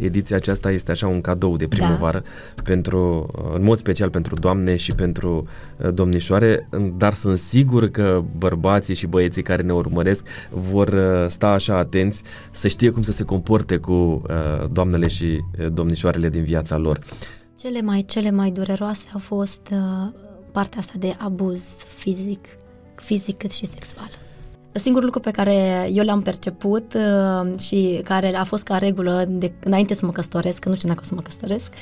Ediția aceasta este așa un cadou de primăvară da. pentru, în mod special pentru doamne și pentru uh, domnișoare, dar sunt sigur că bărbații și băieții care ne urmăresc vor uh, sta așa atenți să știe cum să se comporte cu uh, doamnele și domnișoarele din viața lor. Cele mai, cele mai dureroase au fost partea asta de abuz fizic, fizic cât și sexual. Singurul lucru pe care eu l-am perceput uh, și care a fost ca regulă de înainte să mă căsătoresc, că nu știu dacă o să mă căsătoresc,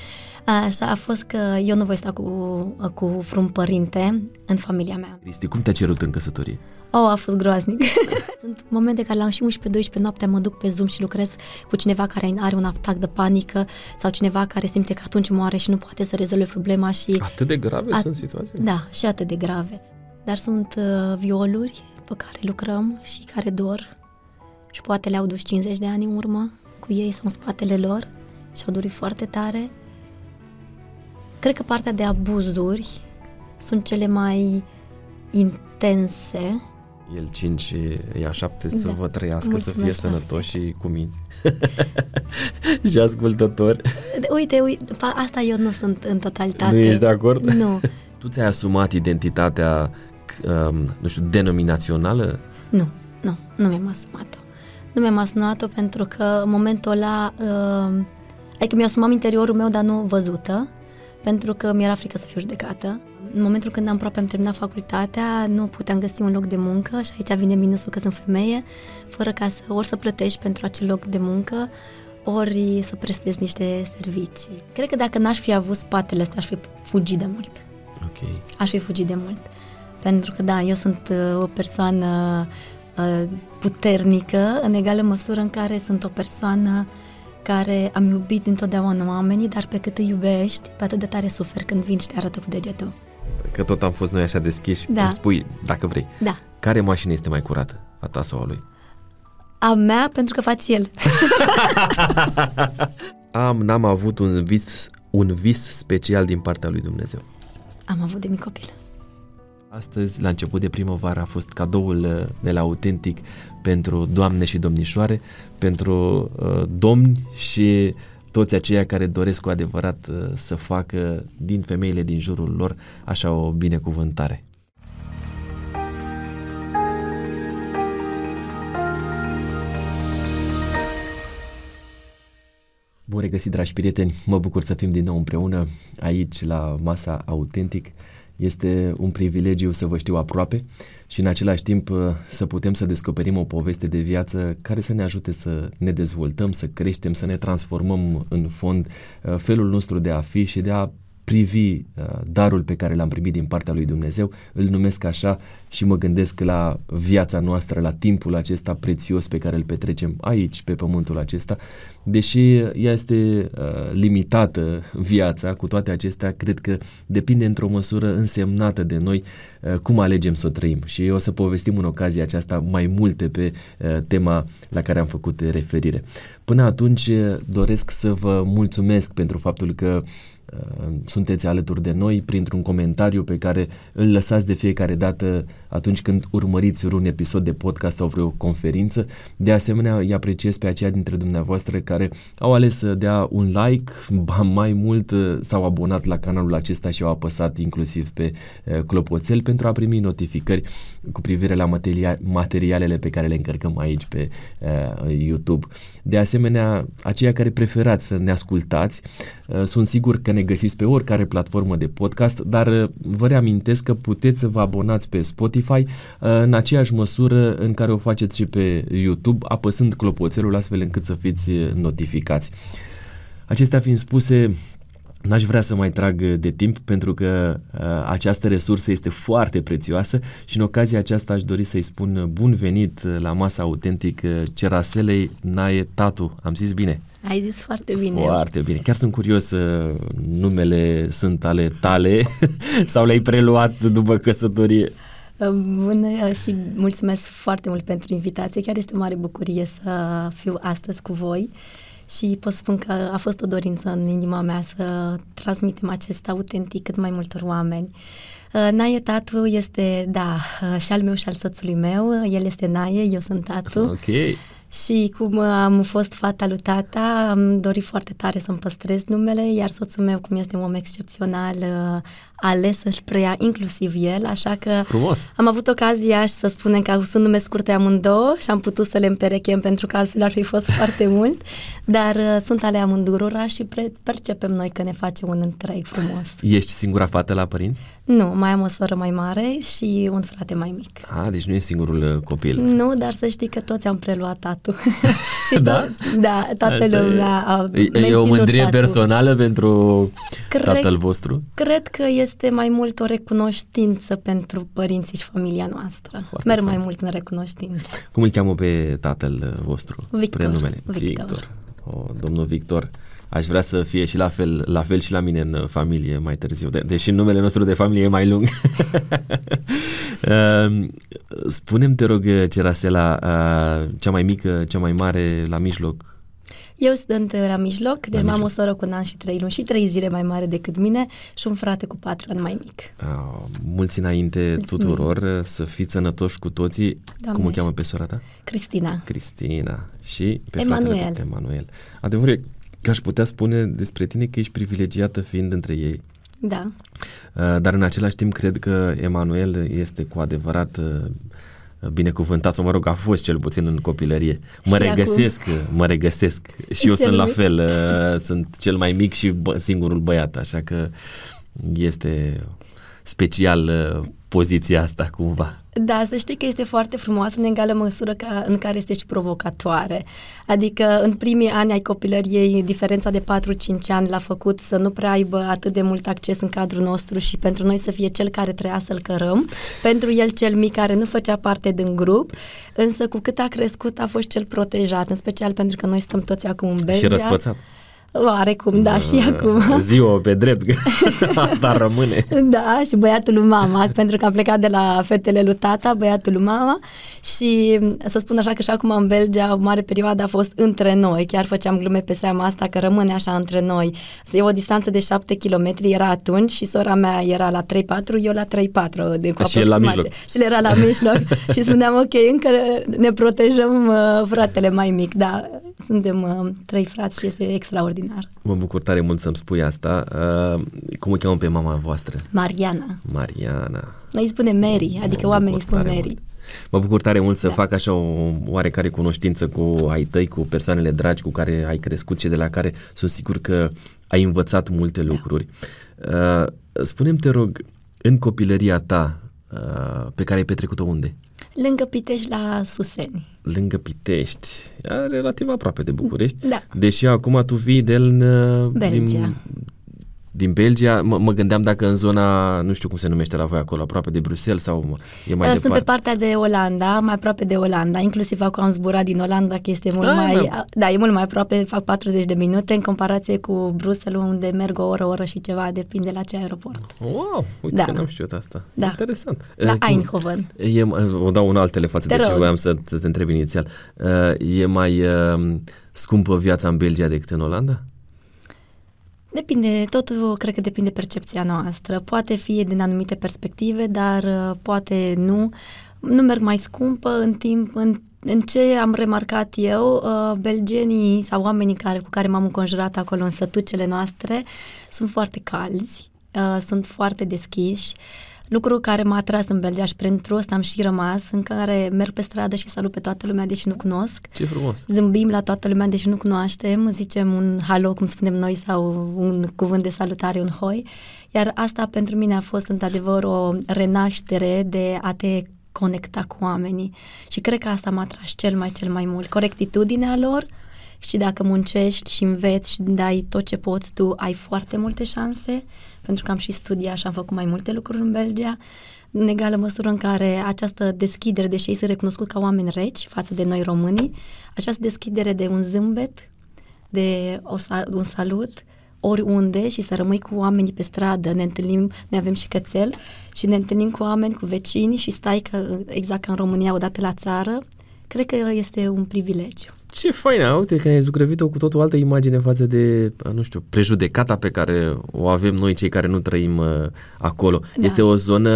așa a fost că eu nu voi sta cu, cu vreun părinte în familia mea. Cristi, cum te-a cerut în căsătorie? Oh, a fost groaznic. Sunt momente care la 11-12 noaptea mă duc pe Zoom și lucrez cu cineva care are un atac de panică sau cineva care simte că atunci moare și nu poate să rezolve problema și... Atât de grave a... sunt situații? Da, și atât de grave. Dar sunt uh, violuri pe care lucrăm și care dor și poate le-au dus 50 de ani în urmă cu ei sau în spatele lor și au durit foarte tare. Cred că partea de abuzuri sunt cele mai intense. El 5 și ea 7 da. să vă trăiască, Mulțumesc să fie sănătoși și cu minți. și ascultători. Uite, uite, asta eu nu sunt în totalitate. Nu ești de acord? Nu. Tu ți-ai asumat identitatea um, nu știu, denominațională? Nu, nu, nu mi-am asumat-o. Nu mi-am asumat-o pentru că în momentul ăla, uh, adică mi-asumam interiorul meu, dar nu văzută, pentru că mi-era frică să fiu judecată. În momentul când am aproape am terminat facultatea, nu puteam găsi un loc de muncă și aici vine minusul că sunt femeie, fără ca să ori să plătești pentru acel loc de muncă, ori să prestezi niște servicii. Cred că dacă n-aș fi avut spatele ăsta, aș fi fugit de mult. Ok. Aș fi fugit de mult. Pentru că, da, eu sunt uh, o persoană uh, puternică, în egală măsură în care sunt o persoană care am iubit întotdeauna oamenii, dar pe cât îi iubești, pe atât de tare suferi când vin și te arată cu degetul. Că tot am fost noi așa deschiși, da. îmi spui, dacă vrei, da. care mașină este mai curată, a ta sau a lui? A mea, pentru că faci el. am, n-am avut un vis, un vis special din partea lui Dumnezeu. Am avut de mic copil. Astăzi, la început de primăvară, a fost cadoul uh, de la Autentic pentru doamne și domnișoare, pentru uh, domni și toți aceia care doresc cu adevărat uh, să facă din femeile din jurul lor așa o binecuvântare. Bun regăsit, dragi prieteni! Mă bucur să fim din nou împreună aici la Masa Autentic. Este un privilegiu să vă știu aproape și în același timp uh, să putem să descoperim o poveste de viață care să ne ajute să ne dezvoltăm, să creștem, să ne transformăm în fond uh, felul nostru de a fi și de a privi uh, darul pe care l-am primit din partea lui Dumnezeu, îl numesc așa și mă gândesc la viața noastră, la timpul acesta prețios pe care îl petrecem aici, pe pământul acesta. Deși ea este uh, limitată viața, cu toate acestea, cred că depinde într-o măsură însemnată de noi uh, cum alegem să o trăim. Și o să povestim în ocazia aceasta mai multe pe uh, tema la care am făcut referire. Până atunci doresc să vă mulțumesc pentru faptul că Uh, sunteți alături de noi printr-un comentariu pe care îl lăsați de fiecare dată atunci când urmăriți un episod de podcast sau vreo conferință. De asemenea, îi apreciez pe aceia dintre dumneavoastră care au ales să dea un like, ba mai mult uh, s-au abonat la canalul acesta și au apăsat inclusiv pe uh, clopoțel pentru a primi notificări cu privire la materia- materialele pe care le încărcăm aici pe uh, YouTube. De asemenea, aceia care preferați să ne ascultați, uh, sunt sigur că ne găsiți pe oricare platformă de podcast, dar uh, vă reamintesc că puteți să vă abonați pe Spotify uh, în aceeași măsură în care o faceți și pe YouTube, apăsând clopoțelul astfel încât să fiți uh, notificați. Acestea fiind spuse, N-aș vrea să mai trag de timp pentru că uh, această resursă este foarte prețioasă și în ocazia aceasta aș dori să-i spun bun venit la masa autentic Ceraselei Nae Tatu. Am zis bine? Ai zis foarte bine. Foarte bine. Chiar sunt curios, uh, numele sunt ale tale sau le-ai preluat după căsătorie? Uh, bună uh, și mulțumesc foarte mult pentru invitație. Chiar este o mare bucurie să fiu astăzi cu voi și pot spun că a fost o dorință în inima mea să transmitem acest autentic cât mai multor oameni. Naie Tatu este, da, și al meu și al soțului meu. El este Naie, eu sunt Tatu. Ok. Și cum am fost fata lui tata, am dorit foarte tare să-mi păstrez numele, iar soțul meu, cum este un om excepțional, uh, ales să-și preia inclusiv el, așa că Frumos. am avut ocazia și să spunem că sunt nume scurte amândouă și am putut să le împerechem pentru că altfel ar fi fost foarte mult, dar uh, sunt ale amândurora și pre- percepem noi că ne face un întreg frumos. Ești singura fată la părinți? Nu, mai am o soră mai mare și un frate mai mic. A, deci nu e singurul uh, copil. Nu, dar să știi că toți am preluat tatu. și Da? to- da, toată Asta lumea a e, e o menținut mândrie tatu. personală pentru Cred- tatăl vostru? Cred că este mai mult o recunoștință pentru părinții și familia noastră. Foarte Merg fain. mai mult în recunoștință. Cum îl cheamă pe tatăl uh, vostru? Victor. Prenumele. Victor. O, domnul Victor. Aș vrea să fie și la fel, la fel și la mine în uh, familie mai târziu, de, deși numele nostru de familie e mai lung. Uh, Spune-mi, te rog, uh, Cerasela, uh, cea mai mică, cea mai mare, la mijloc, Eu sunt la mijloc, deci La am o mijloc. soră cu un an și trei luni și trei zile mai mare decât mine și un frate cu patru ani mai mic. uh, mulți înainte tuturor, uh, să fiți sănătoși cu toții. Doamne Cum o și- cheamă pe sora ta? Cristina. Cristina și pe Emanuel. fratele tău, Emanuel. Adevărul e că aș putea spune despre tine că ești privilegiată fiind între ei. Da. Uh, Dar în același timp cred că Emanuel este cu adevărat uh, binecuvântat, sau mă rog, a fost cel puțin în copilărie. Mă Și regăsesc, mă regăsesc. Și eu Cel sunt la mic. fel, uh, sunt cel mai mic și bă, singurul băiat, așa că este special uh, poziția asta cumva. Da, să știi că este foarte frumoasă în egală măsură ca, în care este și provocatoare. Adică în primii ani ai copilăriei, diferența de 4-5 ani l-a făcut să nu prea aibă atât de mult acces în cadrul nostru și pentru noi să fie cel care treia să-l cărăm, pentru el cel mic care nu făcea parte din grup, însă cu cât a crescut a fost cel protejat, în special pentru că noi stăm toți acum în Belgia. Și răsfățat. Oarecum, da, și acum. Ziua pe drept, că asta rămâne. Da, și băiatul lui mama, pentru că am plecat de la fetele lui tata, băiatul lui mama și să spun așa că și acum în Belgia o mare perioadă a fost între noi, chiar făceam glume pe seama asta că rămâne așa între noi. E o distanță de 7 km, era atunci și sora mea era la 3-4, eu la 3-4 de cu Și el la aproximație. mijloc. Și el era la mijloc și spuneam ok, încă ne protejăm uh, fratele mai mic, da, suntem uh, trei frați și este extraordinar. Mă bucur tare mult să-mi spui asta. Uh, cum o cheamă pe mama voastră? Mariana. Mariana. Noi îi spunem Mary, adică Mă oamenii bucur spun tare Mary. mult. Mă bucur tare mult să Da. fac așa o oarecare cunoștință cu ai tăi, cu persoanele dragi cu care ai crescut și de la care sunt sigur că ai învățat multe Da. lucruri. Uh, spune-mi, te rog, în copilăria ta, uh, pe care ai petrecut-o unde? Lângă Pitești la Suseni. Lângă Pitești, e relativ aproape de București, Da. deși acum tu vii de în, uh, Belgia. Din, din Belgia, mă, mă gândeam dacă în zona, nu știu cum se numește la voi acolo, aproape de Bruxelles sau e mai Uh, Sunt departe. pe partea de Olanda, mai aproape de Olanda, inclusiv acum am zburat din Olanda, că este mult Ah, mai... da. Da, e mult mai aproape, fac 40 de minute în comparație cu Bruxelles, unde merg o oră, o oră și ceva, depinde la ce aeroport. Wow, uite Da. că n-am știut asta. Da. Interesant. La Eh, cum- Eindhoven. E, o dau în altele față Te de ce rog. voiam să te, te întreb inițial. Uh, E mai uh, scumpă viața în Belgia decât în Olanda? Depinde, totul cred că depinde percepția noastră. Poate fi din anumite perspective, dar uh, poate nu. Nu merg mai scumpă în timp, în, în ce am remarcat eu, uh, belgenii sau oamenii care, cu care m-am înconjurat acolo în sătucele noastre sunt foarte calzi, uh, sunt foarte deschiși. Lucru care m-a atras în Belgia și pentru ăsta am și rămas, în care merg pe stradă și salut pe toată lumea, deși nu cunosc Ce frumos. zâmbim la toată lumea, deși nu cunoaștem, zicem un halo, cum spunem noi, sau un cuvânt de salutare, un hoi. Iar asta pentru mine a fost într-adevăr o renaștere de a te conecta cu oamenii. Și cred că asta m-a atras cel mai, cel mai mult. Corectitudinea lor și dacă muncești și înveți și dai tot ce poți tu, ai foarte multe șanse, pentru că am și studiat și am făcut mai multe lucruri în Belgia, în egală măsură în care această deschidere, deși ei sunt recunoscut ca oameni reci față de noi românii, această deschidere de un zâmbet, de o, sa- un salut, oriunde și să rămâi cu oamenii pe stradă, ne întâlnim, noi avem și cățel și ne întâlnim cu oameni, cu vecini și stai că, exact ca în România, odată la țară, cred că este un privilegiu. Ce faină, uite că ai zugrăvit-o cu totul altă imagine față de, nu știu, prejudecata pe care o avem noi cei care nu trăim uh, acolo. Da. Este o zonă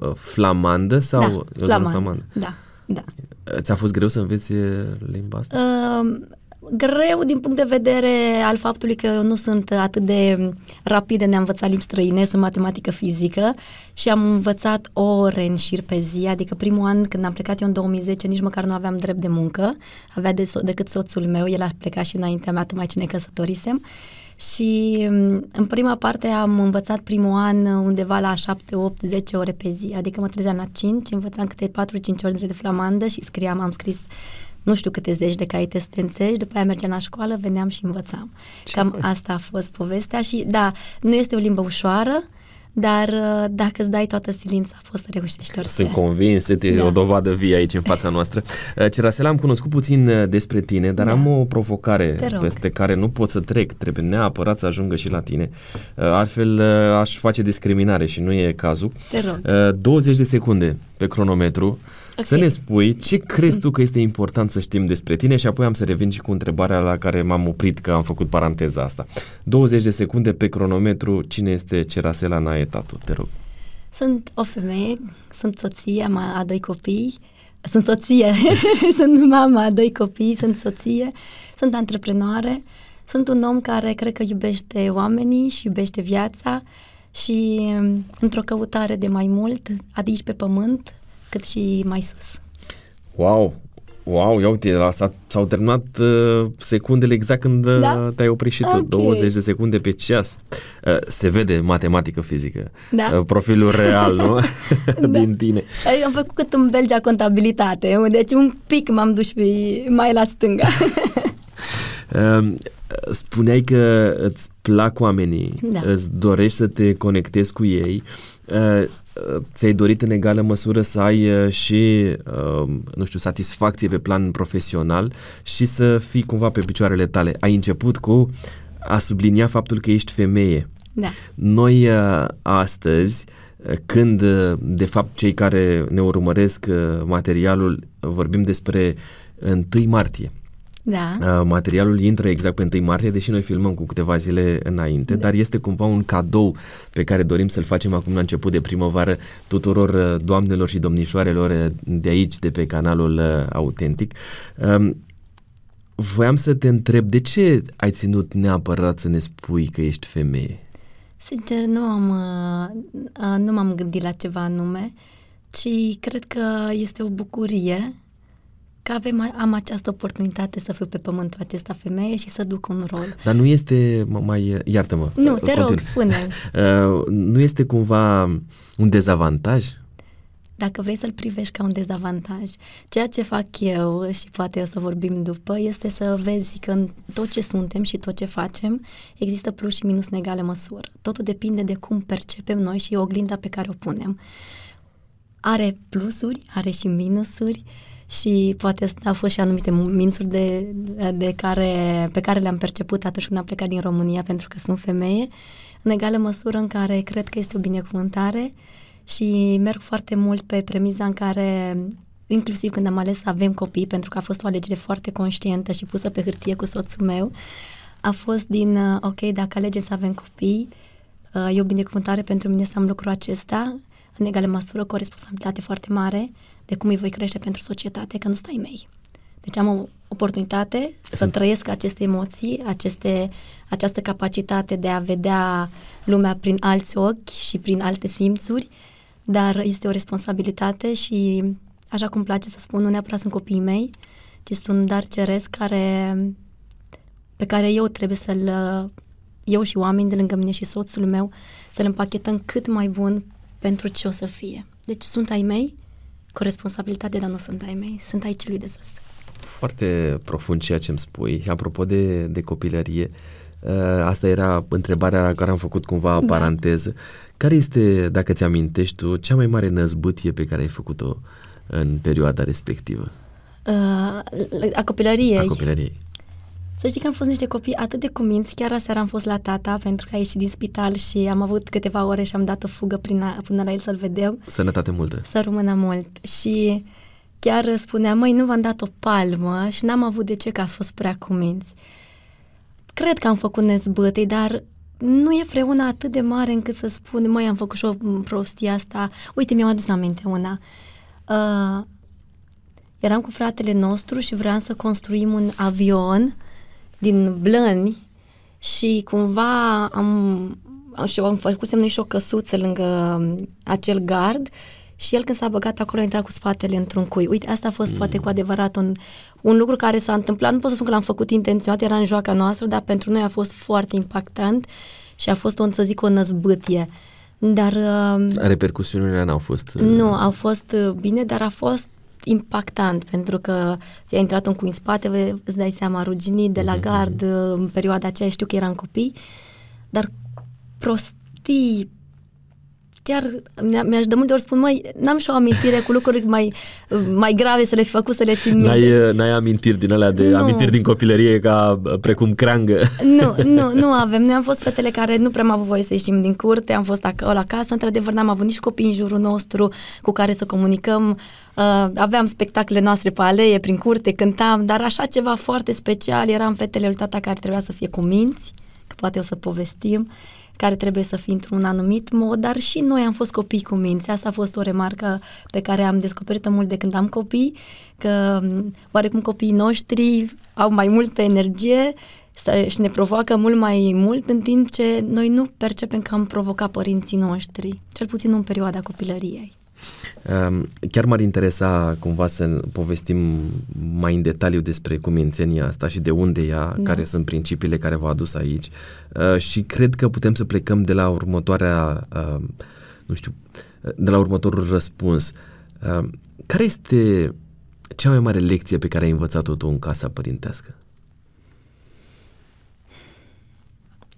uh, flamandă sau da, e o zonă flamand. flamandă? Da, da. Ți-a fost greu să înveți limba asta? Uh, greu din punct de vedere al faptului că eu nu sunt atât de rapid în a învăța limbi străine, sunt matematică fizică și am învățat ore în șir pe zi, adică primul an când am plecat eu în 2010 nici măcar nu aveam drept de muncă, avea de so- decât soțul meu, el a plecat și înaintea mea, tocmai ce ne căsătorisem. Și mm, în prima parte am învățat primul an undeva la 7, 8, 10 ore pe zi, adică mă trezeam la 5, învățam câte 4-5 ore de flamandă și scriam, am scris nu știu câte zeci de caiete studențești, după aia mergeam la școală, veneam și învățam. Ce Cam faci? asta a fost povestea și da, nu este o limbă ușoară, dar uh, dacă îți dai toată silința, poți să reușești orice. Sunt convins, este da. o dovadă vie aici în fața noastră. Uh, Cerasela, am cunoscut puțin uh, despre tine, dar da. am o provocare peste care nu pot să trec, trebuie neapărat să ajungă și la tine. Altfel aș face discriminare și nu e cazul. Te rog. 20 de secunde pe cronometru. Okay. Să ne spui ce crezi tu că este important să știm despre tine și apoi am să revin și cu întrebarea la care m-am oprit că am făcut paranteza asta. 20 de secunde pe cronometru, cine este Cerasela Naetatu? Te rog. Sunt o femeie, sunt soție a doi copii, sunt soție, sunt mama a doi copii, sunt soție, sunt antreprenoare, sunt un om care cred că iubește oamenii și iubește viața și într-o căutare de mai mult, adici pe pământ, cât și mai sus. Wow! Wow, ia uite, la, s s-au terminat uh, secundele exact când uh, da? te-ai oprit și tu, okay. 20 de secunde pe ceas. Uh, se vede matematică fizică, da? uh, profilul real, nu? da. Din tine. Eu am făcut cât în Belgia contabilitate, deci un pic m-am dus mai la stânga. uh, spuneai că îți plac oamenii, da. îți dorești să te conectezi cu ei. Uh, ți-ai dorit în egală măsură să ai uh, și, uh, nu știu, satisfacție pe plan profesional și să fii cumva pe picioarele tale. Ai început cu a sublinia faptul că ești femeie. Da. Noi uh, astăzi, când de fapt cei care ne urmăresc materialul, vorbim despre 1 martie. Da. Uh, materialul intră exact pe 1 martie, deși noi filmăm cu câteva zile înainte, da. dar este cumva un cadou pe care dorim să-l facem acum la început de primăvară tuturor uh, doamnelor și domnișoarelor uh, de aici, de pe canalul Autentic. Um, voiam să te întreb, de ce ai ținut neapărat să ne spui că ești femeie? Sincer, nu am, nu m-am gândit la ceva anume, ci cred că este o bucurie că avem, am această oportunitate să fiu pe pământul acesta femeie și să duc un rol. Dar nu este, mai, iartă-mă. Nu, te continu. rog, spune uh, Nu este cumva un dezavantaj? Dacă vrei să-l privești ca un dezavantaj, ceea ce fac eu și poate o să vorbim după, este să vezi că în tot ce suntem și tot ce facem există plus și minus în egală măsură. Totul depinde de cum percepem noi și oglinda pe care o punem. Are plusuri, are și minusuri, uh, și poate au fost și anumite mințuri de, de care, pe care le-am perceput atunci când am plecat din România pentru că sunt femeie, în egală măsură în care cred că este o binecuvântare și merg foarte mult pe premiza în care inclusiv când am ales să avem copii, pentru că a fost o alegere foarte conștientă și pusă pe hârtie cu soțul meu, a fost din, uh, ok, dacă alegem să avem copii, uh, e o binecuvântare pentru mine să am lucrul acesta, în egală măsură cu o responsabilitate foarte mare de cum îi voi crește pentru societate, că nu stai mei. Deci am o oportunitate să Sunt. trăiesc aceste emoții, aceste, această capacitate de a vedea lumea prin alți ochi și prin alte simțuri, dar este o responsabilitate și, așa cum place să spun, nu neapărat sunt copiii mei, ci sunt un dar ceresc care, pe care eu trebuie să-l, eu și oamenii de lângă mine și soțul meu, să-l împachetăm cât mai bun pentru ce o să fie. Deci sunt ai mei, cu responsabilitate, dar nu sunt ai mei, sunt ai celui de sus. Foarte profund ceea ce îmi spui. Și apropo de, de copilărie, uh, asta era întrebarea la care am făcut cumva da. paranteză. Care este, dacă ți amintești tu, cea mai mare năzbâtie pe care ai făcut-o în perioada respectivă? Uh, a copilăriei. A copilăriei. Să știi că am fost niște copii atât de cuminți, chiar aseară am fost la tata pentru că a ieșit din spital și am avut câteva ore și am dat o fugă prin a, până la el să-l vedem. Sănătate multă. Să rămână mult. Și chiar spunea, măi, nu v-am dat o palmă și n-am avut de ce că ați fost prea cuminți. Cred că am făcut nezbătei, dar nu e freuna atât de mare încât să spun, măi, am făcut și o prostie asta. Uite, mi-am adus aminte una. Uh, eram cu fratele nostru și vreau să construim un avion din blăni și cumva am, și am făcut noi și o căsuță lângă um, acel gard și el când s-a băgat acolo a intrat cu spatele într-un cui. Uite, asta a fost mm. poate cu adevărat un, un lucru care s-a întâmplat. Nu pot să spun că l-am făcut intenționat, era în joaca noastră, dar pentru noi a fost foarte impactant și a fost, o, să zic, o năzbâtie. Dar... Uh, Repercusiunile n-au fost... Uh... Nu, au fost uh, bine, dar a fost impactant pentru că ți-a intrat un cui în spate, îți dai seama, ruginit de la mm-hmm. gard, în perioada aceea știu că eram copii, dar prostii, chiar mi-aș de multe ori spun, mai n-am și o amintire cu lucruri mai, mai grave să le fi făcut, să le țin minte. N-ai, n-ai amintiri din alea de nu. amintiri din copilărie ca precum creangă? Nu, nu, nu avem. Noi am fost fetele care nu prea am avut voie să ieșim din curte, am fost acolo acasă, într-adevăr n-am avut nici copii în jurul nostru cu care să comunicăm. Uh, aveam spectacole noastre pe alee, prin curte, cântam, dar așa ceva foarte special eram fetele lui tata care trebuia să fie cu minți, că poate o să povestim care trebuie să fie într-un anumit mod, dar și noi am fost copii cu minți. Asta a fost o remarcă pe care am descoperit-o mult de când am copii, că oarecum copiii noștri au mai multă energie și ne provoacă mult mai mult, în timp ce noi nu percepem că am provocat părinții noștri, cel puțin în perioada copilăriei. Chiar m-ar interesa cumva să povestim mai în detaliu despre cumințenia asta și de unde ea, da. care sunt principiile care v-au adus aici uh, și cred că putem să plecăm de la următoarea, uh, nu știu, de la următorul răspuns. Uh, care este cea mai mare lecție pe care ai învățat-o tu în casa părintească?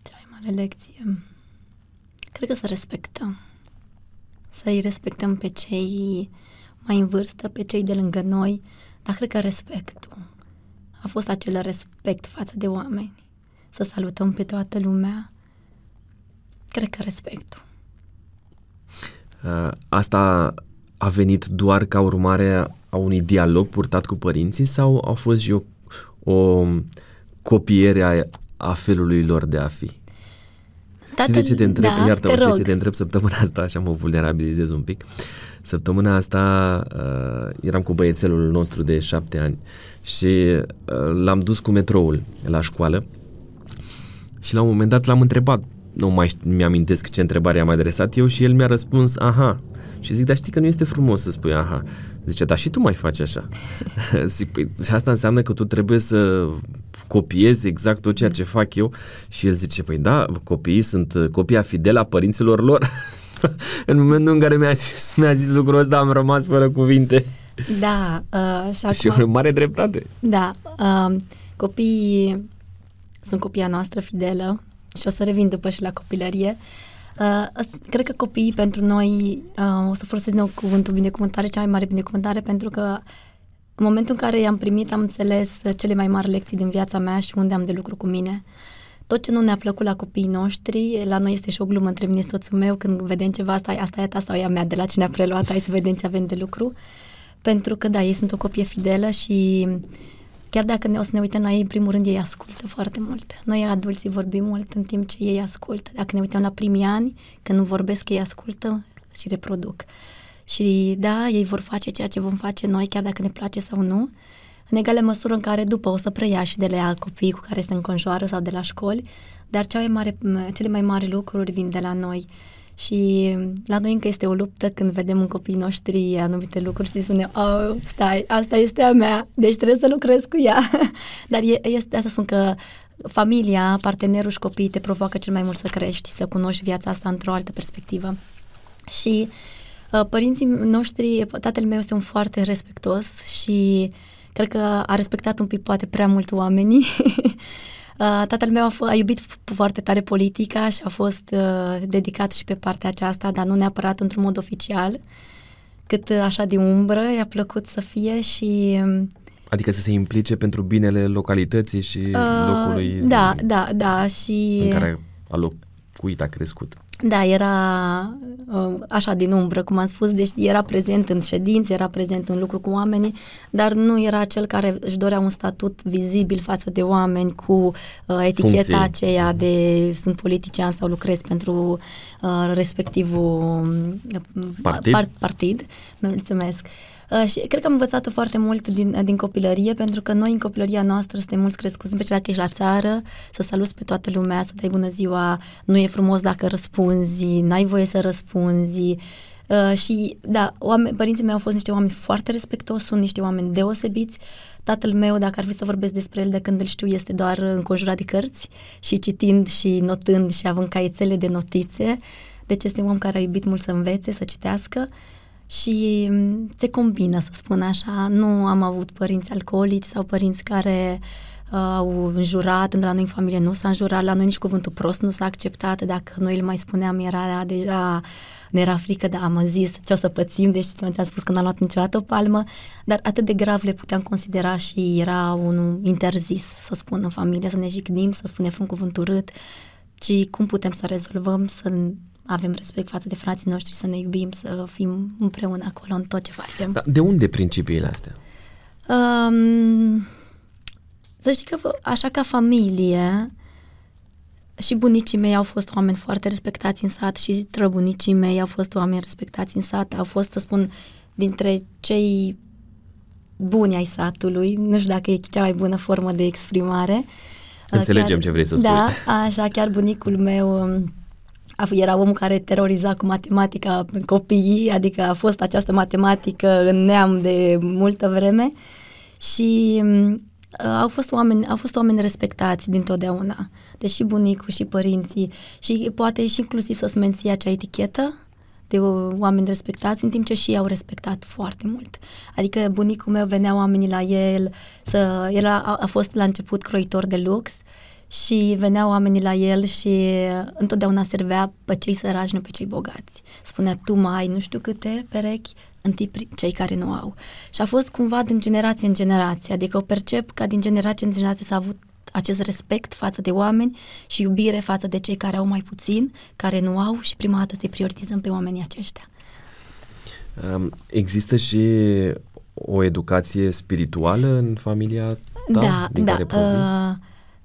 Cea mai mare lecție? Cred că să respectăm să-i respectăm pe cei mai în vârstă, pe cei de lângă noi, dar cred că respectul a fost acel respect față de oameni. Să salutăm pe toată lumea. Cred că respectul. Uh, asta a venit doar ca urmare a unui dialog purtat cu părinții sau a fost și o, o copiere a, a felului lor de a fi? Tatăl, de ce te întreb, da, iartă te de ce te întreb săptămâna asta, așa mă vulnerabilizez un pic. Săptămâna asta uh, eram cu băiețelul nostru de șapte ani și uh, l-am dus cu metroul la școală și la un moment dat l-am întrebat, nu mai mi-amintesc ce întrebare am adresat eu și el mi-a răspuns, aha. Și zic, dar știi că nu este frumos să spui aha. Zice, dar și tu mai faci așa. zic, păi, și asta înseamnă că tu trebuie să copiezi exact tot ceea ce fac eu și el zice, păi da, copiii sunt copia fidelă a părinților lor. în momentul în care mi-a zis, mi-a zis lucrul ăsta am rămas fără cuvinte. Da. Uh, și, și acum, o mare dreptate. Da. Uh, copiii sunt copia noastră fidelă și o să revin după și la copilărie. Uh, cred că copiii pentru noi, uh, o să folosesc din cuvântul binecuvântare, cea mai mare binecuvântare, pentru că în momentul în care i-am primit, am înțeles cele mai mari lecții din viața mea și unde am de lucru cu mine. Tot ce nu ne-a plăcut la copiii noștri, la noi este și o glumă între mine și soțul meu, când vedem ceva, asta, asta e ta sau e a mea, de la cine a preluat, hai să vedem ce avem de lucru. Pentru că, da, ei sunt o copie fidelă și chiar dacă ne o să ne uităm la ei, în primul rând, ei ascultă foarte mult. Noi, adulții, vorbim mult în timp ce ei ascultă. Dacă ne uităm la primii ani, când nu vorbesc, ei ascultă și reproduc. Și da, ei vor face ceea ce vom face noi, chiar dacă ne place sau nu, în egală măsură în care după o să preia și de la copii cu care se înconjoară sau de la școli, dar cea mai mare, cele mai mari lucruri vin de la noi. Și la noi încă este o luptă când vedem în copiii noștri anumite lucruri și spunem, oh, stai, asta este a mea, deci trebuie să lucrez cu ea. Dar e, este, asta spun că familia, partenerul și copiii te provoacă cel mai mult să crești, să cunoști viața asta într-o altă perspectivă. Și Uh, părinții noștri, tatăl meu este un foarte respectos și cred că a respectat un pic poate prea mult oamenii. Uh, tatăl meu a, f- a iubit foarte tare politica și a fost uh, dedicat și pe partea aceasta, dar nu neapărat într-un mod oficial, cât uh, așa de umbră, i-a plăcut să fie și... Um, adică să se implice pentru binele localității și uh, locului da, de, da, da, și... în care a locuit, a crescut. Da, era uh, așa din umbră, cum am spus, deci era prezent în ședințe, era prezent în lucru cu oamenii, dar nu era cel care își dorea un statut vizibil față de oameni cu uh, eticheta Funcții. aceea de sunt politician sau lucrez pentru uh, respectivul partid. Par, partid. Mulțumesc. Uh, și cred că am învățat-o foarte mult din, din copilărie, pentru că noi în copilăria noastră suntem mulți crescuți, în special dacă ești la țară, să saluți pe toată lumea, să dai bună ziua, nu e frumos dacă răspunzi, n-ai voie să răspunzi. Uh, și da, oameni, părinții mei au fost niște oameni foarte respectoși, sunt niște oameni deosebiți. Tatăl meu, dacă ar fi să vorbesc despre el de când îl știu, este doar înconjurat de cărți și citind și notând și având caietele de notițe. Deci este un om care a iubit mult să învețe, să citească și mm, se combină, să spun așa. Nu am avut părinți alcoolici sau părinți care uh, au înjurat, de la noi în familie nu s-a înjurat, la noi nici cuvântul prost nu s-a acceptat, dacă noi îl mai spuneam era deja ne era frică, dar am zis ce o să pățim, deci ți-am spus că n-am luat niciodată o palmă, dar atât de grav le puteam considera și era un interzis, să spun, în familie, să ne jignim, să spunem un cuvânt urât, ci cum putem să rezolvăm, să avem respect față de frații noștri, să ne iubim, să fim împreună acolo în tot ce facem. Da, de unde principiile astea? Um, să știi că așa ca familie și bunicii mei au fost oameni foarte respectați în sat și străbunicii mei au fost oameni respectați în sat, au fost, să spun, dintre cei buni ai satului, nu știu dacă e cea mai bună formă de exprimare. Înțelegem chiar, ce vrei să spui. Da, așa, chiar bunicul meu um, era omul care teroriza cu matematica copiii, adică a fost această matematică în neam de multă vreme și uh, au fost oameni, au fost oameni respectați dintotdeauna, deși bunicul și părinții și poate și inclusiv să-ți menții acea etichetă de oameni respectați, în timp ce și ei au respectat foarte mult. Adică bunicul meu venea oamenii la el, să, el a, a fost la început croitor de lux și veneau oamenii la el și întotdeauna servea pe cei săraci, nu pe cei bogați. Spunea, tu mai ai nu știu câte perechi, întâi cei care nu au. Și a fost cumva din generație în generație, adică o percep ca din generație în generație s-a avut acest respect față de oameni și iubire față de cei care au mai puțin, care nu au și prima dată să prioritizăm pe oamenii aceștia. Există și o educație spirituală în familia ta da, din da, care provin? Uh,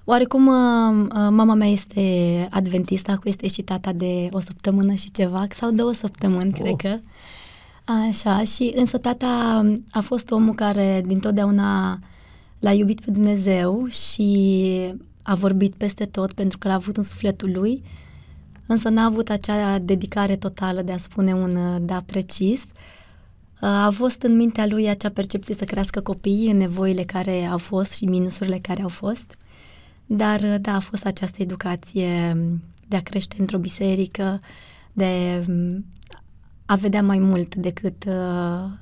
Oarecum uh, uh, mama mea este adventistă, acum este și tata de o săptămână și ceva, sau două săptămâni, oh. cred că. Așa, și însă tata a fost omul care dintotdeauna l-a iubit pe Dumnezeu și a vorbit peste tot pentru că l-a avut în sufletul lui, însă n-a avut acea dedicare totală de a spune un uh, da precis. A fost în mintea lui acea percepție să crească copiii în nevoile care au fost și minusurile care au fost. Dar, da, a fost această educație de a crește într-o biserică, de a vedea mai mult decât,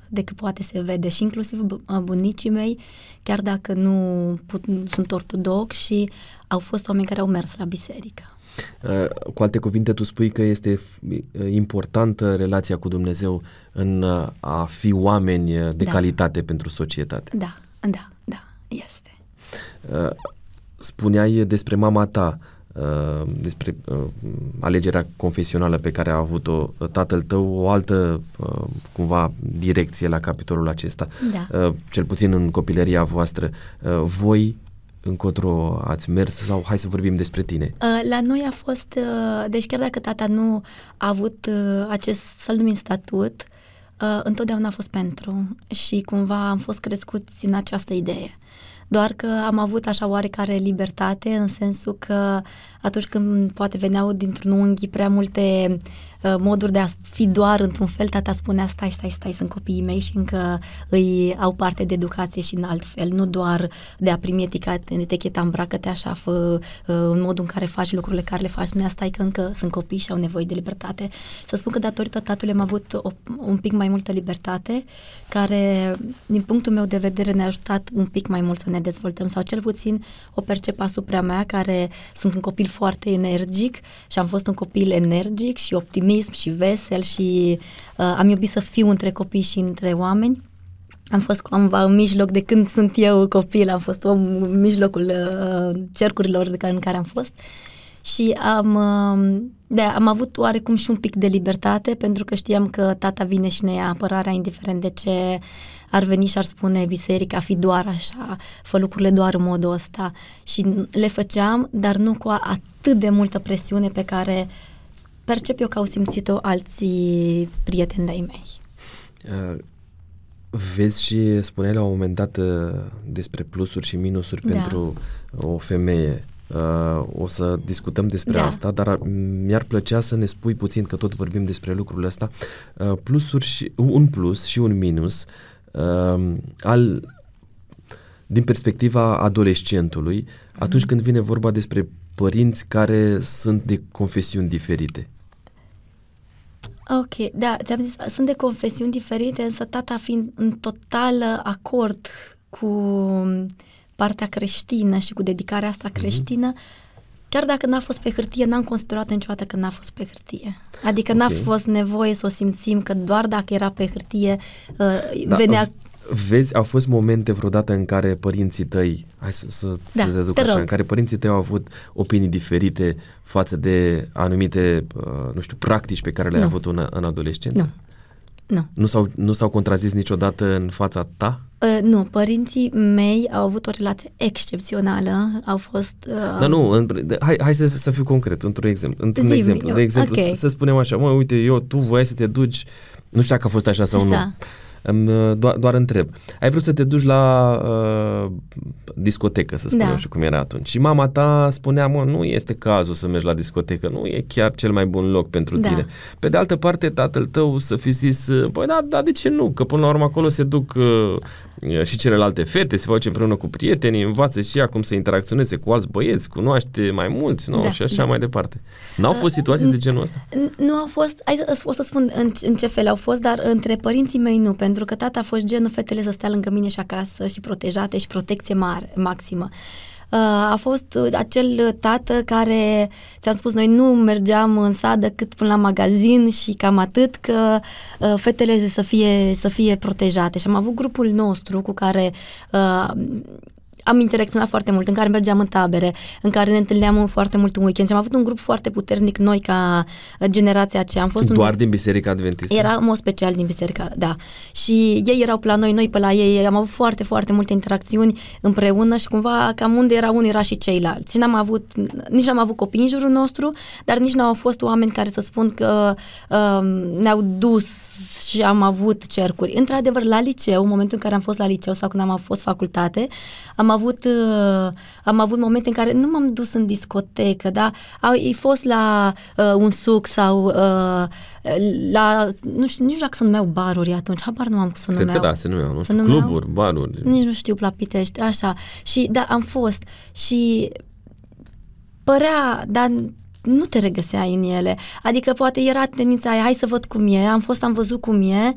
decât poate se vede și inclusiv bunicii mei, chiar dacă nu put, sunt ortodox și au fost oameni care au mers la biserică. Uh, cu alte cuvinte, tu spui că este uh, importantă relația cu Dumnezeu în uh, a fi oameni de da. calitate pentru societate. Da, da, da, este spuneai despre mama ta, uh, despre uh, alegerea confesională pe care a avut-o uh, tatăl tău, o altă, cumva, direcție la capitolul acesta, da. cel puțin în copilăria voastră. Voi încotro ați mers sau hai să vorbim despre tine? La noi a fost, deci chiar dacă tata nu a avut acest, să-l numim statut, întotdeauna a fost pentru și cumva am fost crescuți în această idee doar că am avut așa oarecare libertate în sensul că atunci când poate veneau dintr-un unghi prea multe uh, moduri de a fi doar într-un fel, tata spunea stai, stai, stai, sunt copiii mei și încă îi au parte de educație și în alt fel, nu doar de a primi eticheta, eticheta îmbracă-te așa, fă, uh, în modul în care faci lucrurile care le faci, spunea stai că încă sunt copii și au nevoie de libertate. Să spun că datorită tatălui am avut o, un pic mai multă libertate, care, din punctul meu de vedere, ne-a ajutat un pic mai mult să ne dezvoltăm sau cel puțin o percep asupra mea, care sunt un copil foarte energic și am fost un copil energic și optimism și vesel și uh, am iubit să fiu între copii și între oameni. Am fost cumva în mijloc de când sunt eu copil, am fost om în mijlocul uh, cercurilor de care, în care am fost și am, uh, de, am avut oarecum și un pic de libertate pentru că știam că tata vine și ne ia apărarea indiferent de ce uh, ar veni și ar spune biserica, fi doar așa, fă lucrurile doar în modul ăsta. Și le făceam, dar nu cu atât de multă presiune pe care percep eu că au simțit-o alții prieteni de-ai mei. Uh, Vezi și spuneai la un moment dat uh, despre plusuri și minusuri da. pentru o femeie. Uh, o să discutăm despre da. asta, dar uh, mi-ar plăcea să ne spui puțin, că tot vorbim despre lucrurile astea, uh, plusuri și, un plus și un minus uh, al, din perspectiva adolescentului, atunci mm. când vine vorba despre părinți care sunt de confesiuni diferite. Ok, da, ți-am zis, sunt de confesiuni diferite, însă tata fiind în total acord cu partea creștină și cu dedicarea asta mhm. creștină, mm-hmm. chiar dacă n-a fost pe hârtie, n-am considerat niciodată că n-a fost pe hârtie. Adică okay. n-a fost nevoie să o simțim că doar dacă era pe hârtie uh, da, venea... Vezi, au fost momente vreodată în care părinții tăi, hai să, să, da, să te duc te așa, rog. în care părinții tăi au avut opinii diferite față de anumite, uh, nu știu, practici pe care le-ai nu. avut în, în adolescență? Nu. Nu. Nu s-au, nu s-au contrazis niciodată în fața ta? Uh, nu, părinții mei au avut o relație excepțională, au fost... Uh... Dar nu, în, hai, hai să, să fiu concret, într-un exemplu. Într-un exemplu, de exemplu, okay. să, să spunem așa, mă, uite, eu, tu voiai să te duci, nu știu dacă a fost așa sau așa. nu, Uh, doar, doar întreb. Ai vrut să te duci la uh, discotecă, să spunem, da. și cum era atunci. Și mama ta spunea, mă, nu este cazul să mergi la discotecă, nu e chiar cel mai bun loc pentru da. tine. Pe de altă parte, tatăl tău să fi zis, păi da, da, de ce nu? Că până la urmă acolo se duc uh, și celelalte fete, se face împreună cu prietenii, învață și ea cum să interacționeze cu alți băieți, cunoaște mai mulți, nu? Da, și așa da. mai departe. N-au fost situații uh, de genul ăsta? Nu au fost, hai, o să spun în, în ce fel au fost, dar între părinții mei nu, pentru că tata a fost genul fetele să stea lângă mine și acasă și protejate și protecție mare, maximă. Uh, a fost acel tată care, ți-am spus, noi nu mergeam în sat decât până la magazin și cam atât, că uh, fetele să fie, să fie protejate. Și am avut grupul nostru cu care uh, am interacționat foarte mult, în care mergeam în tabere, în care ne întâlneam foarte mult în weekend și am avut un grup foarte puternic noi ca generația aceea. Am fost Doar un... din Biserica Adventistă? Era în mod special din Biserica, da. Și ei erau pe la noi, noi pe la ei, am avut foarte, foarte multe interacțiuni împreună și cumva cam unde era unul era și ceilalți. Și n-am avut, nici n-am avut copii în jurul nostru, dar nici n-au fost oameni care să spun că um, ne-au dus și am avut cercuri. Într-adevăr, la liceu, în momentul în care am fost la liceu sau când am fost facultate, am avut, uh, am avut momente în care nu m-am dus în discotecă, da? Au fost la uh, un suc sau uh, la, nu știu, nici dacă se numeau baruri atunci, habar nu am cum să Cred numeau. Cred că da, se numeau, nu știu, numeau? cluburi, baruri. Nici nu știu, la Pitești, așa. Și da, am fost și părea, dar nu te regăseai în ele. Adică poate era tendința aia, hai să văd cum e, am fost, am văzut cum e,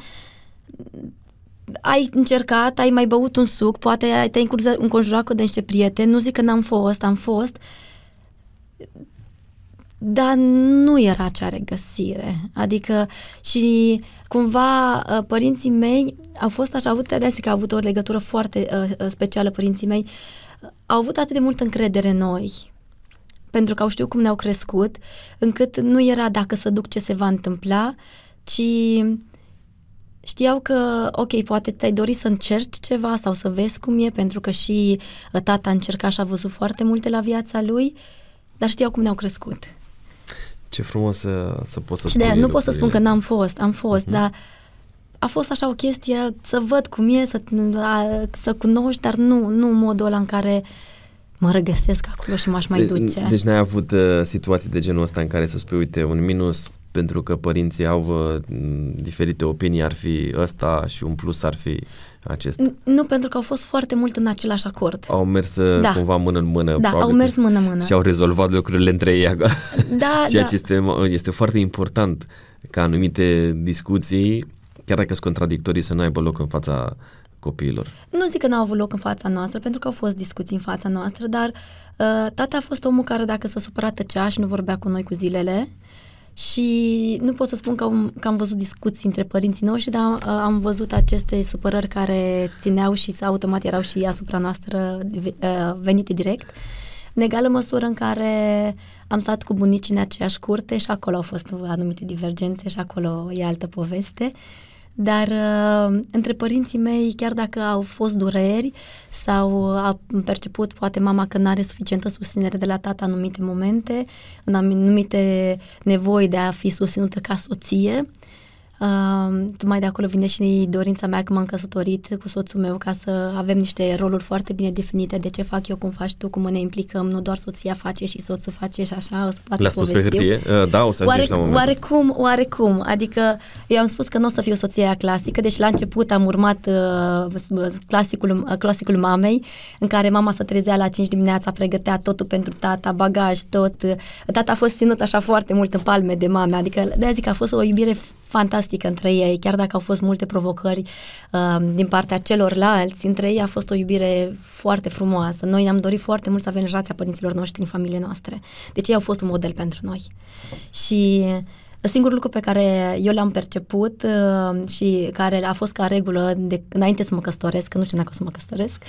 ai încercat, ai mai băut un suc, poate te-ai înconjurat cu de niște prieteni, nu zic că n-am fost, am fost, dar nu era acea regăsire. Adică și cumva ă, părinții mei au fost așa, au avut de că au avut o legătură foarte uh, specială părinții mei, au avut atât de multă încredere în noi, pentru că au știut cum ne-au crescut, încât nu era dacă să duc ce se va întâmpla, ci știau că, ok, poate ți-ai dori să încerci ceva sau să vezi cum e, pentru că și uh, tata a încercat și a văzut foarte multe la viața lui, dar știau cum ne-au crescut. Ce frumos să, să poți să Și de nu pot să spun că n-am fost, am fost, mm-hmm. dar a fost așa o chestie să văd cum e, să, să cunoști, dar nu, nu modul ăla în care uh, mă regăsesc acolo și m-aș mai duce. De, deci n-ai avut uh, situații de genul ăsta în care să spui, uite, un minus pentru că părinții au uh, diferite opinii ar fi ăsta și un plus ar fi acesta? Nu, pentru că au fost foarte mult în același acord. Au mers uh, da. cumva mână în mână. Da, au mers mână-mână. Și au rezolvat lucrurile între ei. Da, Ceea da. ce este, este foarte important ca anumite discuții, chiar dacă sunt contradictorii, să nu aibă loc în fața copiilor? Nu zic că n-au avut loc în fața noastră, pentru că au fost discuții în fața noastră, dar uh, tata a fost omul care dacă s-a supărat tăcea și nu vorbea cu noi cu zilele și nu pot să spun că am, că am văzut discuții între părinții noștri, dar uh, am văzut aceste supărări care țineau și automat erau și asupra noastră uh, venite direct. În egală măsură în care am stat cu bunicii în aceeași curte și acolo au fost anumite divergențe și acolo e altă poveste. Uh, dar uh, între părinții mei, chiar dacă au fost dureri sau a perceput poate mama că nu are suficientă susținere de la tata în anumite momente, în anumite nevoi de a fi susținută ca soție, Uh, mai de acolo vine și dorința mea că m-am căsătorit cu soțul meu ca să avem niște roluri foarte bine definite de ce fac eu, cum faci tu, cum ne implicăm, nu doar soția face și soțul face și așa, o să Le-a spus pe hârtie? Uh, da, o să Oare, la momentul Oarecum, oarecum, adică eu am spus că nu o să fiu soția clasică, deci la început am urmat uh, clasicul, uh, clasicul mamei, în care mama se trezea la 5 dimineața, pregătea totul pentru tata, bagaj, tot. Tata a fost ținut așa foarte mult în palme de mame, adică de zic că a fost o iubire fantastică între ei, chiar dacă au fost multe provocări uh, din partea celorlalți, între ei a fost o iubire foarte frumoasă. Noi ne-am dorit foarte mult să avem generația părinților noștri în familie noastre. Deci ei au fost un model pentru noi. Și Singurul lucru pe care eu l-am perceput uh, și care a fost ca regulă de, înainte să mă căsătoresc, că nu știu dacă o să mă căsătoresc,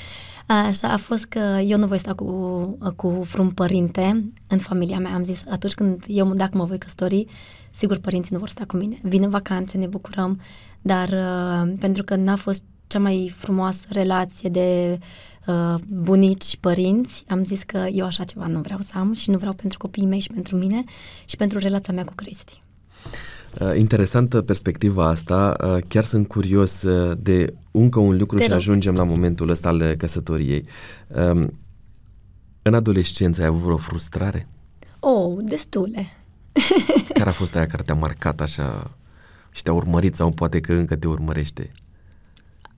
așa a fost că eu nu voi sta cu, cu vreun părinte în familia mea. Am zis, atunci când eu, dacă mă voi căsători, sigur părinții nu vor sta cu mine. Vin în vacanțe, ne bucurăm, dar uh, pentru că n-a fost cea mai frumoasă relație de uh, bunici, părinți, am zis că eu așa ceva nu vreau să am și nu vreau pentru copiii mei și pentru mine și pentru relația mea cu Cristi. Uh, interesantă perspectiva asta. Uh, chiar sunt curios uh, de încă un lucru Te și rog. ajungem la momentul ăsta al căsătoriei. Um, în adolescență ai avut vreo frustrare? Oh, destule. care a fost aia care te-a marcat așa și te-a urmărit sau poate că încă te urmărește?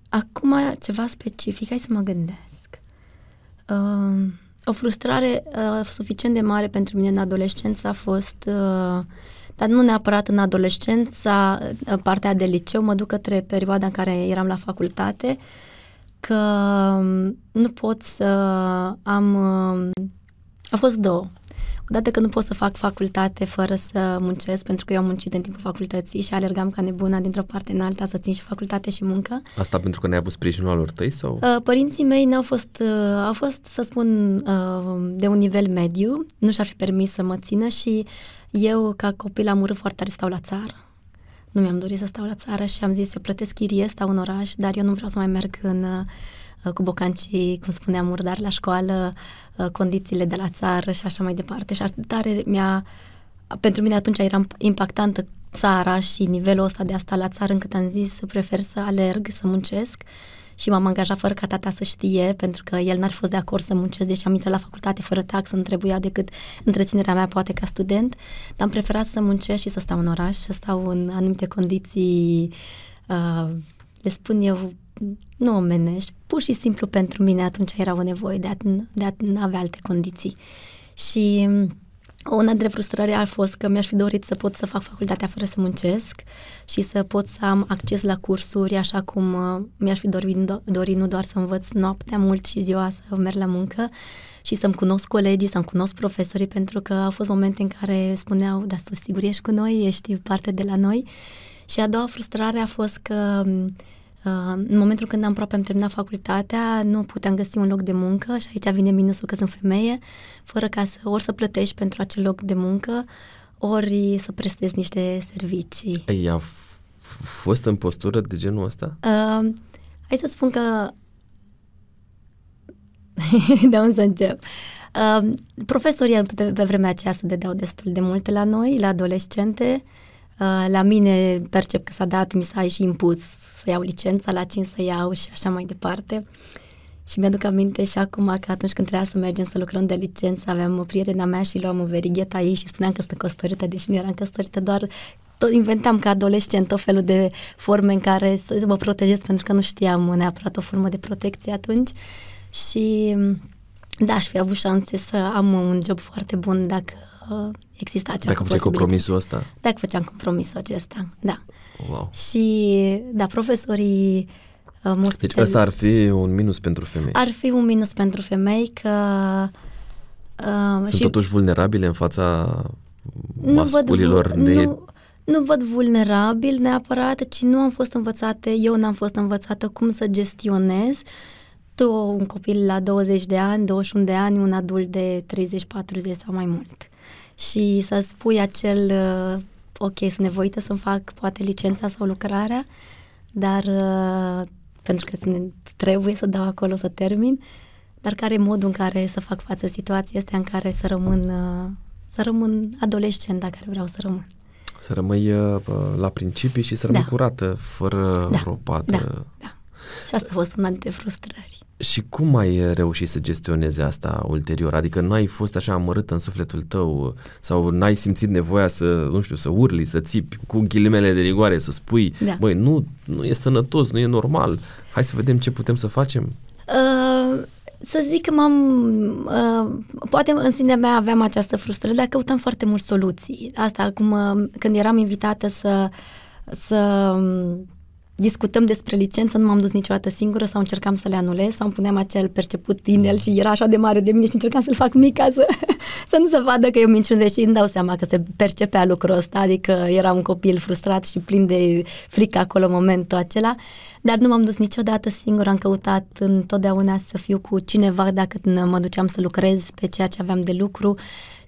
Acum ceva specific, hai să mă gândesc. Uh, o frustrare uh, suficient de mare pentru mine în adolescență a fost uh, dar nu neapărat în adolescența, partea de liceu, mă duc către perioada în care eram la facultate, că um, nu pot să am... Um, a fost două. Odată că nu pot să fac facultate fără să muncesc, pentru că eu am muncit în timpul facultății și alergam ca nebuna dintr-o parte în alta să țin și facultate și muncă. Asta pentru că ne-ai avut sprijinul alor tăi sau? Uh, părinții mei n-au fost, uh, au fost, să spun, uh, de un nivel mediu, nu și-ar fi permis să mă țină și eu, ca copil, am urât foarte tare să stau la țară. Nu mi-am dorit să stau la țară și am zis, eu plătesc chirie, stau în oraș, dar eu nu vreau să mai merg în, uh, cu bocancii, cum spuneam, murdar la școală, uh, condițiile de la țară și așa mai departe. Și atât tare mi-a... Pentru mine atunci era impactantă țara și nivelul ăsta de a sta la țară încât am zis prefer să alerg, să muncesc și m-am angajat fără ca tata să știe, pentru că el n-ar fi fost de acord să muncesc, deși am intrat la facultate fără taxă, nu trebuia decât întreținerea mea poate ca student, dar am preferat să muncesc și să stau în oraș, să stau în anumite condiții, uh, le spun eu, nu omenești, pur și simplu pentru mine atunci era o nevoie de a, de a avea alte condiții. Și una dintre frustrări a fost că mi-aș fi dorit să pot să fac facultatea fără să muncesc și să pot să am acces la cursuri așa cum uh, mi-aș fi dorit, dorit nu doar să învăț noaptea mult și ziua să merg la muncă și să-mi cunosc colegii, să-mi cunosc profesorii, pentru că au fost momente în care spuneau, da, tu sigur ești cu noi, ești parte de la noi. Și a doua frustrare a fost că Uh, în momentul când am aproape am terminat facultatea, nu puteam găsi un loc de muncă și aici vine minusul că sunt femeie, fără ca să ori să plătești pentru acel loc de muncă, ori să prestezi niște servicii. Ei, a fost în postură de genul ăsta? Uh, hai să spun că... de unde să încep? Uh, profesorii pe, pe vremea aceea se dădeau destul de multe la noi, la adolescente. Uh, la mine percep că s-a dat, mi s-a și impus să iau licența, la cine să iau și așa mai departe. Și mi-aduc aminte și acum că atunci când trebuia să mergem să lucrăm de licență, aveam o prietena mea și luam o verigheta ei și spuneam că sunt căsătorită, deși nu eram căsătorită, doar tot inventam ca adolescent tot felul de forme în care să mă protejez, pentru că nu știam neapărat o formă de protecție atunci. Și da, aș fi avut șanse să am un job foarte bun dacă exista această Dacă făceai compromisul ăsta? Dacă făceam compromisul acesta, da. Wow. Și, da, profesorii uh, mă Deci ăsta ar fi un minus pentru femei. Ar fi un minus pentru femei că... Uh, Sunt și totuși vulnerabile în fața masculilor văd, de... Nu, nu văd vulnerabil neapărat, ci nu am fost învățate, eu n-am fost învățată cum să gestionez tu, un copil la 20 de ani, 21 de ani, un adult de 30-40 sau mai mult. Și să spui acel uh, ok, sunt nevoită să-mi fac poate licența sau lucrarea, dar uh, pentru că trebuie să dau acolo să termin, dar care e modul în care să fac față situației astea în care să rămân, uh, să rămân adolescent, dacă vreau să rămân. Să rămâi uh, la principii și să rămâi Da. curată, fără Da, ropată. Da, da. Și asta a fost una dintre frustrări. Și cum ai reușit să gestionezi asta ulterior? Adică nu ai fost așa amărât în sufletul tău sau n-ai simțit nevoia să, nu știu, să urli, să țipi cu ghilimele de rigoare, să spui, Da. băi, nu, nu e sănătos, nu e normal, hai să vedem ce putem să facem? Uh, să zic că m-am... Uh, poate în sinea mea aveam această frustrare, dar căutam foarte mult soluții. Asta, acum, uh, când eram invitată să, să um, discutăm despre licență, nu m-am dus niciodată singură sau încercam să le anulez sau îmi puneam acel perceput din el și era așa de mare de mine și încercam să-l fac mic ca să, să nu se vadă că e o minciună, deși îmi dau seama că se percepea lucrul ăsta, adică era un copil frustrat și plin de frică acolo în momentul acela, dar nu m-am dus niciodată singură, am căutat întotdeauna să fiu cu cineva dacă mă duceam să lucrez pe ceea ce aveam de lucru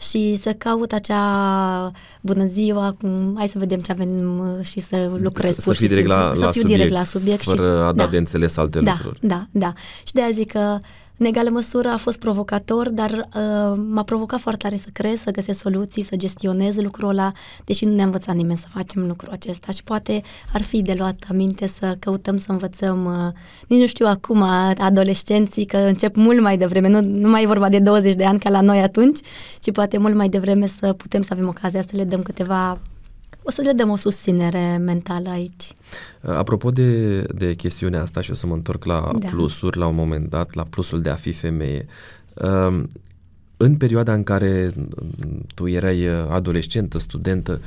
și să caut acea bună ziua, cum, hai să vedem ce avem uh, și să lucrez să, pur să fii și direct simplu. la, să la fiu subiect, direct la subiect fără și, a da, de înțeles alte da, lucruri. Da, da. Și de aia zic că în egală măsură a fost provocator, dar uh, m-a provocat foarte tare să crez, să găsesc soluții, să gestionez lucrul ăla, deși nu ne-a învățat nimeni să facem lucrul acesta și poate ar fi de luat aminte să căutăm să învățăm, uh, nici nu știu acum, adolescenții, că încep mult mai devreme, nu, nu mai e vorba de 20 de ani ca la noi atunci, ci poate mult mai devreme să putem să avem ocazia să le dăm câteva o să le dăm o susținere mentală aici. Apropo de, de chestiunea asta și o să mă întorc la Da. plusuri la un moment dat, la plusul de a fi femeie. Um, În perioada în care mm, tu erai uh, adolescentă, studentă,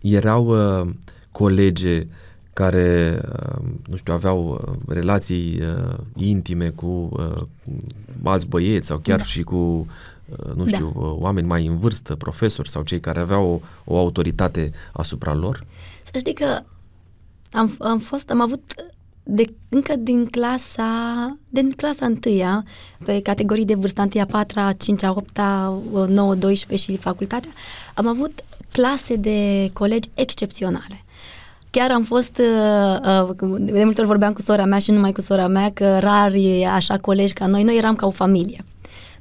erau uh, colege care, uh, nu știu, aveau uh, relații uh, intime cu uh, alți băieți sau chiar Da. și cu, uh, nu Da. știu, uh, oameni mai în vârstă, profesori sau cei care aveau o, o autoritate asupra lor? Să știi că am, am fost, am avut de, încă din clasa, din clasa întâia, pe categorii de vârstă, întâia, patra, cincea, opta, nouă, 12 și facultatea, am avut clase de colegi excepționale. Chiar am fost, uh, uh, de multe ori vorbeam cu sora mea și numai cu sora mea, că rari așa colegi ca noi, noi eram ca o familie.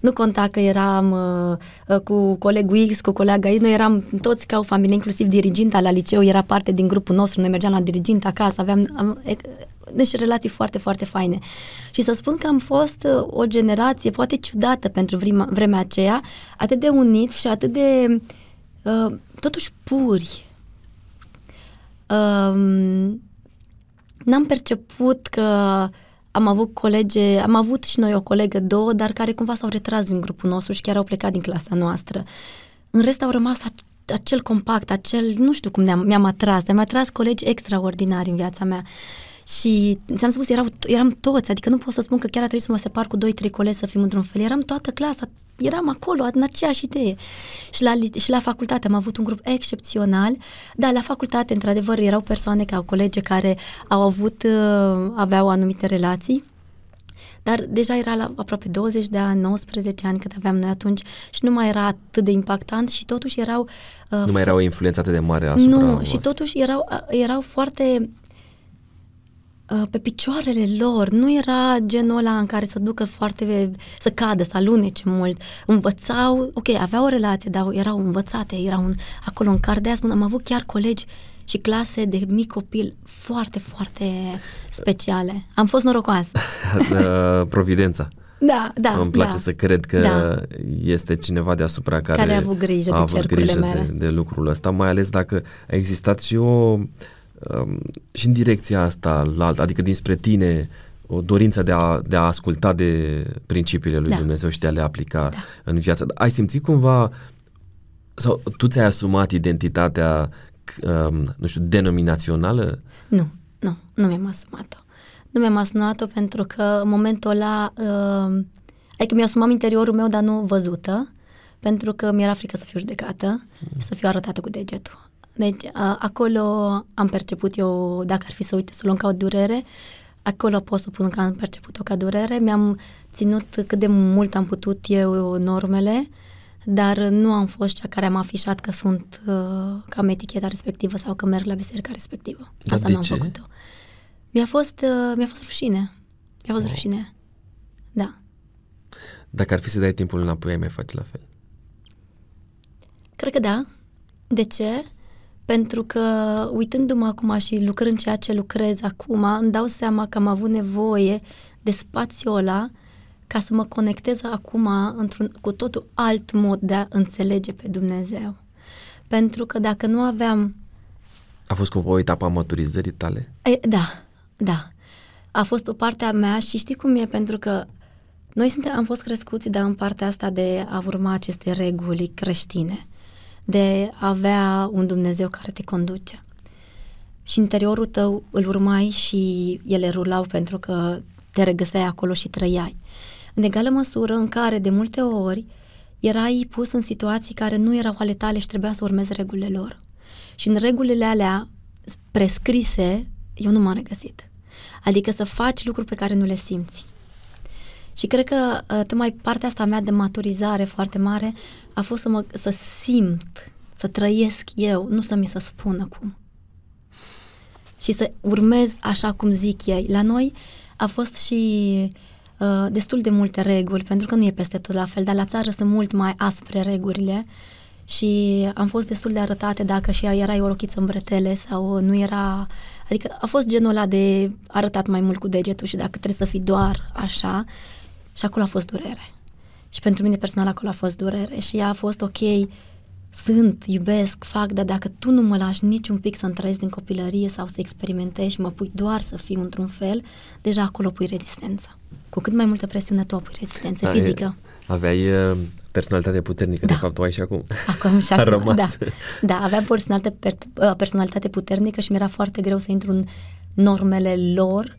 Nu conta că eram uh, uh, cu colegul X, cu colega Y, noi eram toți ca o familie, inclusiv diriginta la liceu era parte din grupul nostru, noi mergeam la diriginta acasă, aveam am, ec- deci relații foarte, foarte faine. Și să spun că am fost uh, o generație poate ciudată pentru vrima, vremea aceea, atât de uniți și atât de uh, totuși puri. Um, n-am perceput că am avut colege, am avut și noi o colegă, două, dar care cumva s-au retras din grupul nostru și chiar au plecat din clasa noastră. În rest au rămas ac- acel compact, acel, nu știu cum ne-am, mi-am atras, mi-am atras colegi extraordinari în viața mea. Și ți-am spus, erau, eram toți, adică nu pot să spun că chiar a trebuit să mă separ cu 2-3 colegi să fim într-un fel. Eram toată clasa, eram acolo, în aceeași idee. Și la, li- și la facultate am avut un grup excepțional, dar la facultate, într-adevăr, erau persoane ca colegi care au avut, uh, aveau anumite relații, dar deja era la aproape 20 de ani, 19 ani cât aveam noi atunci și nu mai era atât de impactant și totuși erau... Uh, Nu mai era o influență atât de mare asupra nu, voastră. și totuși erau, erau foarte uh, pe picioarele lor. Nu era genul ăla în care să ducă foarte, să cadă, să alunece mult. Învățau, ok, aveau o relație, dar erau învățate, erau un, acolo în cardeas. Am avut chiar colegi și clase de mic copil foarte, foarte speciale. Am fost norocoasă. Uh, Providența. Da, da. Îmi place da. să cred că Da. este cineva deasupra care, Care a avut grijă de a avut cercurile grijă mele. de, de lucrul ăsta, mai ales dacă a existat și o um, și în direcția asta, la alt, adică dinspre tine, o dorință de a, de a asculta de principiile lui Da. Dumnezeu și de a le aplica Da. în viață. Ai simțit cumva sau tu ți-ai asumat identitatea um, nu știu, denominațională? Nu, nu, nu mi-am asumat-o. Nu mi-am asumat-o pentru că în momentul ăla, uh, adică mi-asumam interiorul meu, dar nu văzută, pentru că mi-era frică să fiu judecată și să fiu arătată cu degetul. Deci uh, acolo am perceput eu, dacă ar fi să uite, să o luăm ca o durere, acolo pot să pun că am perceput-o ca durere. Mi-am ținut cât de mult am putut eu normele, dar nu am fost cea care am afișat că sunt uh, că am eticheta respectivă sau că merg la biserica respectivă. Dar Asta de nu am ce? făcut-o. Mi-a fost, uh, mi-a fost rușine. Mi-a fost rușine. Da. Dacă ar fi să dai timpul înapoi, ai mai face la fel? Cred că da. De ce? Pentru că uitându-mă acum și lucrând ceea ce lucrez acum, îmi dau seama că am avut nevoie de spațiul ăla ca să mă conectez acum într-un cu totul alt mod de a înțelege pe Dumnezeu. Pentru că dacă nu aveam... A fost cumva o etapă a maturizării tale? E, da, da. A fost o parte a mea și știi cum e, pentru că noi suntem, am fost crescuți de în partea asta de a urma aceste reguli creștine, de a avea un Dumnezeu care te conduce. Și interiorul tău îl urmai și ele rulau pentru că te regăseai acolo și trăiai. În egală măsură în care de multe ori erai pus în situații care nu erau ale tale și trebuia să urmezi regulile lor. Și în regulile alea prescrise, eu nu m-am regăsit. Adică să faci lucruri pe care nu le simți. Și cred că uh, tocmai partea asta mea de maturizare foarte mare a fost să, mă, să simt, să trăiesc eu, nu să mi se spună cum. Și să urmez așa cum zic ei. La noi a fost și uh, destul de multe reguli, pentru că nu e peste tot la fel, dar la țară sunt mult mai aspre regulile și am fost destul de arătate dacă și erai o rochiță în bretele sau nu era... Adică a fost genul ăla de arătat mai mult cu degetul și dacă trebuie să fii doar așa și acolo a fost durere. Și pentru mine personal acolo a fost durere și ea a fost ok, sunt, iubesc, fac, dar dacă tu nu mă lași niciun pic să-mi trăiesc din copilărie sau să experimentez și mă pui doar să fiu într-un fel, deja acolo pui rezistență. Cu cât mai multă presiune tu pui rezistență da, fizică. Aveai uh, personalitate puternică, da. de fapt o ai și acum. Acum și acum, rămas. da. Da, aveam personalitate, uh, personalitate puternică și mi-era foarte greu să intru în normele lor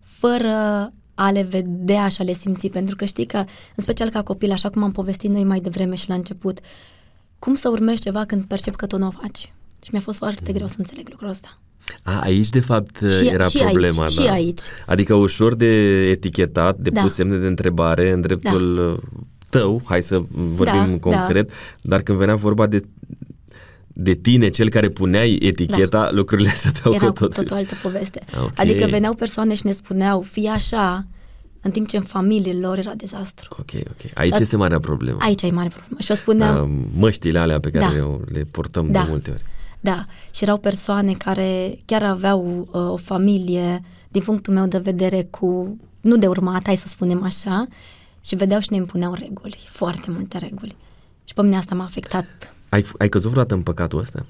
fără a le vedea și a le simți, pentru că știi că, în special ca copil, așa cum am povestit noi mai devreme și la început, cum să urmezi ceva când percep că tu nu o faci? Și mi-a fost foarte mm. greu să înțeleg lucrul ăsta. A, aici de fapt și, era și problema, aici, da. Și aici. Adică ușor de etichetat, de da. pus semne de întrebare în dreptul da. tău, hai să vorbim da, concret, da. dar când venea vorba de de tine, cel care puneai eticheta, da. lucrurile stăteau Era cu tot. cu totul altă poveste. Okay. Adică veneau persoane și ne spuneau, fii așa, în timp ce în familie lor era dezastru. Ok, ok. Aici este marea problemă. Aici e mare problemă. Și o spuneam... Da, măștile alea pe care da. le purtăm da. de multe ori. Da, și erau persoane care chiar aveau uh, o familie, din punctul meu de vedere, cu nu de urmat, hai să spunem așa, și vedeau și ne impuneau reguli, foarte multe reguli. Și pe mine asta m-a afectat ai, ai căzut vreodată în păcatul ăsta?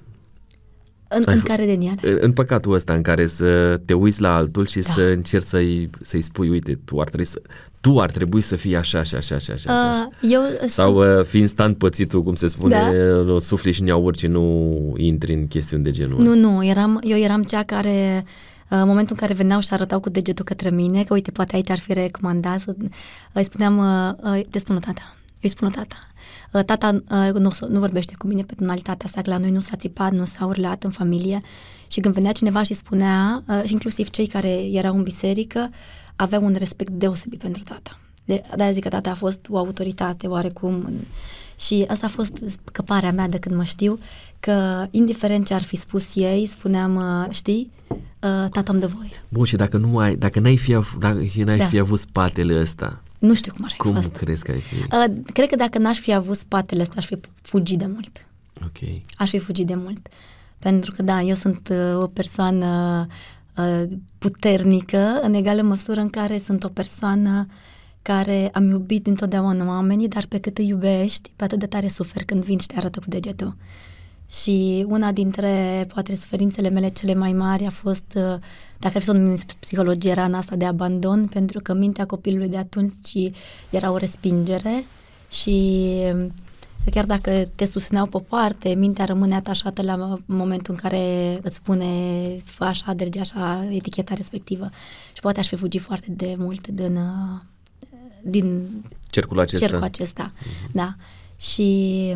În, ai, în care de ele? În păcatul ăsta în care să te uiți la altul și da. să încerci să-i, să-i spui, uite, tu ar trebui să, tu ar trebui să fii așa și așa și așa. așa. Uh, eu Sau uh, fiind stand pățitul, cum se spune, da. sufli și în aur și nu intri în chestiuni de genul Nu, ăsta. nu, eram, eu eram cea care uh, în momentul în care veneau și arătau cu degetul către mine, că uite, poate aici ar fi recomandat, să, îi spuneam, uh, te spun tata, îi spun tata, Uh, tata uh, nu, nu vorbește cu mine pe tonalitatea asta, că la noi nu s-a țipat, nu s-a urlat în familie și când venea cineva și spunea, uh, și inclusiv cei care erau în biserică, aveau un respect deosebit pentru tata. De, de zic că tata a fost o autoritate oarecum și asta a fost căparea mea de când mă știu, că indiferent ce ar fi spus ei, spuneam, știi, tata îmi dă voie. Bun, și dacă nu ai, dacă n-ai fi, dacă n-ai da. fi avut spatele ăsta, nu știu cum ar fi cum fost. crezi că ai fi? Uh, cred că dacă n-aș fi avut spatele ăsta, aș fi fugit de mult. Ok. Aș fi fugit de mult. Pentru că, da, eu sunt uh, o persoană uh, puternică, în egală măsură în care sunt o persoană care am iubit întotdeauna oamenii, dar pe cât îi iubești, pe atât de tare suferi când vin și te arată cu degetul. Și una dintre, poate, suferințele mele cele mai mari a fost, uh, dacă ar fi să o numim psihologie, rana asta de abandon, pentru că mintea copilului de atunci era o respingere și um, chiar dacă te susțineau pe parte, mintea rămâne atașată la momentul în care îți spune fă așa, derge așa, eticheta respectivă. Și poate aș fi fugit foarte de mult din, uh, din cercul acesta. Cercul acesta. Uh-huh. Da. Și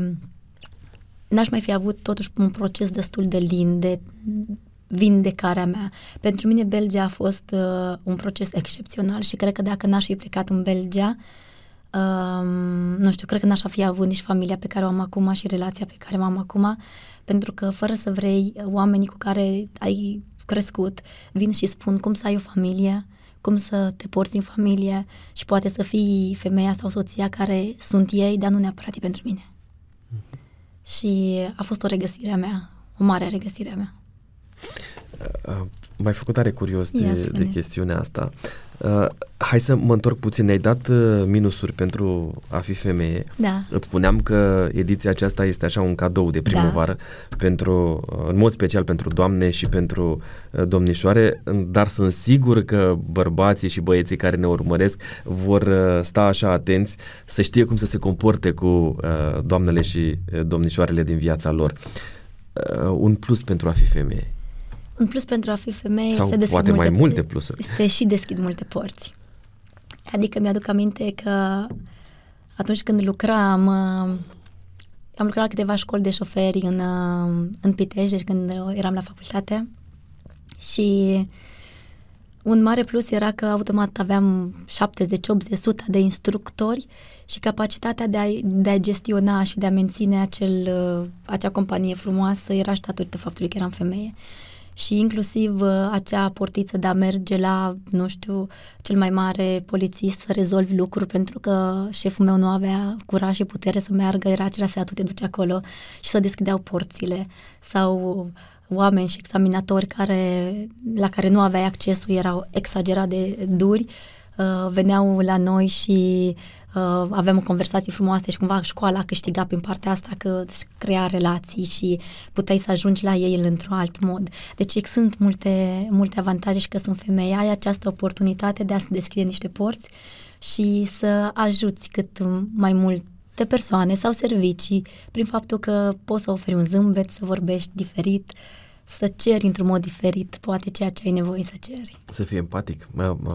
n-aș mai fi avut totuși un proces destul de lin de vindecarea mea. Pentru mine Belgia a fost uh, un proces excepțional și cred că dacă n-aș fi plecat în Belgia, uh, nu știu, cred că n-aș fi avut nici familia pe care o am acum și relația pe care o am acum, pentru că fără să vrei, oamenii cu care ai crescut vin și spun cum să ai o familie, cum să te porți în familie și poate să fii femeia sau soția care sunt ei, dar nu neapărat e pentru mine. Și a fost o regăsire a mea o mare regăsire a mea. Uh, m-ai făcut tare curios de, de chestiunea asta. Uh, hai să mă întorc puțin. Ne-ai dat uh, minusuri pentru a fi femeie. Da. Îți spuneam că ediția aceasta este așa un cadou de primăvară, da. pentru, uh, în mod special pentru doamne și pentru uh, domnișoare, dar sunt sigur că bărbații și băieții care ne urmăresc vor uh, sta așa atenți să știe cum să se comporte cu uh, doamnele și uh, domnișoarele din viața lor. Uh, un plus pentru a fi femeie. Un plus pentru a fi femeie Sau se deschid poate multe, mai multe plusuri. Se și deschid multe porți. Adică mi-aduc aminte că atunci când lucram, uh, am lucrat la câteva școli de șoferi în, uh, în Pitești, deci când eram la facultate și un mare plus era că automat aveam 70, 80, 100 de instructori și capacitatea de a, de a gestiona și de a menține acel, uh, acea companie frumoasă era și datorită faptului că eram femeie și inclusiv uh, acea portiță de a merge la, nu știu, cel mai mare polițist să rezolvi lucruri pentru că șeful meu nu avea curaj și putere să meargă, era acela să tu te duci acolo și să deschideau porțile. Sau oameni și examinatori care, la care nu aveai accesul, erau exagerat de duri, uh, veneau la noi și uh, aveam conversații frumoase și cumva școala câștiga prin partea asta că crea relații și puteai să ajungi la ei într-un alt mod. Deci sunt multe, multe avantaje și că sunt femei, ai această oportunitate de a se deschide niște porți și să ajuți cât mai mult de persoane sau servicii prin faptul că poți să oferi un zâmbet, să vorbești diferit, uh, să ceri într-un mod diferit, poate ceea ce ai nevoie să ceri. Să fii empatic.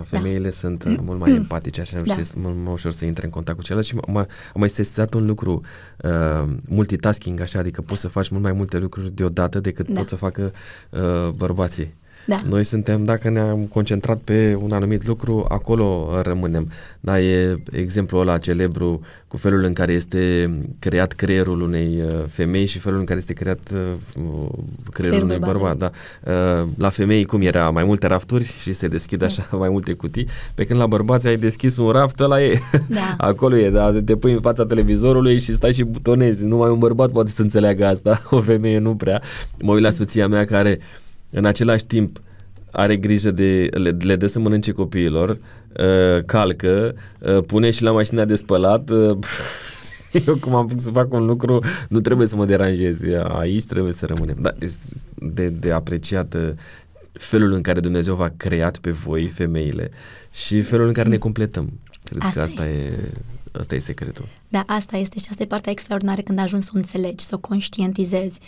Femeile da. sunt uh, mult mai empatice, așa da. și mult mai ușor să intre în contact cu celălalt și am mai sesizat un lucru, uh, multitasking, așa, adică poți să faci mult mai multe lucruri deodată decât da. pot să facă uh, bărbații. Da. Noi suntem, dacă ne-am concentrat pe un anumit lucru, acolo rămânem. Da, e exemplul ăla celebru cu felul în care este creat creierul unei uh, femei și felul în care este creat uh, creierul Creierul unui bărbat. Da. Uh, la femei cum era? Mai multe rafturi și se deschid da. așa mai multe cutii, pe când la bărbați ai deschis un raft, ăla e. Da. acolo e, da, te pui în fața televizorului și stai și butonezi. Numai un bărbat poate să înțeleagă asta, o femeie nu prea. Mă uit la soția mea care în același timp are grijă de, le, le dă să mănânce copiilor, uh, calcă, uh, pune și la mașina de spălat. Uh, eu cum am să fac un lucru, nu trebuie să mă deranjez. Aici trebuie să rămânem. Da, de, de apreciat uh, felul în care Dumnezeu v-a creat pe voi, femeile, și felul în care ne completăm. Cred asta că asta e. e Asta e secretul. Da, asta este și asta e partea extraordinară când ajungi să o înțelegi, să o conștientizezi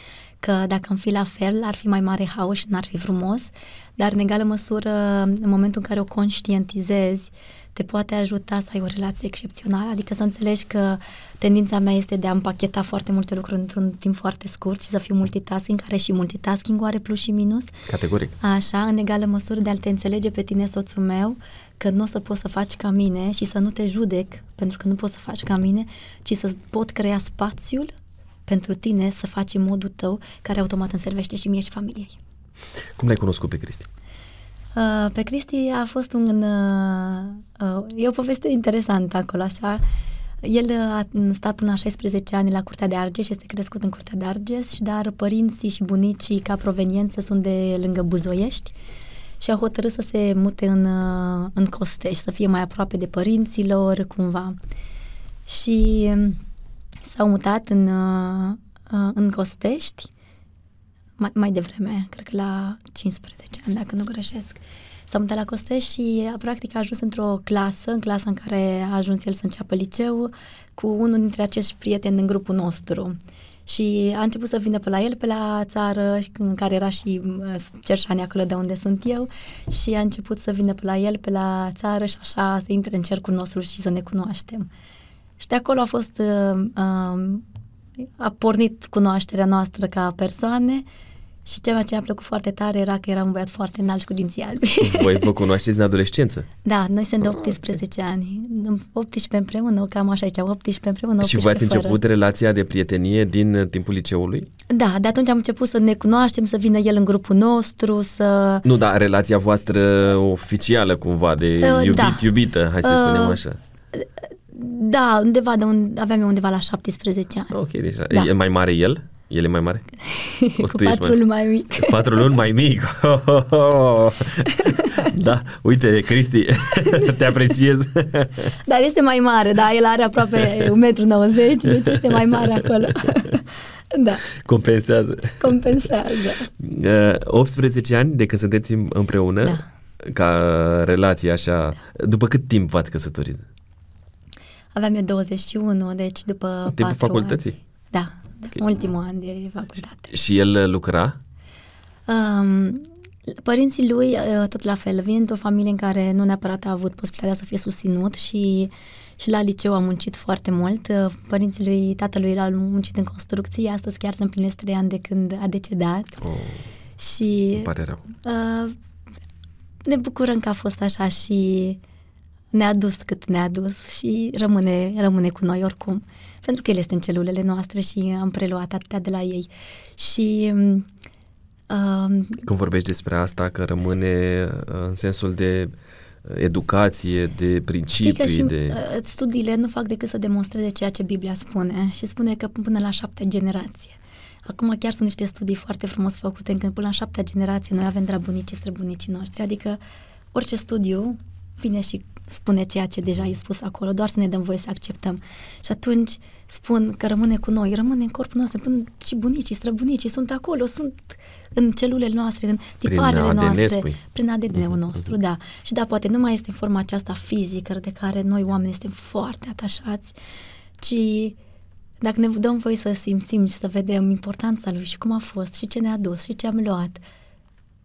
că dacă am fi la fel, ar fi mai mare haos și n-ar fi frumos, dar în egală măsură, în momentul în care o conștientizezi, te poate ajuta să ai o relație excepțională, adică să înțelegi că tendința mea este de a împacheta foarte multe lucruri într-un timp foarte scurt și să fiu multitasking, care și multitasking are plus și minus. Categoric. Așa, în egală măsură de a te înțelege pe tine, soțul meu, că nu o să poți să faci ca mine și să nu te judec pentru că nu poți să faci ca mine, ci să pot crea spațiul pentru tine să faci în modul tău care automat înservește și mie și familiei. Cum l-ai cunoscut pe Cristi? Uh, pe Cristi a fost un... Uh, uh, e o poveste interesantă acolo, așa. El a stat până la 16 ani la Curtea de Argeș, este crescut în Curtea de Argeș, dar părinții și bunicii ca proveniență sunt de lângă Buzoiești și a hotărât să se mute în, uh, în Costești, să fie mai aproape de părinților, cumva. Și um, s-au mutat în, uh, uh, în Costești mai, mai devreme, cred că la 15 ani, dacă nu greșesc. S-a mutat la Costești și practic a ajuns într-o clasă, în clasa în care a ajuns el să înceapă liceu, cu unul dintre acești prieteni în grupul nostru. Și a început să vină pe la el, pe la țară, în care era și Cerșani, acolo de unde sunt eu, și a început să vină pe la el, pe la țară și așa să intre în cercul nostru și să ne cunoaștem. Și de acolo a fost, uh, uh, a pornit cunoașterea noastră ca persoane și ceea ce mi-a plăcut foarte tare era că era un băiat foarte înalt și cu dinții albi. Voi vă cunoașteți în adolescență? Da, noi suntem de 18 okay. ani. 18 împreună, cam așa aici, 18 împreună, 18 Și v-ați început relația de prietenie din timpul liceului? Da, de atunci am început să ne cunoaștem, să vină el în grupul nostru, să... Nu, da, relația voastră oficială cumva, de uh, iubit, da. iubită, hai să uh, spunem așa. Da, undeva de un, aveam eu undeva la 17 ani. Ok, deci da. e mai mare el? El e mai mare? Cu patru luni mai mic. Patru luni mai mic. da, uite, Cristi, te apreciez. Dar este mai mare, da, el are aproape 1,90 m, deci este mai mare acolo. da. Compensează. Compensează. 18 uh, ani de când sunteți împreună, da. ca relație așa, da. după cât timp v-ați căsătorit? Aveam eu 21, deci după Timpul facultății? Ani. Da, okay. ultimul an de facultate. Și el lucra? Um, părinții lui, uh, tot la fel, vin într-o familie în care nu neapărat a avut posibilitatea să fie susținut și, și la liceu a muncit foarte mult. Uh, părinții lui, tatălui l-au muncit în construcții, astăzi chiar se împlinesc trei ani de când a decedat. Oh, și îmi pare rău. Uh, ne bucurăm că a fost așa și ne-a dus cât ne-a dus și rămâne, rămâne cu noi oricum. Pentru că el este în celulele noastre și am preluat atâtea de la ei. Și uh, când vorbești despre asta, că rămâne uh, în sensul de educație, de principii, Știi că și de... Uh, studiile nu fac decât să demonstreze ceea ce Biblia spune și spune că până la șaptea generație. Acum chiar sunt niște studii foarte frumos făcute, încât până la șaptea generație noi avem de la bunicii străbunicii noștri, adică orice studiu vine și spune ceea ce deja e spus acolo, doar să ne dăm voie să acceptăm. Și atunci spun că rămâne cu noi, rămâne în corpul nostru, până și bunicii, străbunicii sunt acolo, sunt în celulele noastre, în tiparele prin noastre, spui. prin ADN-ul uh-huh, nostru, uh-huh. da. Și da, poate nu mai este forma aceasta fizică de care noi oameni suntem foarte atașați, ci dacă ne dăm voie să simțim și să vedem importanța lui și cum a fost și ce ne-a dus și ce am luat,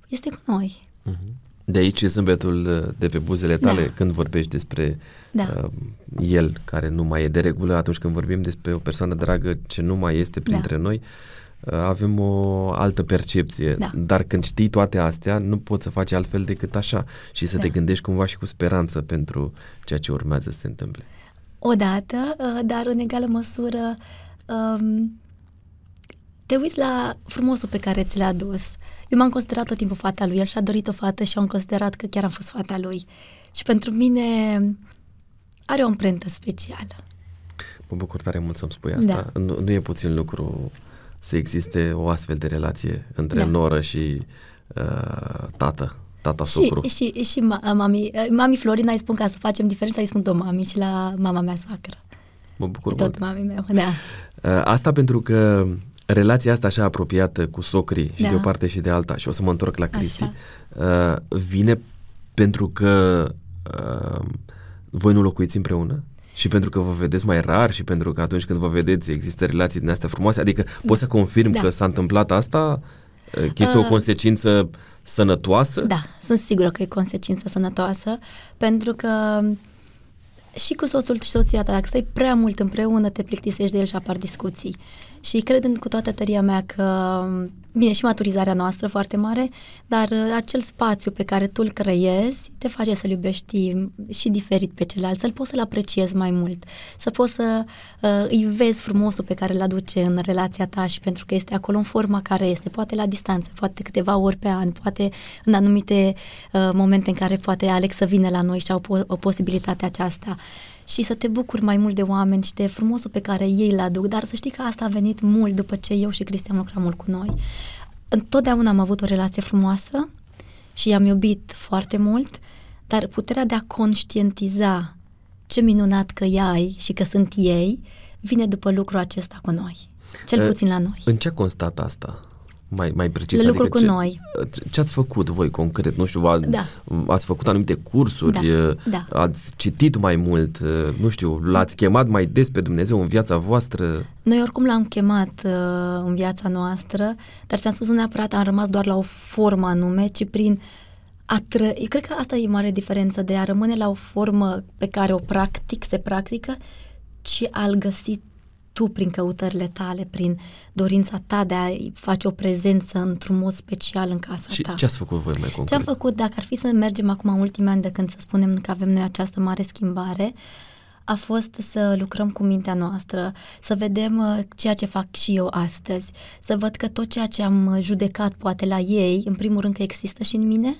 este cu noi. Uh-huh. De aici zâmbetul uh, de pe buzele tale da. când vorbești despre da. uh, el care nu mai e de regulă, atunci când vorbim despre o persoană dragă ce nu mai este printre da. noi, uh, avem o altă percepție. Da. Dar când știi toate astea, nu poți să faci altfel decât așa și să da. te gândești cumva și cu speranță pentru ceea ce urmează să se întâmple. Odată, uh, dar în egală măsură um, te uiți la frumosul pe care ți l-a adus. Eu m-am considerat tot timpul fata lui, el și-a dorit o fată și am considerat că chiar am fost fata lui. Și pentru mine are o amprentă specială. Mă bucur tare mult să-mi spui asta. Da. Nu, nu e puțin lucru să existe o astfel de relație între da. noră și uh, tată, tata și, socru. Și, și mami, mami Florina îi spun ca să facem diferența, îi spun tot mami și la mama mea sacră. Mă bucur tot mult. mami meu, da. Uh, asta pentru că relația asta așa apropiată cu socrii și da. de o parte și de alta, și o să mă întorc la Cristi, uh, vine pentru că uh, voi nu locuiți împreună? Și pentru că vă vedeți mai rar și pentru că atunci când vă vedeți există relații din astea frumoase? Adică poți să confirm da. că s-a întâmplat asta? Uh, că este uh, o consecință sănătoasă? Da, sunt sigură că e consecință sănătoasă pentru că și cu soțul și soția ta, dacă stai prea mult împreună, te plictisești de el și apar discuții. Și cred în, cu toată tăria mea că, bine, și maturizarea noastră foarte mare, dar uh, acel spațiu pe care tu îl creezi te face să-l iubești și diferit pe celălalt, să-l poți să-l apreciezi mai mult, să poți să uh, îi vezi frumosul pe care îl aduce în relația ta și pentru că este acolo în forma care este, poate la distanță, poate câteva ori pe an, poate în anumite uh, momente în care poate Alex să vină la noi și au po- o posibilitate aceasta și să te bucuri mai mult de oameni și de frumosul pe care ei îl aduc, dar să știi că asta a venit mult după ce eu și Cristian lucram mult cu noi. Întotdeauna am avut o relație frumoasă și i-am iubit foarte mult, dar puterea de a conștientiza ce minunat că ai și că sunt ei, vine după lucrul acesta cu noi. Cel puțin la noi. În ce a constat asta? Mai, mai precis. Le lucru adică cu ce, noi. Ce ați făcut voi concret? Nu știu, a, da. ați făcut anumite cursuri, da. Da. ați citit mai mult, nu știu, l-ați chemat mai des pe Dumnezeu în viața voastră? Noi oricum l-am chemat uh, în viața noastră, dar ți-am spus nu neapărat am rămas doar la o formă anume, ci prin a tră... Eu cred că asta e mare diferență de a rămâne la o formă pe care o practic, se practică, ci al găsi tu prin căutările tale, prin dorința ta de a face o prezență într-un mod special în casa și ta. ce ați făcut voi mai concret? Ce am făcut, dacă ar fi să mergem acum în ultimii ani de când să spunem că avem noi această mare schimbare, a fost să lucrăm cu mintea noastră, să vedem uh, ceea ce fac și eu astăzi, să văd că tot ceea ce am judecat poate la ei, în primul rând că există și în mine,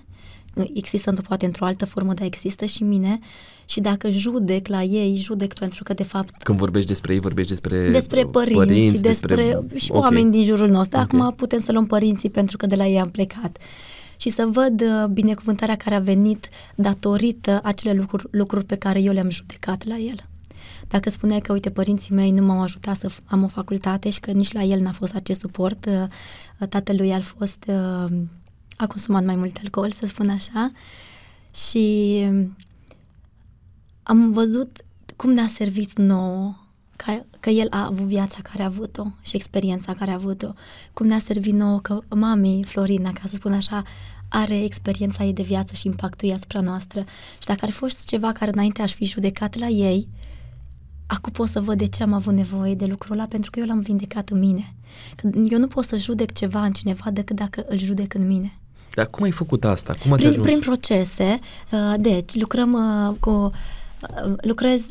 există poate într-o altă formă, dar există și mine și dacă judec la ei, judec pentru că de fapt... Când vorbești despre ei, vorbești despre Despre părinți, părinți despre, despre și okay. oameni din jurul nostru. Okay. Acum putem să luăm părinții pentru că de la ei am plecat și să văd uh, binecuvântarea care a venit datorită acele lucruri, lucruri pe care eu le-am judecat la el. Dacă spunea că, uite, părinții mei nu m-au ajutat să am o facultate și că nici la el n-a fost acest suport, uh, tatălui a fost, uh, a consumat mai mult alcool, să spun așa, și am văzut cum ne-a servit nouă că, că el a avut viața care a avut-o și experiența care a avut-o, cum ne-a servit nouă că mami Florina, ca să spun așa, are experiența ei de viață și impactul ei asupra noastră. Și dacă ar fi fost ceva care înainte aș fi judecat la ei, acum pot să văd de ce am avut nevoie de lucrul ăla, pentru că eu l-am vindecat în mine. Că eu nu pot să judec ceva în cineva decât dacă îl judec în mine. Dar cum ai făcut asta? Cum ați prin, ajuns? prin procese. Uh, deci, lucrăm uh, cu... Uh, lucrez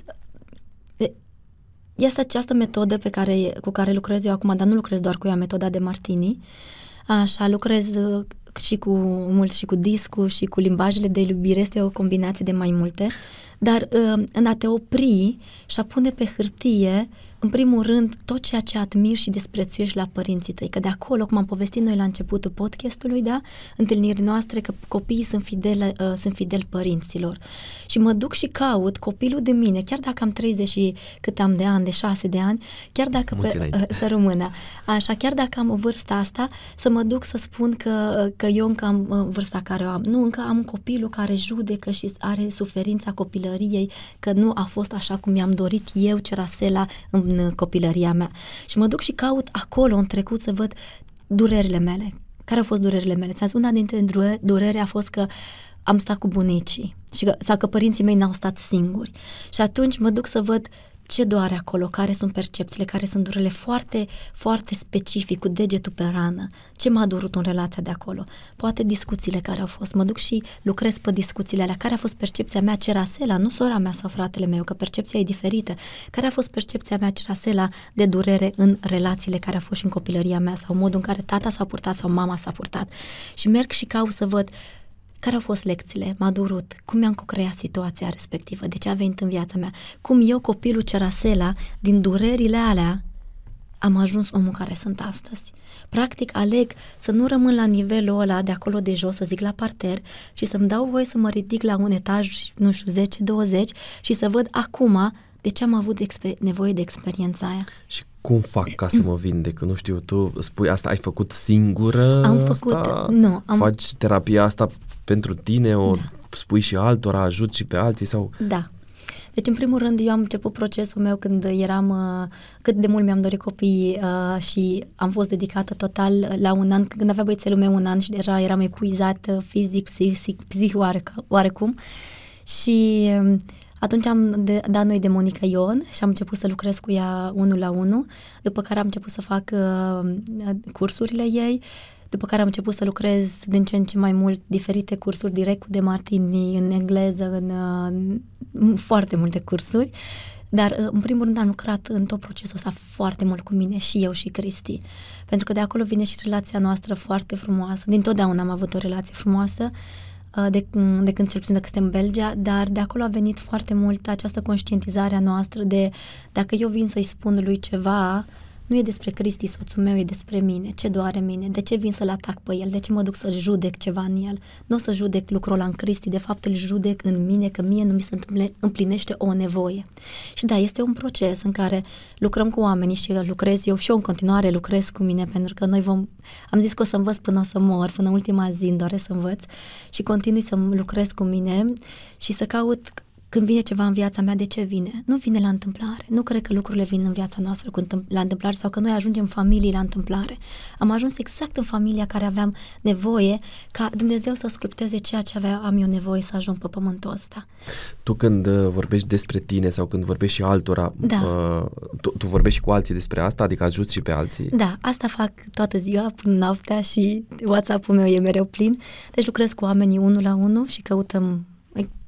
este această metodă pe care, cu care lucrez eu acum, dar nu lucrez doar cu ea, metoda de Martini. Așa, lucrez și cu mult și cu discul și cu limbajele de iubire, este o combinație de mai multe, dar în a te opri și a pune pe hârtie în primul rând, tot ceea ce admiri și desprețuiești la părinții tăi, că de acolo, cum am povestit noi la începutul podcastului, da, întâlnirii noastre, că copiii sunt fideli, uh, sunt fideli părinților. Și mă duc și caut copilul de mine, chiar dacă am 30 și cât am de ani, de 6 de ani, chiar dacă, pe, uh, să rămână, așa, chiar dacă am o vârstă asta, să mă duc să spun că, uh, că eu încă am uh, vârsta care o am. Nu, încă am un copilul care judecă și are suferința copilăriei, că nu a fost așa cum mi-am dorit eu, Cerasela, în în copilăria mea. Și mă duc și caut acolo, în trecut, să văd durerile mele. Care au fost durerile mele? Ți-am spus, una dintre dureri a fost că am stat cu bunicii și că, sau că părinții mei n-au stat singuri. Și atunci mă duc să văd ce doare acolo, care sunt percepțiile, care sunt durerile foarte, foarte specific, cu degetul pe rană, ce m-a durut în relația de acolo, poate discuțiile care au fost, mă duc și lucrez pe discuțiile alea, care a fost percepția mea? Cerasela, nu sora mea sau fratele meu, că percepția e diferită, care a fost percepția mea? Cerasela de durere în relațiile care au fost și în copilăria mea sau modul în care tata s-a purtat sau mama s-a purtat? Și merg și caut să văd care au fost lecțiile? M-a durut. Cum mi-am co-creat situația respectivă? De ce a venit în viața mea? Cum eu, copilul Cerasela, din durerile alea, am ajuns omul care sunt astăzi. Practic, aleg să nu rămân la nivelul ăla de acolo de jos, să zic la parter, și să-mi dau voie să mă ridic la un etaj, nu știu, 10-20 și să văd acum de ce am avut exper- nevoie de experiența aia. Și cum fac ca să mă vindec? Nu știu, tu spui asta, ai făcut singură Am făcut, asta? nu. Am... Faci terapia asta pentru tine, o da. spui și altora, ajut și pe alții sau... Da. Deci, în primul rând, eu am început procesul meu când eram, uh, cât de mult mi-am dorit copii uh, și am fost dedicată total la un an, când avea băiețelul meu un an și deja eram epuizat fizic, psihic, psihic oarecum. Și uh, atunci am de, dat noi de Monica Ion și am început să lucrez cu ea unul la unul, după care am început să fac uh, cursurile ei, după care am început să lucrez din ce în ce mai mult diferite cursuri direct cu De Martini, în engleză, în, în foarte multe cursuri. Dar, uh, în primul rând, am lucrat în tot procesul ăsta foarte mult cu mine și eu și Cristi. Pentru că de acolo vine și relația noastră foarte frumoasă. Din totdeauna am avut o relație frumoasă Uh, de, de când cel puțin de când suntem în Belgia, dar de acolo a venit foarte mult această conștientizare a noastră de dacă eu vin să-i spun lui ceva, nu e despre Cristi, soțul meu, e despre mine, ce doare mine, de ce vin să-l atac pe el, de ce mă duc să judec ceva în el. Nu o să judec lucrul ăla în Cristi, de fapt îl judec în mine, că mie nu mi se împlinește o nevoie. Și da, este un proces în care lucrăm cu oamenii și lucrez eu și eu în continuare lucrez cu mine, pentru că noi vom, am zis că o să învăț până o să mor, până ultima zi îmi doresc să învăț și continui să lucrez cu mine și să caut când vine ceva în viața mea, de ce vine? Nu vine la întâmplare. Nu cred că lucrurile vin în viața noastră cu întâmpl- la întâmplare sau că noi ajungem în familii la întâmplare. Am ajuns exact în familia care aveam nevoie ca Dumnezeu să sculpteze ceea ce avea, am eu nevoie să ajung pe pământul ăsta. Tu când uh, vorbești despre tine sau când vorbești și altora, da. uh, tu, tu vorbești și cu alții despre asta? Adică ajuți și pe alții? Da, asta fac toată ziua până noaptea și WhatsApp-ul meu e mereu plin. Deci lucrez cu oamenii unul la unul și căutăm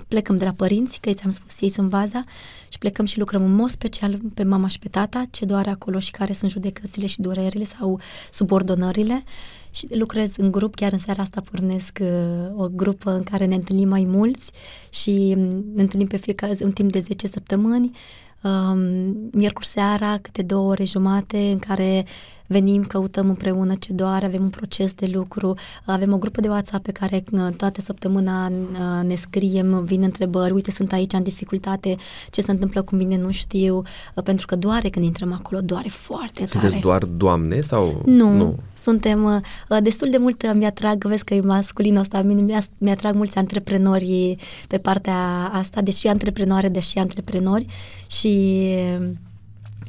plecăm de la părinți, că ți-am spus, ei sunt baza, și plecăm și lucrăm în mod special pe mama și pe tata, ce doare acolo și care sunt judecățile și durerile sau subordonările. Și lucrez în grup, chiar în seara asta pornesc uh, o grupă în care ne întâlnim mai mulți și mm, ne întâlnim pe fiecare un timp de 10 săptămâni um, miercuri seara, câte două ore jumate în care venim, căutăm împreună ce doare, avem un proces de lucru, avem o grupă de WhatsApp pe care uh, toată săptămâna uh, ne scriem, vin întrebări, uite sunt aici în dificultate, ce se întâmplă cu mine nu știu, uh, pentru că doare când intrăm acolo, doare foarte Sunteți tare. doar doamne sau? Nu, nu. suntem destul de mult, mi-atrag, vezi că e masculinul ăsta, mi-atrag mulți antreprenori pe partea asta, deși antreprenoare, deși antreprenori și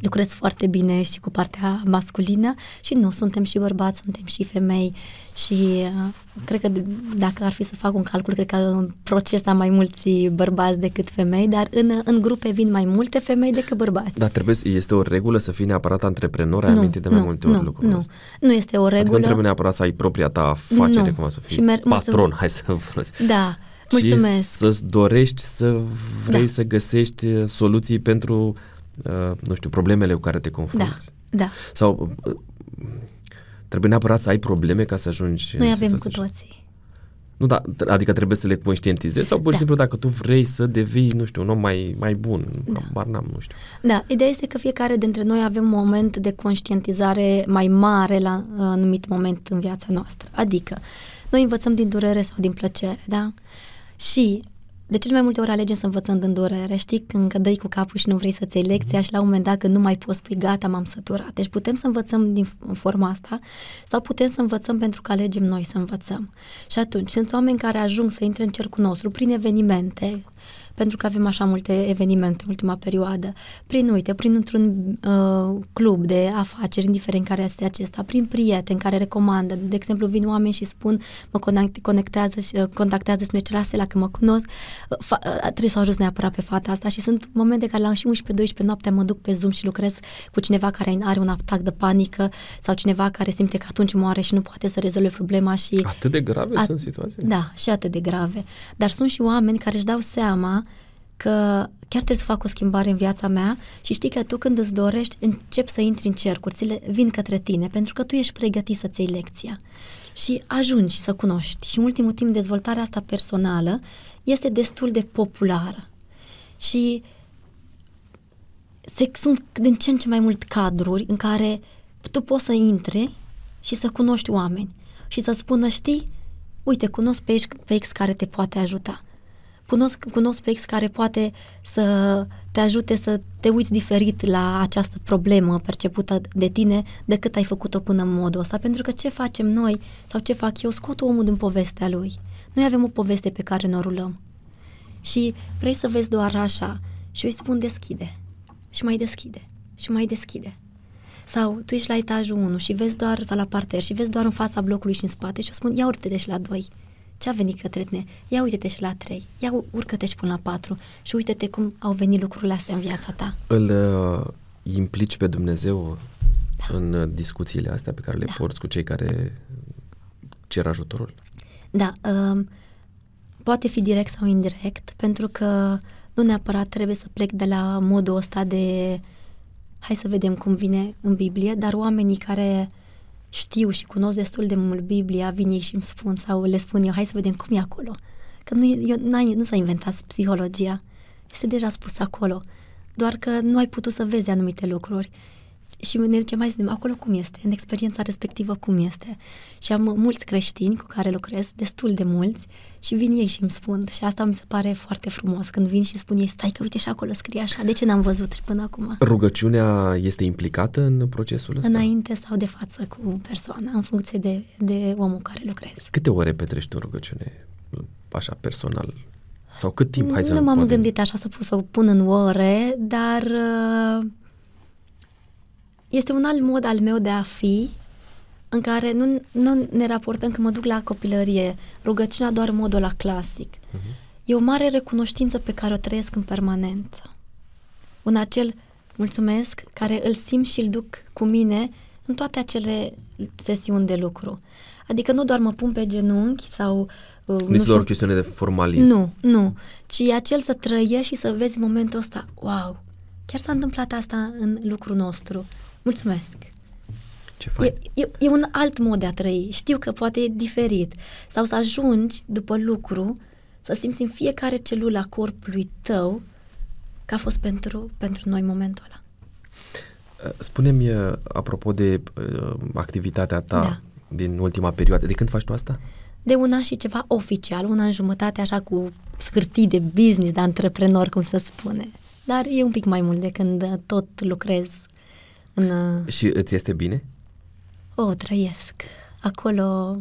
lucrez foarte bine și cu partea masculină și nu, suntem și bărbați, suntem și femei și uh, cred că dacă ar fi să fac un calcul, cred că în proces am mai mulți bărbați decât femei, dar în, în grupe vin mai multe femei decât bărbați. Dar trebuie, este o regulă să fii neapărat antreprenor? Ai nu, amintit de mai nu, multe ori nu, lucrul Nu, ăsta. nu este o regulă. Adică nu trebuie neapărat să ai propria ta afacere, nu. cum să fii și mer- patron, mulțumesc. hai să folosesc. Da, mulțumesc. Și să-ți dorești să vrei da. să găsești uh, soluții pentru Uh, nu știu, problemele cu care te confrunți. Da, da. Sau uh, trebuie neapărat să ai probleme ca să ajungi Noi avem cu toții. Nu, da, adică trebuie să le conștientizezi sau pur și da. simplu dacă tu vrei să devii, nu știu, un om mai, mai bun, da. bar n-am, nu știu. Da, ideea este că fiecare dintre noi avem un moment de conștientizare mai mare la uh, anumit moment în viața noastră. Adică, noi învățăm din durere sau din plăcere, da? Și de cele mai multe ori alegem să învățăm din durere. Știi, când dai cu capul și nu vrei să-ți iei lecția și la un moment dat când nu mai poți spui gata, m-am săturat. Deci putem să învățăm din forma asta sau putem să învățăm pentru că alegem noi să învățăm. Și atunci sunt oameni care ajung să intre în cercul nostru prin evenimente, pentru că avem așa multe evenimente în ultima perioadă, prin, uite, prin într-un uh, club de afaceri, indiferent care este acesta, prin prieteni care recomandă, de exemplu, vin oameni și spun, mă conectează și uh, contactează, spune ce la că mă cunosc, uh, fa- uh, trebuie să o ajut neapărat pe fata asta și sunt momente care la și 11-12 noaptea mă duc pe Zoom și lucrez cu cineva care are un atac de panică sau cineva care simte că atunci moare și nu poate să rezolve problema și... Atât de grave at- sunt situații? Da, și atât de grave. Dar sunt și oameni care își dau seama că chiar trebuie să fac o schimbare în viața mea și știi că tu când îți dorești, începi să intri în cercuri, ți le vin către tine, pentru că tu ești pregătit să-ți iei lecția și ajungi să cunoști. Și în ultimul timp, dezvoltarea asta personală este destul de populară. Și se, sunt din ce în ce mai mult cadruri în care tu poți să intri și să cunoști oameni și să spună, știi, uite, cunosc pe X, pe X care te poate ajuta cunosc, cunosc pe X care poate să te ajute să te uiți diferit la această problemă percepută de tine decât ai făcut-o până în modul ăsta. Pentru că ce facem noi sau ce fac eu, scot omul din povestea lui. Noi avem o poveste pe care ne o rulăm. Și vrei să vezi doar așa și eu îi spun deschide. Și mai deschide. Și mai deschide. Sau tu ești la etajul 1 și vezi doar, sau la parter, și vezi doar în fața blocului și în spate și eu spun, ia urte și la 2 ce a venit către tine? Ia uite-te și la 3, ia urcă-te și până la 4 și uite-te cum au venit lucrurile astea în viața ta. Îl uh, implici pe Dumnezeu da. în uh, discuțiile astea pe care le da. porți cu cei care cer ajutorul? Da, uh, poate fi direct sau indirect, pentru că nu neapărat trebuie să plec de la modul ăsta de hai să vedem cum vine în Biblie, dar oamenii care știu și cunosc destul de mult Biblia, vin ei și îmi spun sau le spun eu, hai să vedem cum e acolo. Că nu, eu, nu s-a inventat psihologia, este deja spus acolo, doar că nu ai putut să vezi anumite lucruri și ne ducem mai să vedem acolo cum este, în experiența respectivă cum este. Și am mulți creștini cu care lucrez, destul de mulți, și vin ei și îmi spun. Și asta mi se pare foarte frumos, când vin și spun ei, stai că uite și acolo scrie așa, de ce n-am văzut și până acum? Rugăciunea este implicată în procesul ăsta? Înainte sau de față cu persoana, în funcție de, de omul cu care lucrez. Câte ore petrești o rugăciune, așa, personal? Sau cât timp? Hai să nu m-am poate... gândit așa să, să o pun în ore, dar uh, este un alt mod al meu de a fi în care nu, nu ne raportăm că mă duc la copilărie, rugăciunea doar modul la clasic. Uh-huh. E o mare recunoștință pe care o trăiesc în permanență. Un acel mulțumesc care îl simt și îl duc cu mine în toate acele sesiuni de lucru. Adică nu doar mă pun pe genunchi sau... Uh, nu este doar o chestiune de formalism. Nu, nu. Ci acel să trăiești și să vezi momentul ăsta, wow, chiar s-a întâmplat asta în lucrul nostru. Mulțumesc! Ce fain. E, e, e un alt mod de a trăi. Știu că poate e diferit. Sau să ajungi după lucru să simți în fiecare celulă a corpului tău că a fost pentru, pentru noi momentul ăla. Uh, spune-mi, uh, apropo de uh, activitatea ta da. din ultima perioadă, de când faci tu asta? De un an și ceva oficial, un an jumătate așa cu scârtii de business, de antreprenor, cum se spune. Dar e un pic mai mult de când uh, tot lucrez în... Și îți este bine? O, trăiesc. Acolo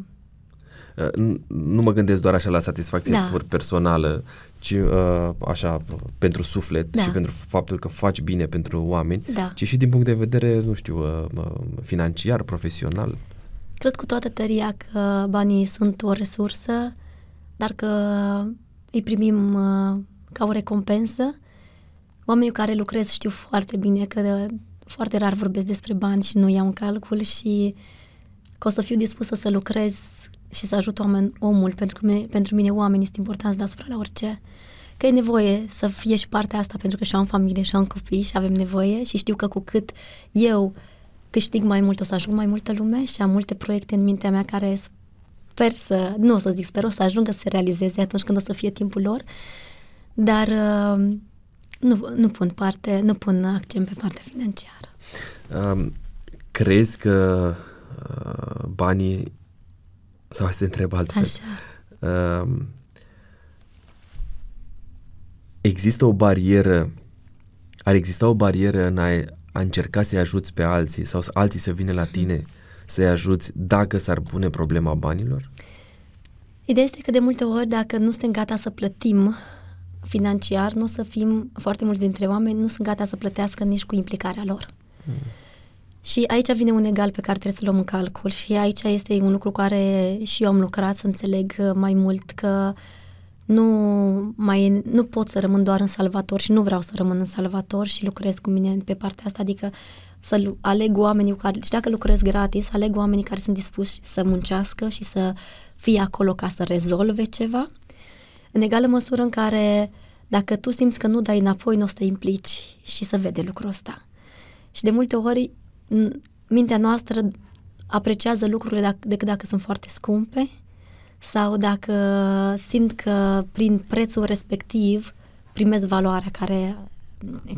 nu mă gândesc doar așa la satisfacție da. pur personală, ci uh, așa pentru suflet da. și pentru faptul că faci bine pentru oameni, da. ci și din punct de vedere, nu știu, uh, financiar, profesional. Cred cu toată tăria că banii sunt o resursă, dar că îi primim uh, ca o recompensă. Oamenii cu care lucrez știu foarte bine că foarte rar vorbesc despre bani și nu iau în calcul și că o să fiu dispusă să lucrez și să ajut oameni, omul, pentru că mine, pentru mine oamenii sunt importanți deasupra la orice. Că e nevoie să fie și partea asta, pentru că și am familie și am copii și avem nevoie și știu că cu cât eu câștig mai mult, o să ajung mai multă lume și am multe proiecte în mintea mea care sper să, nu o să zic sper, o să ajungă să se realizeze atunci când o să fie timpul lor, dar uh, nu, nu pun parte, nu pun accent pe partea financiară. Um, crezi că uh, banii sau să te întreb altfel. Așa. Uh, există o barieră, ar exista o barieră în a, a încerca să-i ajuți pe alții sau să alții să vină la tine să-i ajuți dacă s-ar pune problema banilor? Ideea este că de multe ori dacă nu suntem gata să plătim financiar, nu o să fim, foarte mulți dintre oameni nu sunt gata să plătească nici cu implicarea lor. Hmm. Și aici vine un egal pe care trebuie să luăm în calcul și aici este un lucru cu care și eu am lucrat să înțeleg uh, mai mult că nu, mai, nu pot să rămân doar în salvator și nu vreau să rămân în salvator și lucrez cu mine pe partea asta, adică să aleg oamenii cu care, și dacă lucrez gratis, aleg oamenii care sunt dispuși să muncească și să fie acolo ca să rezolve ceva, în egală măsură în care dacă tu simți că nu dai înapoi, nu o să te implici și să vede lucrul ăsta. Și de multe ori mintea noastră apreciază lucrurile dacă, decât dacă sunt foarte scumpe sau dacă simt că prin prețul respectiv primesc valoarea care,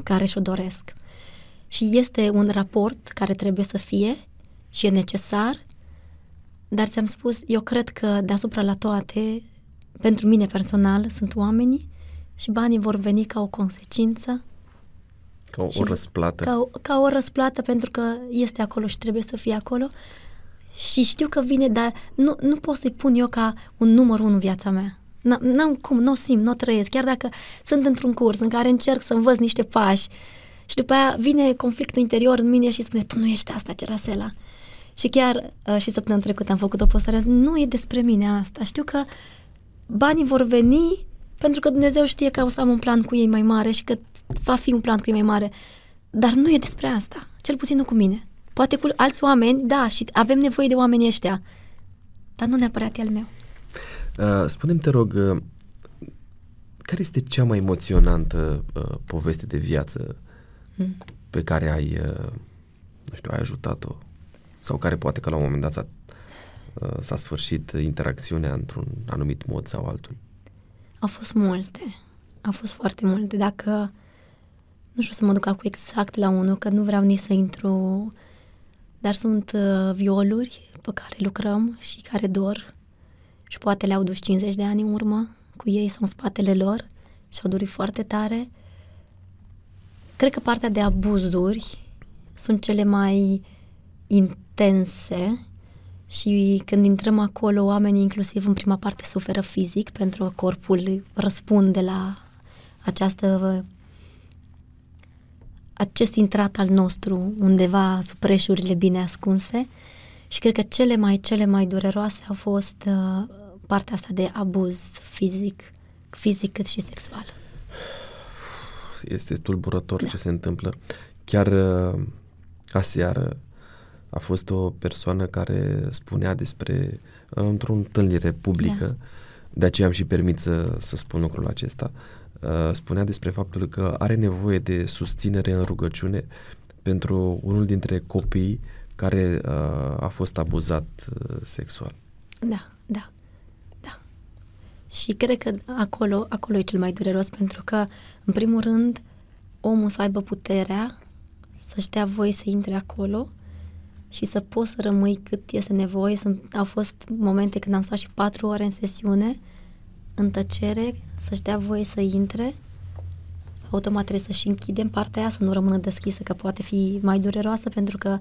care și-o doresc. Și este un raport care trebuie să fie și e necesar, dar ți-am spus, eu cred că deasupra la toate, pentru mine personal, sunt oamenii și banii vor veni ca o consecință ca o răsplată. Ca, ca o răsplată pentru că este acolo și trebuie să fie acolo. Și știu că vine, dar nu, nu pot să-i pun eu ca un număr unu în viața mea. N-am cum, nu o simt, nu o trăiesc. Chiar dacă sunt într-un curs în care încerc să învăț niște pași și după aia vine conflictul interior în mine și spune, tu nu ești asta, Cerasela. Și chiar uh, și săptămâna trecută am făcut o postare, nu e despre mine asta. Știu că banii vor veni pentru că Dumnezeu știe că o să am un plan cu ei mai mare și că va fi un plan cu ei mai mare. Dar nu e despre asta. Cel puțin nu cu mine. Poate cu alți oameni, da, și avem nevoie de oamenii ăștia. Dar nu neapărat e al meu. Uh, spune-mi, te rog, uh, care este cea mai emoționantă uh, poveste de viață hmm. pe care ai, uh, nu știu, ai ajutat-o? Sau care poate că la un moment dat s-a, uh, s-a sfârșit interacțiunea într-un anumit mod sau altul? Au fost multe. Au fost foarte multe. Dacă nu știu să mă duc acum exact la unul, că nu vreau nici să intru, dar sunt uh, violuri pe care lucrăm și care dor și poate le-au dus 50 de ani în urmă cu ei sau în spatele lor și au durit foarte tare. Cred că partea de abuzuri sunt cele mai intense și când intrăm acolo, oamenii inclusiv în prima parte suferă fizic pentru că corpul răspunde la această acest intrat al nostru undeva sub preșurile bine ascunse și cred că cele mai, cele mai dureroase au fost uh, partea asta de abuz fizic, fizic cât și sexual. Este tulburător da. ce se întâmplă. Chiar uh, aseară a fost o persoană care spunea despre, într-o întâlnire publică, da. de aceea am și permit să, să spun lucrul acesta, uh, spunea despre faptul că are nevoie de susținere în rugăciune pentru unul dintre copii care uh, a fost abuzat uh, sexual. Da, da, da. Și cred că acolo, acolo e cel mai dureros, pentru că, în primul rând, omul să aibă puterea să-și dea voie să intre acolo și să poți să rămâi cât este nevoie. Sunt, au fost momente când am stat și patru ore în sesiune, în tăcere, să-și dea voie să intre. Automat trebuie să-și închidem partea aia, să nu rămână deschisă, că poate fi mai dureroasă, pentru că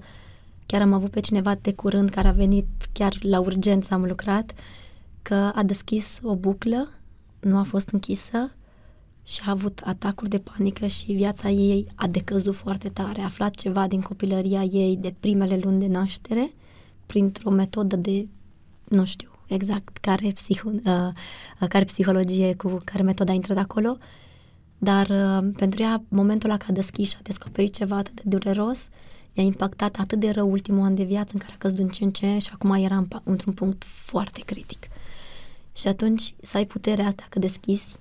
chiar am avut pe cineva de curând care a venit chiar la urgență, am lucrat, că a deschis o buclă, nu a fost închisă și a avut atacuri de panică și viața ei a decăzut foarte tare. A aflat ceva din copilăria ei de primele luni de naștere printr-o metodă de, nu știu exact care, psiho- uh, care psihologie, cu care metoda a intrat acolo, dar uh, pentru ea momentul ăla că a deschis și a descoperit ceva atât de dureros, i-a impactat atât de rău ultimul an de viață în care a căzut în ce în ce și acum era într-un punct foarte critic. Și atunci să ai puterea asta că deschizi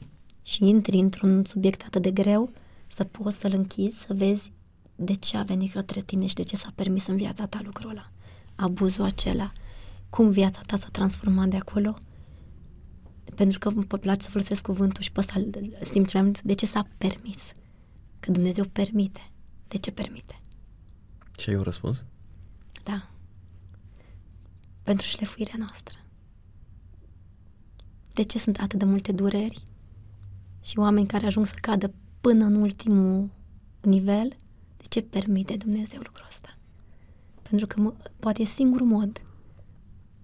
și intri într-un subiect atât de greu, să poți să-l închizi, să vezi de ce a venit către tine și de ce s-a permis în viața ta lucrul ăla. Abuzul acela. Cum viața ta s-a transformat de acolo. Pentru că îmi place să folosesc cuvântul și pe ăsta simt mai mult de ce s-a permis. Că Dumnezeu permite. De ce permite? Și ai un răspuns? Da. Pentru șlefuirea noastră. De ce sunt atât de multe dureri? Și oameni care ajung să cadă până în ultimul nivel, de ce permite Dumnezeu lucrul ăsta? Pentru că mă, poate e singurul mod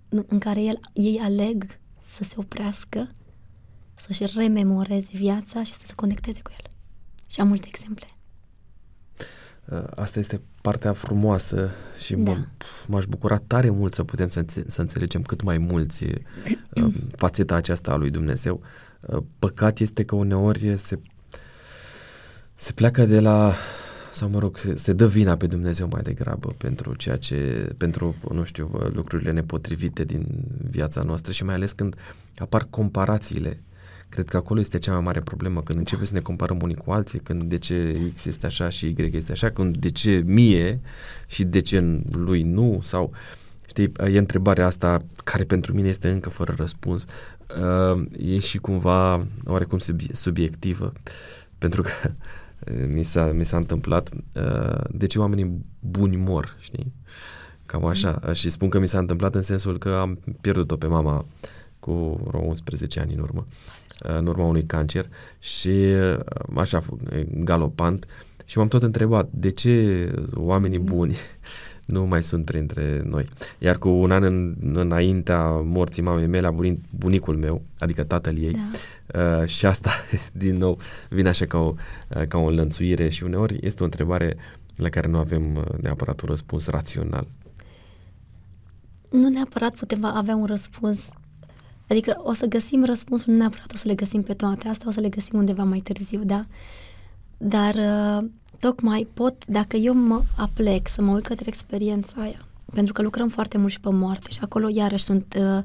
în, în care el, ei aleg să se oprească, să-și rememoreze viața și să se conecteze cu el. Și am multe exemple. Uh, asta este partea frumoasă și da. mă, m-aș bucura tare mult să putem să, să înțelegem cât mai mulți uh, fațeta aceasta a lui Dumnezeu. Uh, păcat este că uneori se, se pleacă de la sau mă rog, se, se dă vina pe Dumnezeu mai degrabă pentru ceea ce, pentru, nu știu, lucrurile nepotrivite din viața noastră și mai ales când apar comparațiile. Cred că acolo este cea mai mare problemă, când începem să ne comparăm unii cu alții, când de ce X este așa și Y este așa, când de ce mie și de ce lui nu, sau știi, e întrebarea asta care pentru mine este încă fără răspuns uh, e și cumva oarecum subiectivă, pentru că uh, mi s-a, mi s-a întâmplat uh, de ce oamenii buni mor, știi? Cam așa. Mm. Și spun că mi s-a întâmplat în sensul că am pierdut-o pe mama cu vreo 11 ani în urmă, uh, în urma unui cancer și uh, așa, galopant. Și m-am tot întrebat de ce oamenii buni nu mai sunt printre noi. Iar cu un an în, înaintea morții mamei mele a murit bunicul meu, adică tatăl ei, da. uh, și asta, din nou, vine așa ca o, uh, ca o înlănțuire și uneori este o întrebare la care nu avem uh, neapărat un răspuns rațional. Nu neapărat putem avea un răspuns Adică o să găsim răspunsul, nu neapărat o să le găsim pe toate, asta o să le găsim undeva mai târziu, da? Dar uh, tocmai pot, dacă eu mă aplec să mă uit către experiența aia, pentru că lucrăm foarte mult și pe moarte și acolo iarăși sunt uh,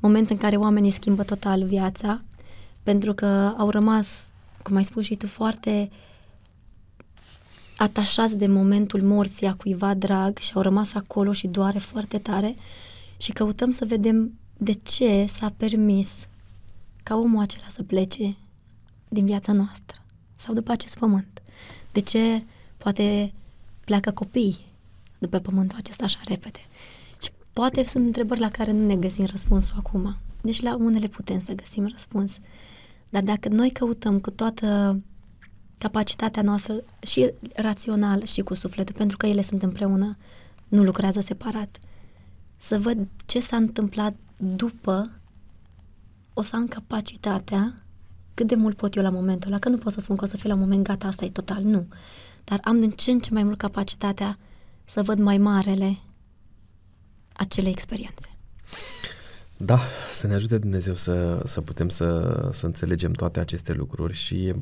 momente în care oamenii schimbă total viața, pentru că au rămas, cum ai spus și tu, foarte atașați de momentul morții a cuiva drag și au rămas acolo și doare foarte tare. Și căutăm să vedem de ce s-a permis ca omul acela să plece din viața noastră sau după acest pământ. De ce poate pleacă copii după pământul acesta așa repede? Și poate sunt întrebări la care nu ne găsim răspunsul acum. Deci la unele putem să găsim răspuns. Dar dacă noi căutăm cu toată capacitatea noastră și rațională și cu sufletul, pentru că ele sunt împreună, nu lucrează separat, să văd ce s-a întâmplat după, o să am capacitatea cât de mult pot eu la momentul ăla, că nu pot să spun că o să fiu la un moment gata, asta e total, nu. Dar am din ce în ce mai mult capacitatea să văd mai marele acele experiențe. Da, să ne ajute Dumnezeu să, să putem să, să înțelegem toate aceste lucruri și e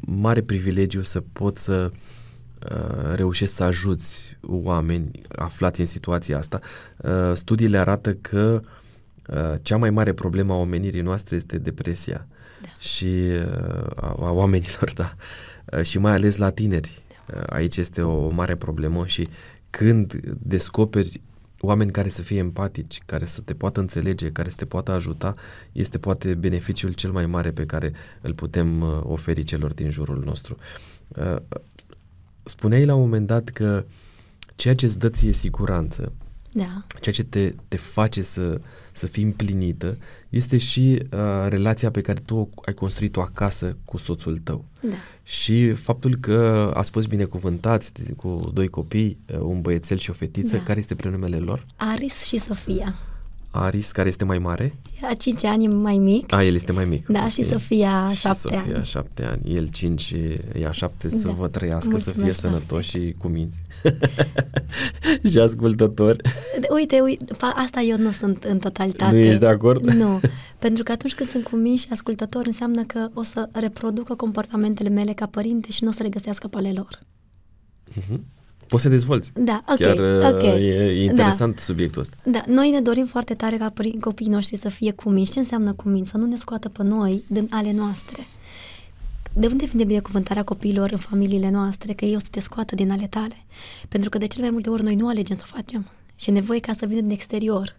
mare privilegiu să pot să uh, reușești să ajuți oameni aflați în situația asta. Uh, studiile arată că uh, cea mai mare problemă a omenirii noastre este depresia da. Și uh, a, a oamenilor, da, uh, și mai ales la tineri. Da. Uh, aici este o mare problemă și când descoperi oameni care să fie empatici, care să te poată înțelege, care să te poată ajuta, este poate beneficiul cel mai mare pe care îl putem uh, oferi celor din jurul nostru. Uh, spuneai la un moment dat că ceea ce îți dă ție siguranță, Da. ceea ce te, te face să, să fii împlinită, este și uh, relația pe care tu ai construit-o acasă cu soțul tău. Da. Și faptul că ați fost binecuvântați de- cu doi copii, uh, un băiețel și o fetiță, Da. care este prenumele lor? Aris și Sofia. Aris, care este mai mare? A 5 ani e mai mic. A, el este mai mic. Da, și Ok. Sofia Și 7 Sofia, ani. șapte ani. El cinci și ea șapte să Da. vă trăiască, să fie Mulțumesc la sănătoși și cu minți. și ascultători. Uite, uite, pa- asta eu nu sunt în totalitate. Nu ești de acord? Nu, pentru că atunci când sunt cu mine și ascultător înseamnă că o să reproducă comportamentele mele ca părinte și nu o să le găsească pe ale lor. Poți să dezvolți. Da, ok, Chiar uh, ok. e, e interesant Da. subiectul ăsta. Da, noi ne dorim foarte tare ca părin- copiii noștri să fie cuminți. Ce înseamnă cuminți? Să nu ne scoată pe noi din ale noastre. De unde vine binecuvântarea copiilor în familiile noastre? Că ei o să te scoată din ale tale. Pentru că de cele mai multe ori noi nu alegem să o facem. Și e nevoie ca să vină din exterior.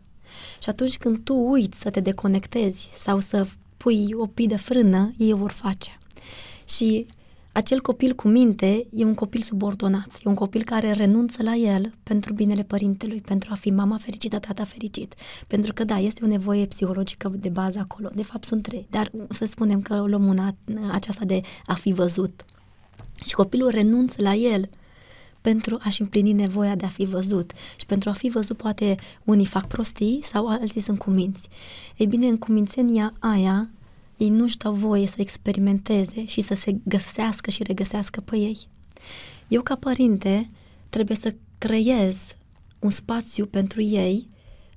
Și atunci când tu uiți să te deconectezi sau să pui o pii de frână, ei o vor face. Și acel copil cu minte e un copil subordonat, e un copil care renunță la el pentru binele părintelui, pentru a fi mama fericită, tata fericit. Pentru că, da, este o nevoie psihologică de bază acolo. De fapt, sunt trei, dar să spunem că luăm una aceasta de a fi văzut. Și copilul renunță la el pentru a-și împlini nevoia de a fi văzut. Și pentru a fi văzut, poate unii fac prostii sau alții sunt cuminți. Ei bine, în cumințenia aia, ei nu-și dau voie să experimenteze și să se găsească și regăsească pe ei. Eu, ca părinte, trebuie să creez un spațiu pentru ei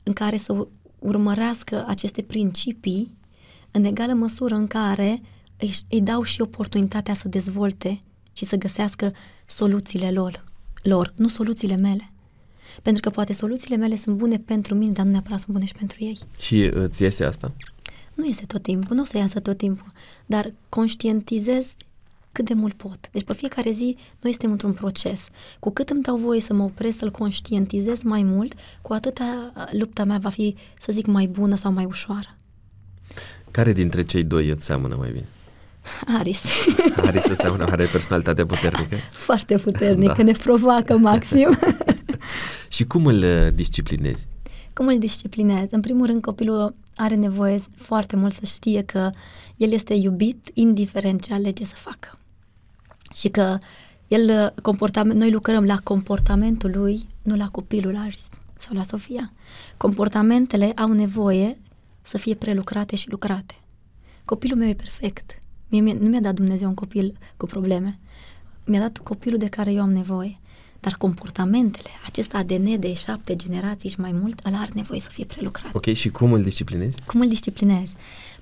în care să urmărească aceste principii în egală măsură în care își, îi dau și oportunitatea să dezvolte și să găsească soluțiile lor, lor, nu soluțiile mele. Pentru că poate soluțiile mele sunt bune pentru mine, dar nu neapărat sunt bune și pentru ei. Și uh, îți iese asta? Nu iese tot timpul, nu o să iasă tot timpul, dar conștientizez cât de mult pot. Deci pe fiecare zi noi suntem într-un proces. Cu cât îmi dau voie să mă opresc, să-l conștientizez mai mult, cu atâta lupta mea va fi, să zic, mai bună sau mai ușoară. Care dintre cei doi îți seamănă mai bine? Aris. Are să seamănă, are personalitate puternică. Foarte puternic, Da. da. ne provoacă maxim. Și cum îl uh, disciplinezi? Cum îl disciplinez? În primul rând, copilul are nevoie foarte mult să știe că el este iubit, indiferent ce alege să facă. Și că el, comportament, noi lucrăm la comportamentul lui, nu la copilul Aris sau la Sofia. Comportamentele au nevoie să fie prelucrate și lucrate. Copilul meu e perfect. Mie, mie, nu mi-a dat Dumnezeu un copil cu probleme. Mi-a dat copilul de care eu am nevoie. Dar comportamentele, acest ADN de șapte generații și mai mult, ăla are nevoie să fie prelucrat. Ok, și cum îl disciplinezi? Cum îl disciplinez?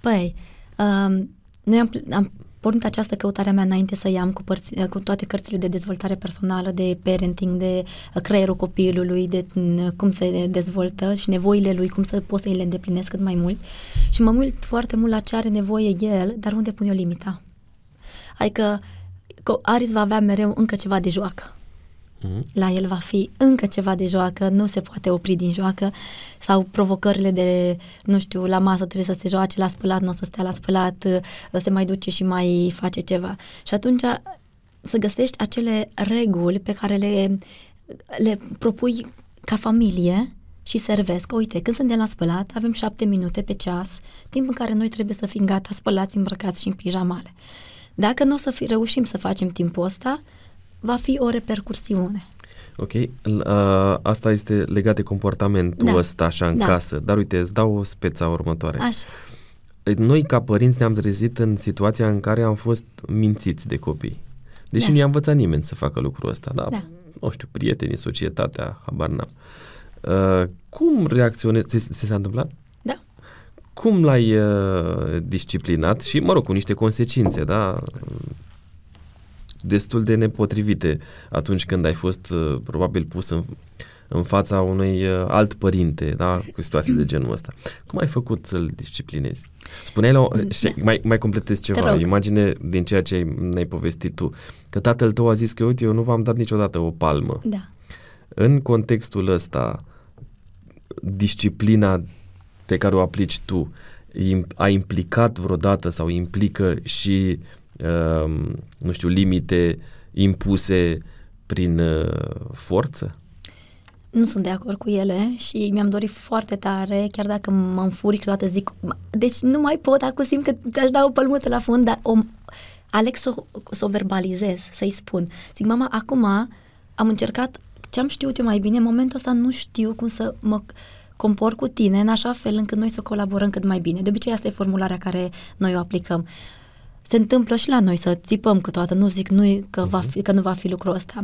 Păi, um, noi am, am pornit această căutare a mea înainte să iau cu, părți, cu toate cărțile de dezvoltare personală, de parenting, de creierul copilului, de mm, cum se dezvoltă și nevoile lui, cum să pot să îi le îndeplinesc cât mai mult. Și mă mult foarte mult la ce are nevoie el, dar unde pun eu limita. Adică că Aris va avea mereu încă ceva de joacă Mhm. La el va fi încă ceva de joacă, nu se poate opri din joacă sau provocările de, nu știu, la masă trebuie să se joace la spălat, nu o să stea la spălat, se mai duce și mai face ceva. Și atunci să găsești acele reguli pe care le, le propui ca familie și servesc. Uite, când suntem la spălat, avem șapte minute pe ceas, timp în care noi trebuie să fim gata, spălați, îmbrăcați și în pijamale. Dacă nu o să fi, reușim să facem timpul ăsta, va fi o repercursiune. Ok, L- a, asta este legat de comportamentul Da. ăsta așa în Da. casă, dar uite, îți dau o speța următoare. Așa. Noi ca părinți ne-am trezit în situația în care am fost mințiți de copii. Deși Da. nu i-a învățat nimeni să facă lucrul ăsta, dar, Da. nu știu, prietenii, societatea, habar n-am. Uh, cum reacționezi? Ți, ți s-a întâmplat? Da. Cum l-ai uh, disciplinat și, mă rog, cu niște consecințe, da? Destul de nepotrivite atunci când ai fost uh, probabil pus în, în fața unui uh, alt părinte, da? Cu situații de genul ăsta. Cum ai făcut să-l disciplinezi? Spuneai la o, și mai, mai completez Te ceva, rog. imagine din ceea ce ai- ne-ai povestit tu, că tatăl tău a zis că, uite, eu nu v-am dat niciodată o palmă. Da. În contextul ăsta, disciplina pe care o aplici tu a implicat vreodată sau implică și, uh, nu știu, limite impuse prin uh, forță? Nu sunt de acord cu ele și mi-am dorit foarte tare, chiar dacă mă înfuri câteodată zic, deci nu mai pot, acum simt că ți-aș da o pălmută la fund, dar o, aleg să, să o verbalizez, să-i spun. Zic, mama, acum am încercat ce am știut eu mai bine, în momentul ăsta nu știu cum să mă compor cu tine în așa fel încât noi să colaborăm cât mai bine. De obicei asta e formularea care noi o aplicăm. Se întâmplă și la noi să țipăm câteodată, nu zic nu, că, va fi, că nu va fi lucrul ăsta.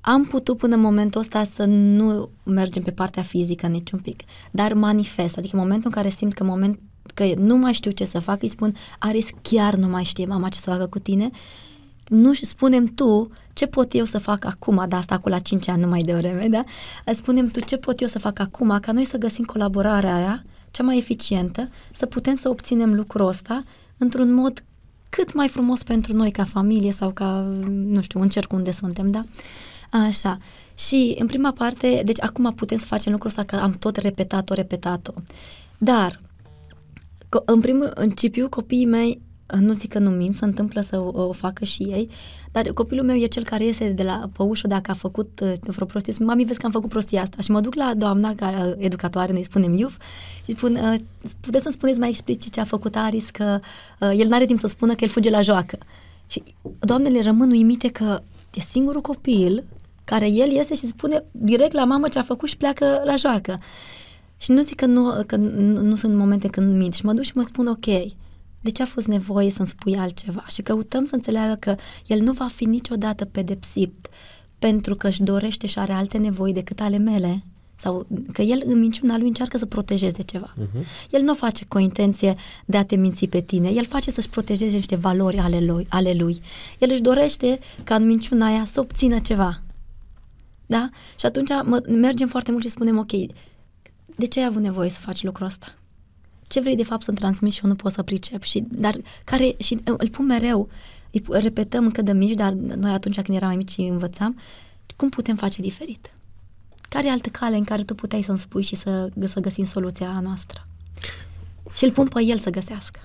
Am putut până în momentul ăsta să nu mergem pe partea fizică niciun pic, dar manifest, adică în momentul în care simt că moment că nu mai știu ce să fac, îi spun, Aris, chiar nu mai știe mama ce să facă cu tine, nu spunem tu ce pot eu să fac acum, de asta cu la 5 ani, nu mai devreme, da? Spunem tu ce pot eu să fac acum, ca noi să găsim colaborarea aia, cea mai eficientă, să putem să obținem lucrul ăsta într-un mod cât mai frumos pentru noi ca familie sau ca, nu știu, un cerc unde suntem, da? Așa. Și în prima parte, deci acum putem să facem lucrul ăsta că am tot repetat-o, repetat-o. Dar, în primul principiu, copiii mei nu zic că nu mint, se întâmplă să o, o facă și ei, dar copilul meu e cel care iese de la pe ușă dacă a făcut uh, vreo prostie, spune, mami, vezi că am făcut prostia asta. Și mă duc la doamna care, uh, educatoare, ne spunem Iuf, și spun, uh, puteți să-mi spuneți mai explici ce a făcut Aris, că uh, el nu are timp să spună că el fuge la joacă. Și doamnele rămân uimite că e singurul copil care el iese și spune direct la mamă ce a făcut și pleacă la joacă. Și nu zic că nu, că nu, nu sunt momente când mint și mă duc și mă spun ok, de ce a fost nevoie să-mi spui altceva? Și căutăm să înțeleagă că el nu va fi niciodată pedepsit pentru că își dorește și are alte nevoi decât ale mele sau că el în minciuna lui încearcă să protejeze ceva. Uh-huh. El nu o face cu o intenție de a te minți pe tine, el face să-și protejeze niște valori ale lui, ale lui. El își dorește ca în minciuna aia să obțină ceva. Da? Și atunci mă, mergem foarte mult și spunem, ok, de ce ai avut nevoie să faci lucrul ăsta? Ce vrei de fapt să-mi transmiți și eu nu pot să pricep. Și, dar care, și îl pun mereu, îi repetăm încă de mici, dar noi atunci când eram mai mici învățam, cum putem face diferit? Care e altă cale în care tu puteai să-mi spui și să, să găsim soluția noastră? Și îl pun pe el să găsească.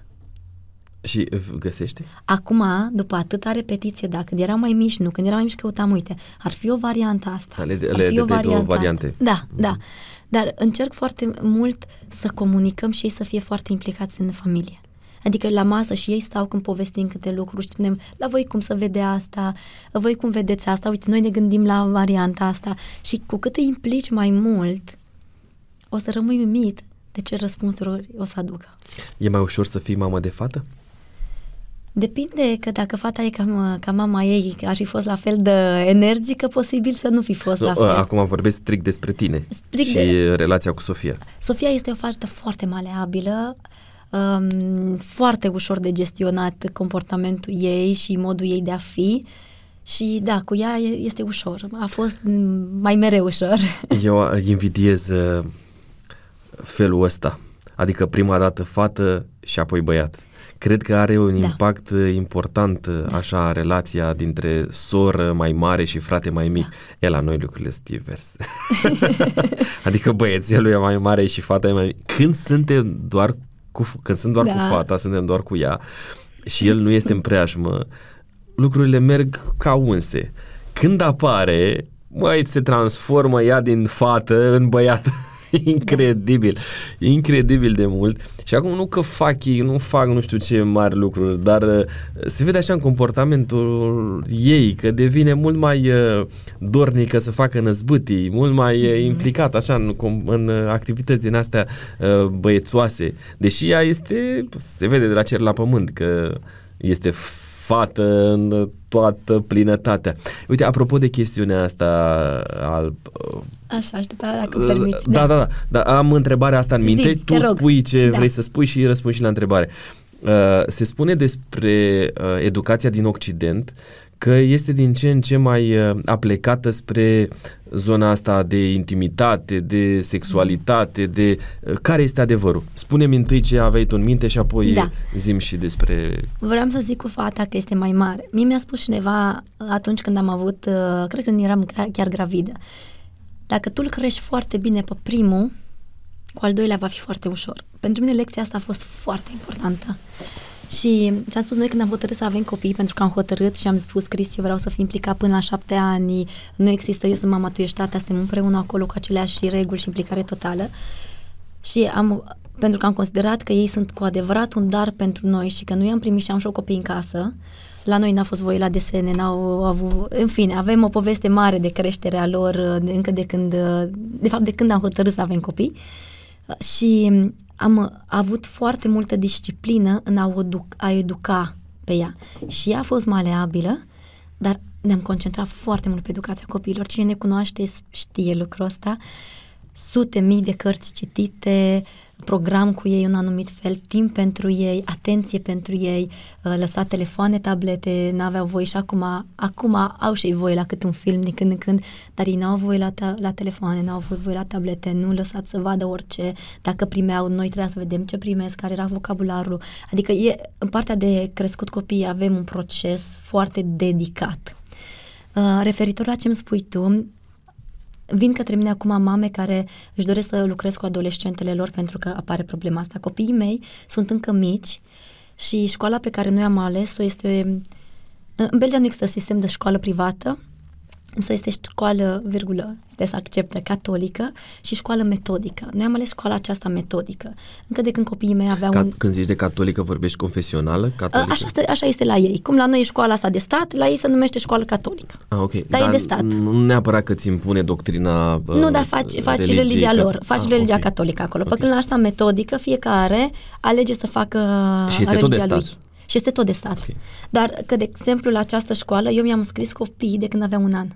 Și găsește? Acum, după atâta repetiție, da, când eram mai mici, nu, când eram mai mici căutam, uite, ar fi o variantă asta. Le, ar fi o variantă variante. Asta. Da, mm-hmm. da. Dar încerc foarte mult să comunicăm și ei să fie foarte implicați în familie. Adică la masă și ei stau când povestim câte lucruri și spunem, la voi cum să vede asta, voi cum vedeți asta, uite, noi ne gândim la varianta asta și cu cât îi implici mai mult, o să rămâi umit de ce răspunsuri o să aducă. E mai ușor să fii mamă de fată? Depinde că dacă fata e ca, ca mama ei ar fi fost la fel de energică, posibil să nu fi fost nu, la fel. Acum vorbesc strict despre tine strict și de... relația cu Sofia. Sofia este o fată foarte maleabilă, um, foarte ușor de gestionat comportamentul ei și modul ei de a fi. Și da, cu ea este ușor. A fost mai mereu ușor. Eu invidiez uh, felul ăsta. Adică prima dată fată și apoi băiat. Cred că are un da. impact uh, important uh, da. așa relația dintre soră mai mare și frate mai mic. Da. E la noi lucrurile sunt divers. adică băiețelul e mai mare și fata e mai mic. Când suntem doar cu, când sunt doar da. cu fata, suntem doar cu ea și el nu este în preajmă, lucrurile merg ca unse. Când apare, mai se transformă ea din fată în băiat. incredibil, incredibil de mult. Și acum nu că fac ei, nu fac nu știu ce mari lucruri, dar uh, se vede așa în comportamentul ei că devine mult mai uh, dornică să facă năzbâtii, mult mai uh, mhm. implicat așa în, în activități din astea băiețoase. Deși ea este, se vede de la cer la pământ că este fată în toată plinătatea. Uite, apropo de chestiunea asta al... Așa, și după aia, dacă permiți. Da, da, da, da, am întrebarea asta în minte, Zic, tu spui ce da. vrei să spui și răspunzi și la întrebare. Uh, se spune despre uh, educația din Occident că este din ce în ce mai uh, aplecată spre zona asta de intimitate, de sexualitate, de uh, care este adevărul. Spune-mi întâi ce aveai tu în minte și apoi da. zim și despre... Vreau să zic cu fata că este mai mare. Mie mi-a spus cineva atunci când am avut, uh, cred că când eram chiar gravidă, dacă tu îl crești foarte bine pe primul, cu al doilea va fi foarte ușor. Pentru mine lecția asta a fost foarte importantă. Și ți-am spus noi când am hotărât să avem copii, pentru că am hotărât și am spus, Cristi, eu vreau să fiu implicat până la șapte ani, nu există, eu sunt mama, tu ești tata, suntem împreună acolo cu aceleași reguli și implicare totală. Și am, pentru că am considerat că ei sunt cu adevărat un dar pentru noi și că nu i-am primit și am și o copii în casă, la noi n-a fost voie la desene, n-au avut... În fine, avem o poveste mare de creștere a lor încă de când... De fapt, de când am hotărât să avem copii. Și am avut foarte multă disciplină în a, educa, a educa pe ea. Și ea a fost maleabilă, dar ne-am concentrat foarte mult pe educația copiilor. Cine ne cunoaște știe lucrul ăsta. Sute mii de cărți citite, uh, program cu ei în anumit fel, timp pentru ei, atenție pentru ei, uh, lăsa telefoane, tablete, n-aveau voie și acum, acum au și ei voie la cât un film din când în când, dar ei n-au voie la, ta, la telefoane, n-au voie la tablete, nu lăsați să vadă orice, dacă primeau, noi trebuia să vedem ce primesc, care era vocabularul, adică e, în partea de crescut copii avem un proces foarte dedicat. Uh, referitor la ce îmi spui tu, Vin către mine acum mame care își doresc să lucrez cu adolescentele lor pentru că apare problema asta. Copiii mei sunt încă mici și școala pe care noi am ales-o este... În Belgia nu există sistem de școală privată, însă este școală, virgulă, de să acceptă, catolică și școală metodică. Noi am ales școala aceasta metodică. Încă de când copiii mei aveau Ca, un... Când zici de catolică, vorbești confesională? Catolică? Așa, este, așa este la ei. Cum la noi e școala asta de stat, la ei se numește școală catolică. Ah, ok. Dar, dar e de stat. Nu neapărat că ți impune doctrina uh, Nu, dar faci, faci religie, religia lor, faci ah, religia okay. catolică acolo. Okay. Pe când la asta metodică, fiecare alege să facă și este religia tot de lui. Stat. Și este tot de stat. Okay. Dar că, de exemplu, la această școală, eu mi-am scris copii de când aveam un an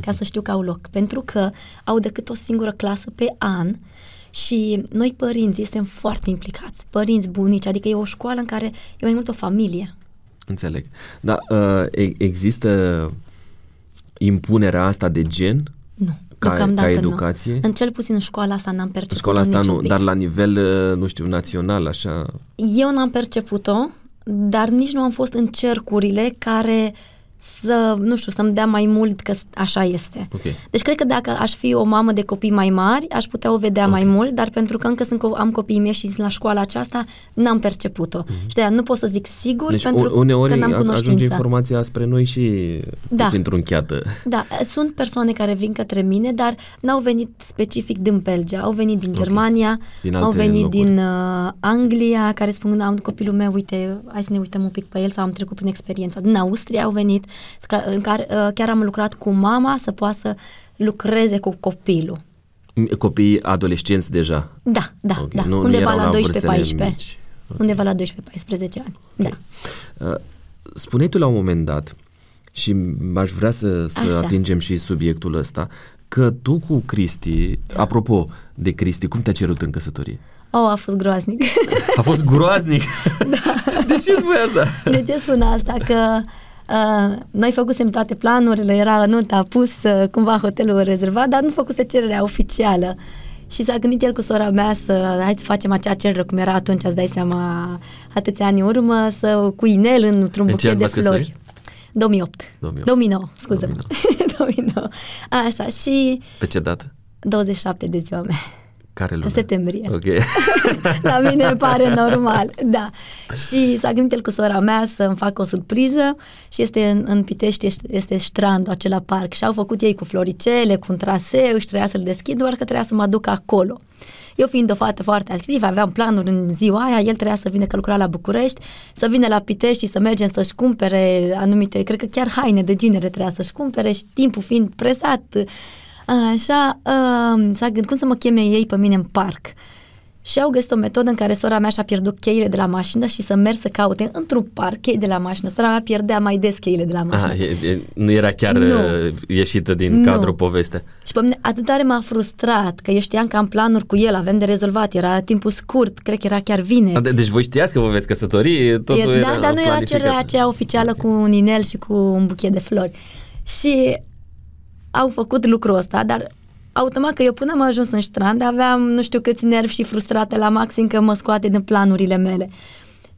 ca să știu că au loc. Pentru că au decât o singură clasă pe an și noi părinți suntem foarte implicați, părinți bunici, adică e o școală în care e mai mult o familie. Înțeleg. Dar uh, există impunerea asta de gen? Nu. Ca, ca educație? Nu. În cel puțin în școala asta n-am perceput-o Școala asta nu, pic. dar la nivel, uh, nu știu, național, așa... Eu n-am perceput-o, dar nici nu am fost în cercurile care uh, să, nu știu, să-mi dea mai mult că așa este. Okay. Deci cred că dacă aș fi o mamă de copii mai mari, aș putea o vedea okay. mai mult, dar pentru că încă sunt, am copiii mei și sunt la școala aceasta, n-am perceput-o. Mm-hmm. Și de nu pot să zic sigur deci pentru uneori că n-am cunoștință. ajunge informația spre noi și da. puțin trunchiată. Da, sunt persoane care vin către mine, dar n-au venit specific din Belgia, au venit din okay. Germania, din au venit locuri. din uh, Anglia, care spun, am copilul meu, uite, hai să ne uităm un pic pe el sau am trecut prin experiența. Din Austria au venit, în care uh, chiar am lucrat cu mama să poată să lucreze cu copilul. Copii adolescenți deja? Da, da, okay. da. Nu, Undeva nu la 12-14. Okay. Undeva la 12-14 ani, okay. da. Uh, spuneai tu la un moment dat, și aș vrea să, să atingem și subiectul ăsta, că tu cu Cristi, apropo de Cristi, cum te-a cerut în căsătorie? Oh, a fost groaznic. A fost groaznic? da. De ce spui asta? De ce spun asta? Că Uh, noi făcusem toate planurile, era nota pus, uh, cumva hotelul rezervat, dar nu făcuse cererea oficială. Și s-a gândit el cu sora mea să hai să facem acea cerere cum era atunci, îți dai seama, atâția ani în urmă, să cu inel într-un buchet de flori. 2008. 2008. 2009, scuză 2009. 2009. Așa, și... Pe ce dată? 27 de ziua mea. Care lună? În septembrie. Ok. La mine pare normal, da. Și s-a gândit el cu sora mea să îmi facă o surpriză și este în, în Pitești, este, este strandul acela parc și au făcut ei cu floricele, cu un traseu și trebuia să-l deschid, doar că trebuia să mă aduc acolo. Eu fiind o fată foarte activă, aveam planuri în ziua aia, el trebuia să vină că lucra la București, să vină la Pitești și să mergem să-și cumpere anumite, cred că chiar haine de ginere trebuia să-și cumpere și timpul fiind presat, Așa, uh, s-a gândit cum să mă cheme ei pe mine în parc. Și au găsit o metodă în care sora mea și-a pierdut cheile de la mașină și să merg să caute într-un parc chei de la mașină. Sora mea pierdea mai des cheile de la mașină. Aha, e, e, nu era chiar nu. Uh, ieșită din nu. cadrul poveste. Și pe mine atât tare m-a frustrat că eu știam că am planuri cu el, avem de rezolvat, era timpul scurt, cred că era chiar vineri. De, deci voi știați că vă veți căsători, totul e, Da, era dar nu era cererea aceea oficială okay. cu un inel și cu un buchet de flori. Și au făcut lucrul ăsta, dar automat că eu până am ajuns în strand aveam nu știu câți nervi și frustrate la maxim că mă scoate din planurile mele.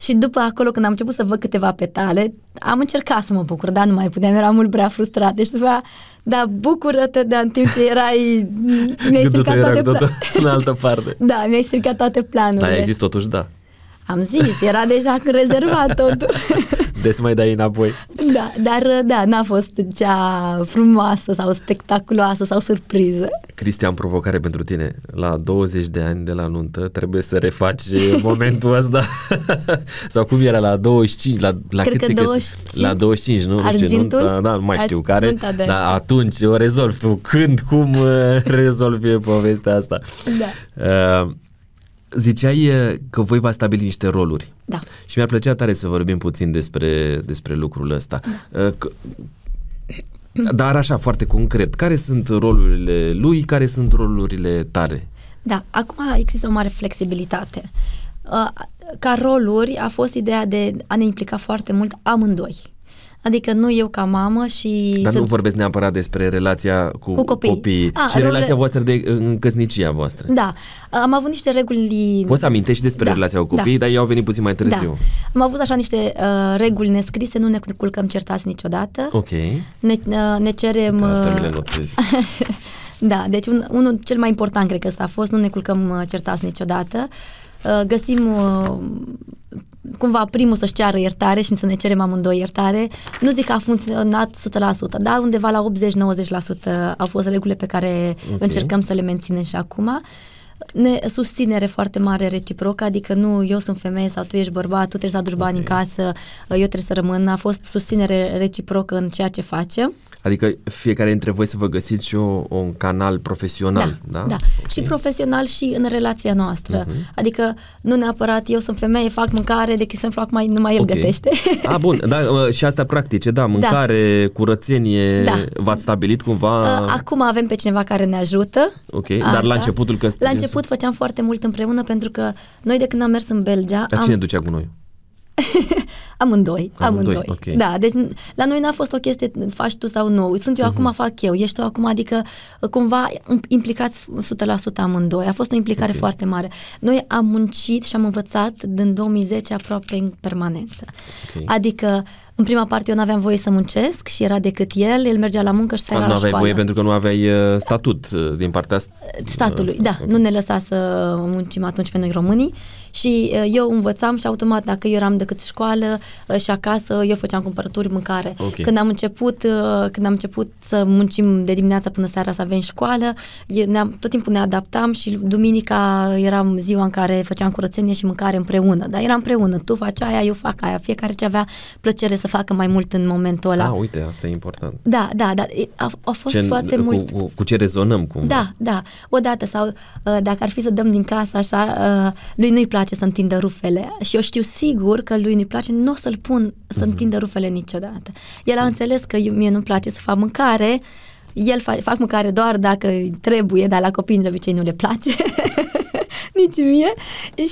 Și după acolo, când am început să văd câteva petale, am încercat să mă bucur, dar nu mai puteam, eram mult prea frustrat. Deci după aia, da, bucură-te de în timp ce erai... Mi-ai stricat toate pla- în altă parte. Da, mi-ai stricat toate planurile. Dar ai zis totuși da. Am zis, era deja rezervat totul. Des mai dai înapoi. Da, dar da, n-a fost cea frumoasă sau spectaculoasă sau surpriză. Cristian, provocare pentru tine. La 20 de ani de la nuntă trebuie să refaci momentul ăsta. sau cum era la 25? La, la Cred cât că 25. La 25, nu? Argintul? Nu, știu, da, nu mai știu care. Dar atunci o rezolvi tu. Când, cum uh, rezolvi povestea asta? Da. Uh, Ziceai că voi va stabili niște roluri. Da. Și mi-ar plăcea tare să vorbim puțin despre, despre lucrul ăsta. Da. Că, dar așa, foarte concret, care sunt rolurile lui, care sunt rolurile tare? Da, acum există o mare flexibilitate. Ca roluri a fost ideea de a ne implica foarte mult amândoi. Adică nu eu ca mamă și... Dar nu vorbesc neapărat despre relația cu, cu copiii, copiii A, ci role... relația voastră de în căsnicia voastră. Da, am avut niște reguli... Poți să amintești despre da, relația cu copiii, da. dar ei au venit puțin mai târziu. Da. Am avut așa niște uh, reguli nescrise, nu ne culcăm certați niciodată. Ok. Ne, uh, ne cerem... Asta mi le notez. da, deci un, unul cel mai important cred că ăsta a fost, nu ne culcăm uh, certați niciodată. Uh, găsim uh, cumva primul să-și ceară iertare și să ne cerem amândoi iertare. Nu zic că a funcționat 100%, dar undeva la 80-90% au fost regulile pe care okay. încercăm să le menținem și acum. Ne susținere foarte mare reciprocă, adică nu eu sunt femeie sau tu ești bărbat, tu trebuie să aduci bani okay. în casă, eu trebuie să rămân. A fost susținere reciprocă în ceea ce facem. Adică fiecare dintre voi să vă găsiți și o, un canal profesional, da? Da, da. Okay. și profesional și în relația noastră. Uh-huh. Adică nu neapărat eu sunt femeie, fac mâncare, decât să-mi fac mai, numai el okay. gătește. A, bun, da, și asta practice, da, mâncare, da. curățenie, da. v-ați stabilit cumva? Acum avem pe cineva care ne ajută. Ok, Așa. dar la începutul că La început făceam foarte mult împreună pentru că noi de când am mers în Belgia... Dar am... cine ducea cu noi? amândoi, amândoi. amândoi. Okay. Da, deci la noi n-a fost o chestie faci tu sau nu. Sunt eu uh-huh. acum, fac eu. Ești tu acum, adică cumva implicați 100% amândoi. A fost o implicare okay. foarte mare. Noi am muncit și am învățat din 2010 aproape în permanență. Okay. Adică în prima parte eu nu aveam voie să muncesc și era decât el, el mergea la muncă și se era Nu aveai voie pentru că nu aveai uh, statut uh, din partea statului. Uh, da, okay. nu ne lăsa să muncim atunci pe noi românii și uh, eu învățam și automat dacă eu eram decât școală uh, și acasă, eu făceam cumpărături, mâncare. Okay. Când am început uh, când am început să muncim de dimineața până seara să avem școală, ne-am, tot timpul ne adaptam și duminica eram ziua în care făceam curățenie și mâncare împreună, dar eram împreună, tu faci aia, eu fac aia, fiecare ce avea plăcere să facă mai mult în momentul ăla. Ah, uite, asta e important. Da, da, da, a, a fost ce, foarte cu, mult. Cu, cu ce rezonăm cumva. Da, da, odată sau dacă ar fi să dăm din casă așa, lui nu-i place place să întindă rufele și eu știu sigur că lui nu-i place, nu o să-l pun să mhm. întindă rufele niciodată. El a înțeles că mie nu-mi place să fac mâncare, el fa- fac mâncare doar dacă trebuie, dar la copii de obicei nu le place. nici mie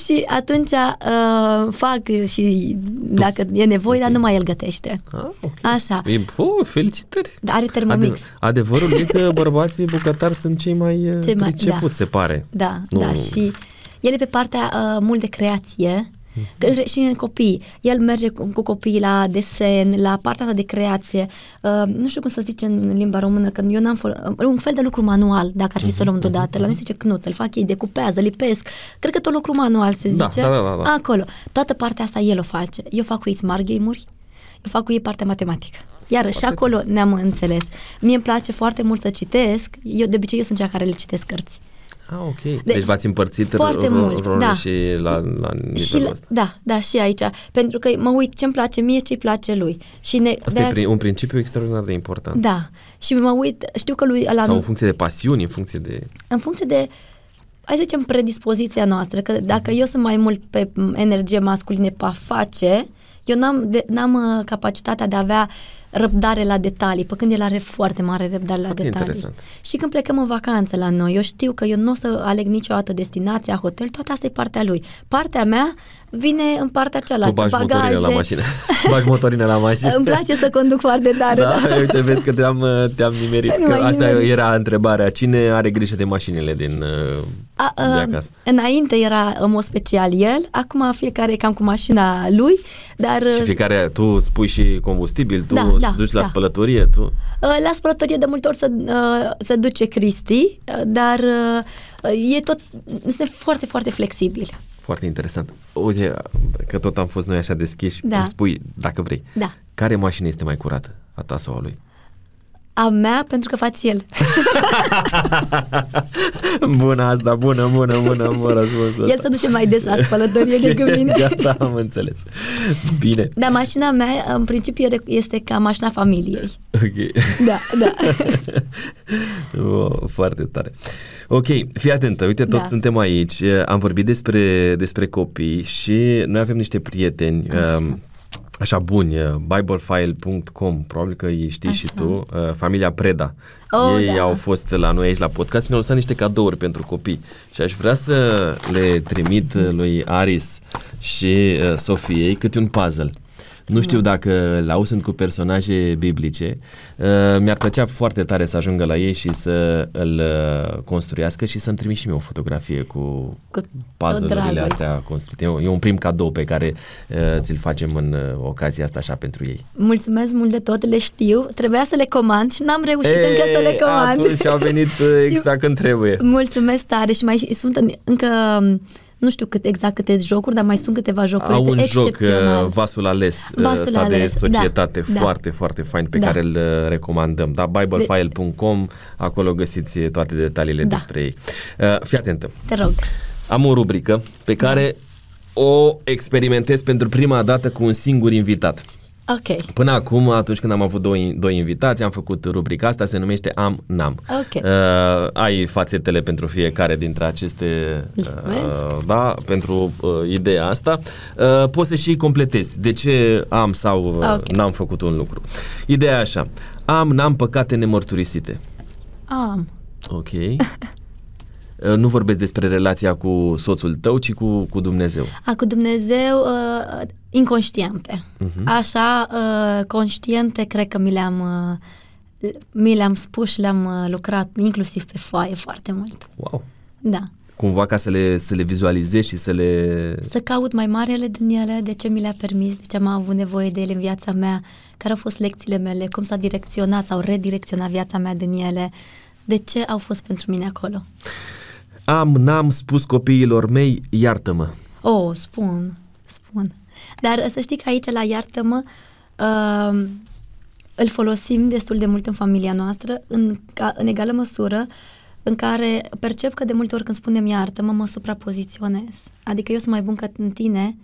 și atunci uh, fac și dacă e nevoie, okay. dar numai el gătește. Ah, okay. Așa. E, oh, felicitări! Dar are termomix. Ade- adevărul e că bărbații bucătari sunt cei mai, uh, cei mai pricepuți, da. se pare. Da, nu, da, și el e pe partea uh, mult de creație, mm-hmm. și în copii. El merge cu, cu copiii la desen, la partea asta de creație. Uh, nu știu cum să zice în limba română, că eu n-am fol- uh, un fel de lucru manual, dacă ar fi mm-hmm. să luăm mhm, deodată. Mm-hmm. La noi se zice cnuț, îl fac ei, decupează, lipesc. Cred că tot lucru manual se da, zice. Da, da, da, da. Acolo. Toată partea asta el o face. Eu fac cu ei smart game-uri, eu fac cu ei partea matematică. Iar și acolo ne-am înțeles. Mie îmi place foarte mult să citesc. Eu, de obicei, eu sunt cea care le citesc cărți. Ah, ok. Deci, deci v-ați împărțit foarte mult, da. și la, la nivelul și, ăsta. Da, da, și aici. Pentru că mă uit ce-mi place mie, ce-i place lui. Și ne, Asta de e un principiu extraordinar de important. Da. Și mă uit, știu că lui... La Sau în funcție de pasiuni, în funcție de... În funcție de hai să zicem, predispoziția noastră, că dacă eu sunt mai mult pe energie masculine pe a face, eu n-am, de, n-am uh, capacitatea de a avea răbdare la detalii, pe când el are foarte mare răbdare foarte la detalii. Interesant. Și când plecăm în vacanță la noi, eu știu că eu nu o să aleg niciodată destinația, hotel, toată asta e partea lui. Partea mea, vine în partea cealaltă, tu bagi bagaje. motorină la mașină. bagi motorină la mașină. Îmi place să conduc foarte tare. Da, da. uite, vezi că te-am, te-am nimerit. Nu Că m-ai asta nimerit. era întrebarea. Cine are grijă de mașinile din uh, A, de a, acasă? înainte era în mod special el, acum fiecare e cam cu mașina lui, dar Și fiecare, tu spui și combustibil, tu Da, da, duci la da. spălătorie, tu... uh, la spălătorie de multe ori se, uh, se duce Cristi, uh, dar uh, e tot, sunt foarte, foarte flexibil. Foarte interesant. Uite, că tot am fost noi așa deschiși, Da. îmi spui, dacă vrei, Da. care mașină este mai curată, a ta sau a lui? A mea, pentru că face el. bună asta, bună, bună, bună, bună răspunsul El ăsta. se duce mai des la spălătorie decât mine. Gata, am înțeles. Bine. Dar mașina mea, în principiu, este ca mașina familiei. Ok. Da, da. Oh, foarte tare. Ok, fii atentă, uite, toți Da. suntem aici, eh, am vorbit despre, despre copii și noi avem niște prieteni Așa. um, așa buni, eh, biblefile.com, probabil că îi știi Așa. și tu, uh, familia Preda. Oh, Ei da. au fost la noi aici la podcast și ne-au lăsat niște cadouri pentru copii și aș vrea să le trimit eh, lui Aris și uh, Sofiei câte un puzzle. Nu știu dacă la sunt cu personaje biblice. Uh, mi-ar plăcea foarte tare să ajungă la ei și să îl uh, construiască și să-mi trimit și mie o fotografie cu, Cu tot puzzle-urile dragul. astea construite. E un- E un prim cadou pe care uh, ți-l facem în uh, ocazia asta așa pentru ei. Mulțumesc mult de tot, le știu. Trebuia să le comand și n-am reușit încă să le comand. Atunci a venit uh, Și- exact când trebuie. Mulțumesc tare și mai sunt în- încă nu știu cât exact câte jocuri, dar mai sunt câteva jocuri Au un joc, excepțional. uh, Vasul Ales, uh, Vasul ăsta de Ales, da, societate, da. foarte, foarte fain, pe Da. care îl uh, recomandăm. Da, biblefile.com, acolo găsiți toate detaliile Da. despre ei. Uh, Fii atentă, Te rog. am o rubrică pe care o experimentez pentru prima dată cu un singur invitat. Ok. Până acum, atunci când am avut doi, doi invitați, am făcut rubrica asta, se numește Am-Nam. Ok. Uh, ai fațetele pentru fiecare dintre aceste... Mulțumesc. da, pentru uh, ideea asta. Uh, poți să și completezi. De ce am sau uh, Ok. n-am făcut un lucru. Ideea e așa. Am, n-am păcate nemărturisite. Am. Ok. Uh, nu vorbesc despre relația cu soțul tău, ci cu, cu Dumnezeu. A, cu Dumnezeu uh, inconștiente. Mhm. Așa, uh, conștiente, cred că mi le-am, uh, mi le-am spus și le-am uh, lucrat inclusiv pe foaie foarte mult. Wow. Da. Cumva ca să le, să le vizualizezi și să le... Să caut mai marele din ele, de ce mi le-a permis, de ce am avut nevoie de ele în viața mea, care au fost lecțiile mele, cum s-a direcționat sau redirecționat viața mea din ele, de ce au fost pentru mine acolo. Am, n-am spus copiilor mei, iartă-mă. Oh, spun, spun. Dar să știi că aici, la Iartă-mă, uh, îl folosim destul de mult în familia noastră, în, ca, în egală măsură în care percep că de multe ori când spunem iartă-mă, mă suprapoziționez. Adică eu sunt mai bun ca în tine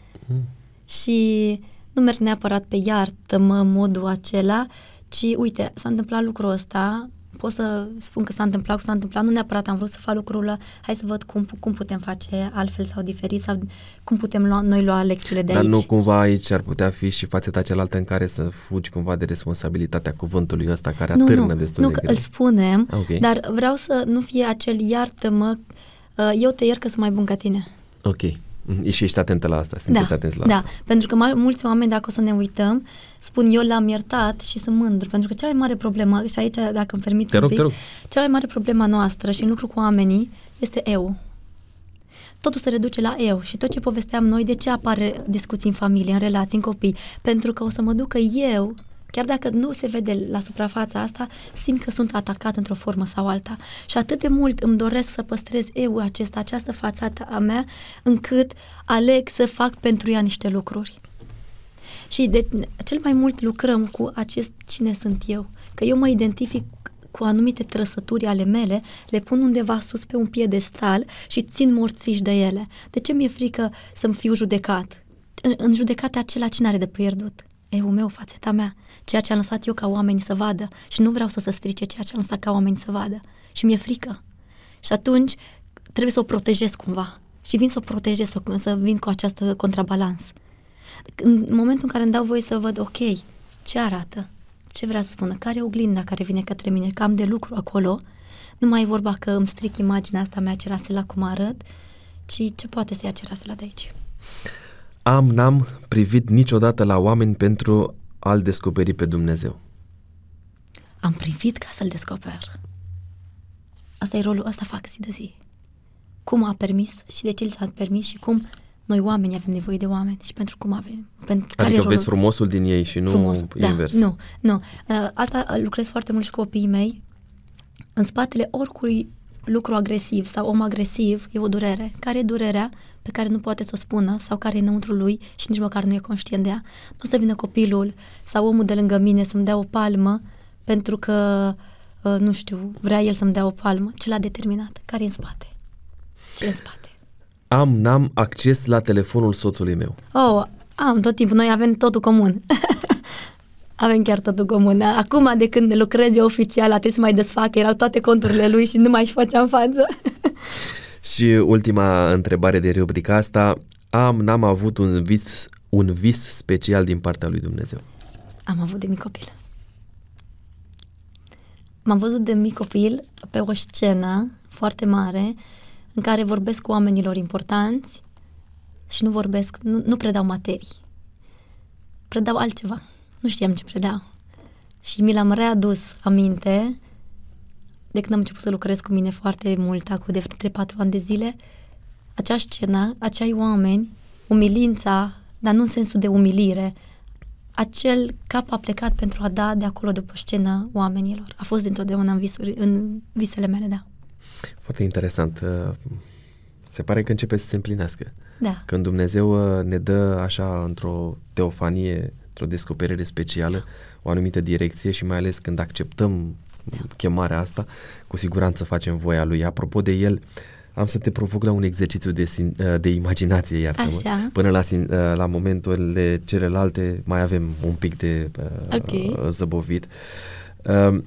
și nu merg neapărat pe iartă-mă în modul acela, ci uite, s-a întâmplat lucrul ăsta, pot să spun că s-a întâmplat, că s-a întâmplat, nu neapărat am vrut să fac lucrul ăla, hai să văd cum, cum putem face altfel sau diferit sau cum putem lua, noi lua lecțiile de Dar aici. nu cumva aici ar putea fi și fațeta cealaltă în care să fugi cumva de responsabilitatea cuvântului ăsta care nu, atârnă nu, destul nu, de că greu. îl spunem, Ah, ok. dar vreau să nu fie acel iartă-mă, uh, eu te iert că sunt mai bun ca tine. Ok. Mhm. Și ești atentă la asta, sunteți da, atenți la da, asta. pentru că mai, mulți oameni, dacă o să ne uităm, spun eu l-am iertat și sunt mândru, pentru că cea mai mare problemă, și aici, dacă îmi permiți Te un rog, pic, te rog. cea mai mare problemă noastră și în lucru cu oamenii este eu. Totul se reduce la eu și tot ce povesteam noi, de ce apare discuții în familie, în relații, în copii? Pentru că o să mă ducă eu, chiar dacă nu se vede la suprafața asta, simt că sunt atacat într-o formă sau alta. Și atât de mult îmi doresc să păstrez eu acesta, această fațată a mea, încât aleg să fac pentru ea niște lucruri. Și de cel mai mult lucrăm cu acest cine sunt eu. Că eu mă identific cu anumite trăsături ale mele, le pun undeva sus pe un piedestal și țin morțiși de ele. De ce mi-e frică să-mi fiu judecat? În, în judecata acela cine are de pierdut? Eu meu, fațeta mea, ceea ce am lăsat eu ca oamenii să vadă și nu vreau să se strice ceea ce am lăsat ca oamenii să vadă. Și mi-e frică. Și atunci trebuie să o protejez cumva. Și vin să o protejez, să, să vin cu această contrabalans. În momentul în care îmi dau voie să văd, ok, ce arată? Ce vrea să spună? Care e oglinda care vine către mine? Că am de lucru acolo. Nu mai e vorba că îmi stric imaginea asta mea cerasela cum arăt, ci ce poate să ia cerasela de aici. Am, n-am privit niciodată la oameni pentru a-L descoperi pe Dumnezeu. Am privit ca să-L descoper. Asta e rolul, asta fac zi de zi. Cum a permis și de ce l s-a permis și cum noi oamenii avem nevoie de oameni și pentru cum avem. Pentru care adică vezi frumosul din ei și nu Frumos, invers. Da, nu, nu. Uh, asta lucrez foarte mult și cu copiii mei. În spatele oricui lucru agresiv sau om agresiv e o durere. Care e durerea pe care nu poate să o spună sau care e înăuntru lui și nici măcar nu e conștient de ea? Nu o să vină copilul sau omul de lângă mine să-mi dea o palmă pentru că, uh, nu știu, vrea el să-mi dea o palmă. Ce l-a determinat? Care e în spate? Ce e în spate? Am, n-am acces la telefonul soțului meu. Oh, am tot timpul. Noi avem totul comun. avem chiar totul comun. Acum, de când lucrez eu oficial, a trebuit să mai desfac, erau toate conturile lui și nu mai își făceam față. și ultima întrebare de rubrica asta. Am, n-am avut un vis, un vis special din partea lui Dumnezeu. Am avut de mic copil. M-am văzut de mic copil pe o scenă foarte mare în care vorbesc cu oamenilor importanți și nu vorbesc, nu, nu predau materii. Predau altceva. Nu știam ce predau. Și mi l-am readus aminte de când am început să lucrez cu mine foarte mult, acum de 3-4 ani de zile, acea scenă, acei oameni, umilința, dar nu în sensul de umilire, acel cap a plecat pentru a da de acolo după scenă oamenilor. A fost dintotdeauna în, visuri, în visele mele, da. Foarte interesant. Uh, se pare că începe să se împlinească. Da. Când Dumnezeu uh, ne dă așa într-o teofanie, într-o descoperire specială, o anumită direcție și mai ales când acceptăm da. chemarea asta, cu siguranță facem voia Lui. Apropo de El, am să te provoc la un exercițiu de, uh, de imaginație, iartă Până la, la momenturile celelalte mai avem un pic de uh, okay. zăbovit. Uh,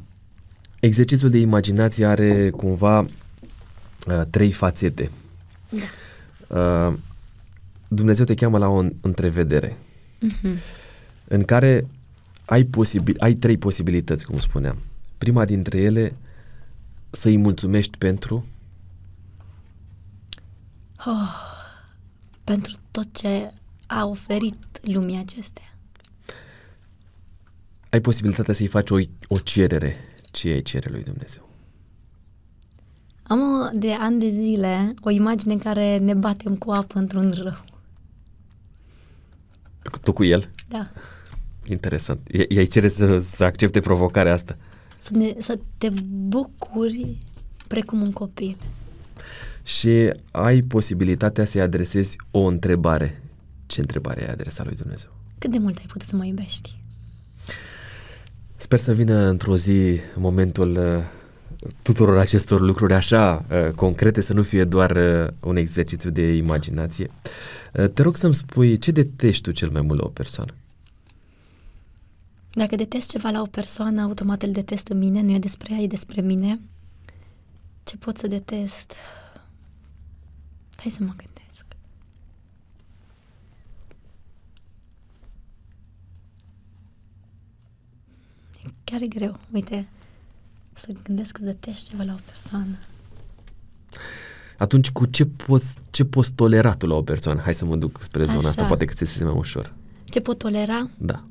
exercițiul de imaginație are cumva uh, trei fațete. Da. Uh, Dumnezeu te cheamă la o întrevedere uh-huh. În care ai, posibil, ai trei posibilități, cum spuneam. Prima dintre ele, să-i mulțumești pentru oh, pentru tot ce a oferit lumii acestea. Ai posibilitatea să-i faci o, o cerere. Ce îi cere lui Dumnezeu? Am de ani de zile o imagine în care ne batem cu apă într-un râu. Tu cu el? Da. Interesant. I-ai cere să, să accepte provocarea asta? Să, ne, să te bucuri precum un copil. Și ai posibilitatea să-i adresezi o întrebare. Ce întrebare ai adresat lui Dumnezeu? Cât de mult ai putut să mă iubești? Sper să vină într-o zi momentul uh, tuturor acestor lucruri așa uh, concrete, să nu fie doar uh, un exercițiu de imaginație. Uh, te rog să-mi spui ce detești tu cel mai mult la o persoană? Dacă detest ceva la o persoană, automat îl detest în mine, nu e despre ea, e despre mine. Ce pot să detest? Hai să mă gândesc. E chiar e greu, uite, să gândesc că detest ceva la o persoană. Atunci cu ce poți, ce poți tolera tu la o persoană? Hai să mă duc spre zona Așa. asta, poate că ți se mai ușor. Ce pot tolera? Da.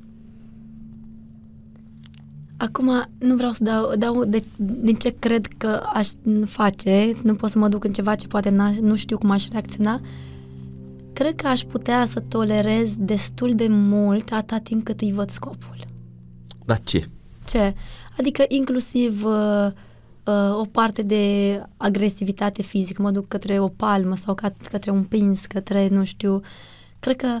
Acum nu vreau să dau, dau de, din ce cred că aș face, nu pot să mă duc în ceva ce poate nu știu cum aș reacționa. Cred că aș putea să tolerez destul de mult atâta timp cât îi văd scopul. Da ce? Ce? Adică inclusiv uh, uh, o parte de agresivitate fizică, mă duc către o palmă sau către un pins, către, nu știu, cred că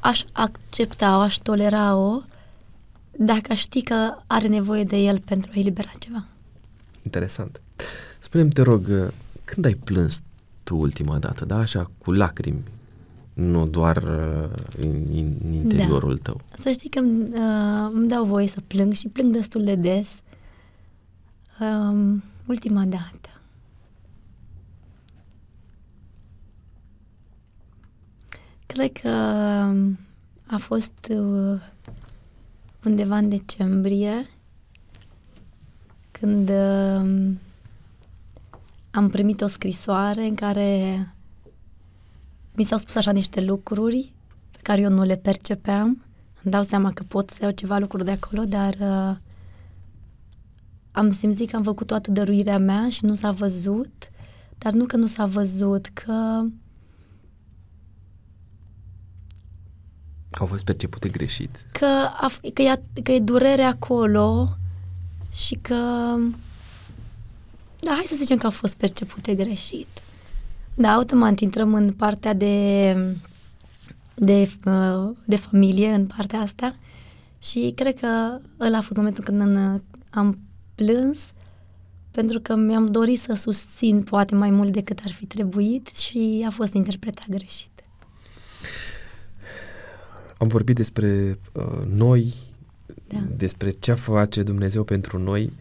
aș accepta-o, aș tolera-o dacă aș ști că are nevoie de el pentru a elibera ceva. Interesant. Spune-mi, te rog, uh, când ai plâns tu ultima dată, da? Așa, cu lacrimi, nu doar uh, în, în interiorul da. tău. Să știi că uh, îmi dau voie să plâng și plâng destul de des. Um, ultima dată. Cred că um, a fost uh, undeva în decembrie când uh, am primit o scrisoare în care mi s-au spus așa niște lucruri pe care eu nu le percepeam. Îmi dau seama că pot să iau ceva lucruri de acolo, dar uh, am simțit că am făcut toată dăruirea mea și nu s-a văzut, dar nu că nu s-a văzut, că Au fost percepute greșit. că, a, f- că, e, că e durere acolo și că... Da, hai să zicem că au fost percepute greșit. Da, automat intrăm în partea de, de, uh, de familie, în partea asta și cred că ăla a fost momentul când în- am plâns pentru că mi-am dorit să susțin poate mai mult decât ar fi trebuit și a fost interpretat greșit. Am vorbit despre uh, noi, Da. despre ce face Dumnezeu pentru noi.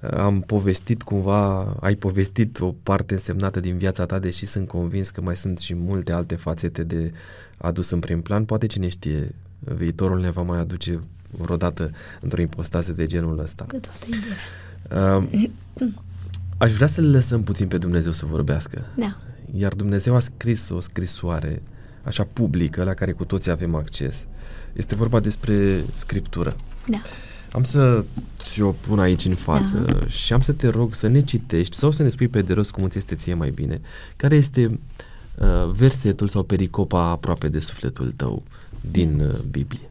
Uh, Am povestit cumva, ai povestit o parte însemnată din viața ta, deși sunt convins că mai sunt și multe alte fațete de adus în prim plan. Poate cine știe, viitorul ne va mai aduce vreodată într-o impostază de genul ăsta. Cu toată iubirea. Uh, aș vrea să-L lăsăm puțin pe Dumnezeu să vorbească. Da. Iar Dumnezeu a scris o scrisoare așa publică la care cu toții avem acces. Este vorba despre scriptură. Da. Am să ți-o pun aici în față Da. și am să te rog să ne citești sau să ne spui pe de rost cum îți este ție mai bine. Care este uh, versetul sau pericopa aproape de sufletul tău din uh, Biblie?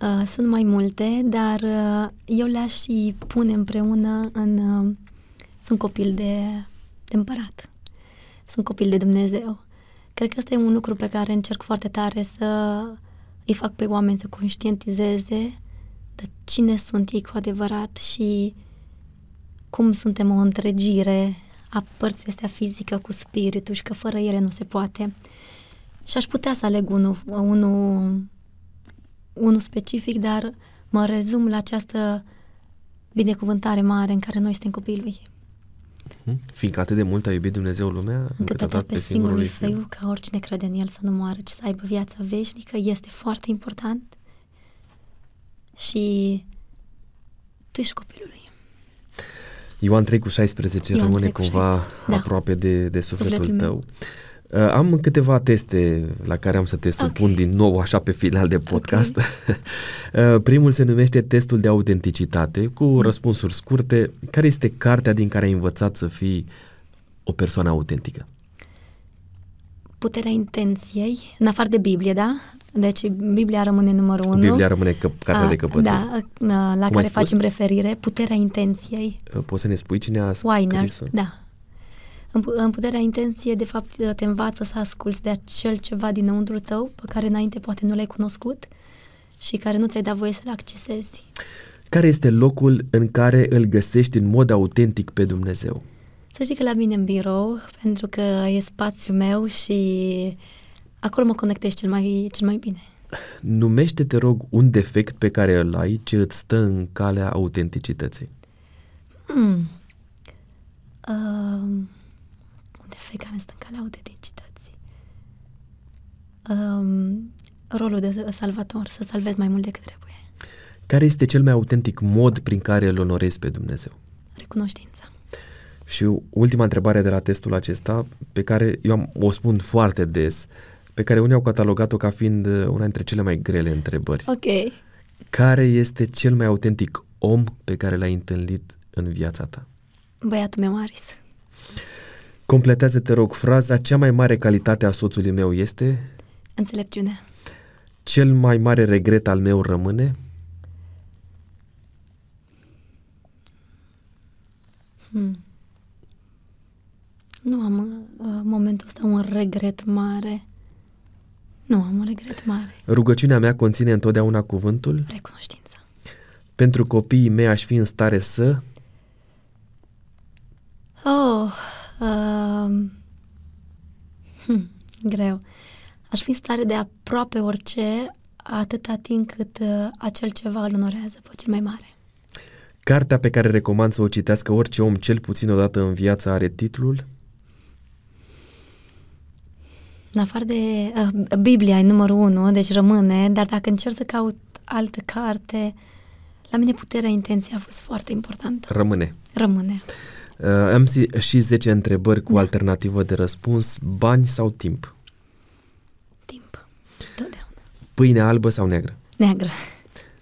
Uh, sunt mai multe, dar uh, eu le-aș și pune împreună în... Uh, sunt copil de, de împărat. Sunt copil de Dumnezeu. Cred că ăsta e un lucru pe care încerc foarte tare să îi fac pe oameni să conștientizeze de cine sunt ei cu adevărat și cum suntem o întregire a părții astea fizică cu spiritul și că fără ele nu se poate. Și aș putea să aleg unul, unul unul specific, dar mă rezum la această binecuvântare mare în care noi suntem copiii lui. Hm? Fiindcă atât de mult a iubit Dumnezeu lumea, Încât a dat pe singurul lui Fiu ca oricine crede în El să nu moară, ci să aibă viața veșnică, este foarte important și tu ești copilul lui. Ioan 3 cu 16 Ioan rămâne 3 cu cumva 16, da. aproape de, de sufletul, Sufletul tău. meu. Uh, Am câteva teste la care am să te supun Ok. din nou așa pe final de podcast. Uh, Primul se numește testul de autenticitate cu Mm. răspunsuri scurte. Care este cartea din care ai învățat să fii o persoană autentică? Puterea intenției, în afară de Biblie, da? Deci Biblia rămâne numărul unu. Biblia rămâne că, cartea A, de căpătâi. Da, la ai care spus? facem referire, puterea intenției. Uh, Poți să ne spui cine a Weiner, scris da. În, pu- în puterea intenției, de fapt, te învață să asculți de acel ceva dinăuntru tău, pe care înainte poate nu l-ai cunoscut și care nu ți-ai dat voie să-l accesezi. Care este locul în care îl găsești în mod autentic pe Dumnezeu? Să știi că la mine în birou, pentru că e spațiul meu și acolo mă conectez cel mai, cel mai bine. Numește, te rog, un defect pe care îl ai ce îți stă în calea autenticității. Hmm. Um, un defect care stă în calea autenticității. Um, rolul de salvator, să salvezi mai mult decât trebuie. Care este cel mai autentic mod prin care îl onorezi pe Dumnezeu? Recunoștința. Și ultima întrebare de la testul acesta, pe care eu am, o spun foarte des, pe care unii au catalogat-o ca fiind uh, una dintre cele mai grele întrebări. Ok. Care este cel mai autentic om pe care l-ai întâlnit în viața ta? Băiatul meu, Aris. Completează, te rog, fraza Cea mai mare calitate a soțului meu este Înțelepciune. Cel mai mare regret al meu rămâne Hmm. Nu am uh, momentul ăsta un regret mare. Nu am un regret mare. Rugăciunea mea conține întotdeauna cuvântul Recunoștința. Pentru copiii mei aș fi în stare să Oh, um, hm, greu. Aș fi în stare de aproape orice, atâta timp cât uh, acel ceva îl onorează pe cel mai mare. Cartea pe care recomand să o citească orice om cel puțin o dată în viață are titlul În afară de uh, Biblia e numărul unu, deci rămâne, dar dacă încerc să caut altă carte, la mine puterea intenției a fost foarte importantă. Rămâne. Rămâne. Uh, am si- și 10 întrebări cu Da. alternativă de răspuns, bani sau timp. Timp. Întotdeauna. Pâine albă sau neagră? Neagră.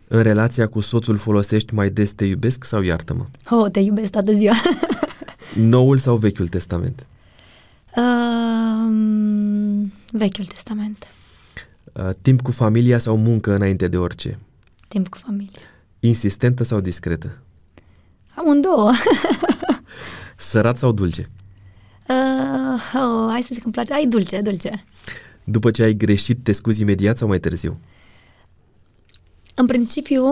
În relația cu soțul folosești mai des te iubesc sau iartă-mă? Oh, te iubesc toată ziua. Noul sau Vechiul Testament? Um, Vechiul Testament. Uh, timp cu familia sau muncă înainte de orice? Timp cu familie. Insistentă sau discretă? Amândouă. Sărat sau dulce? Uh, oh, hai să zic că îmi place. Ai dulce, dulce. După ce ai greșit, te scuzi imediat sau mai târziu? În principiu,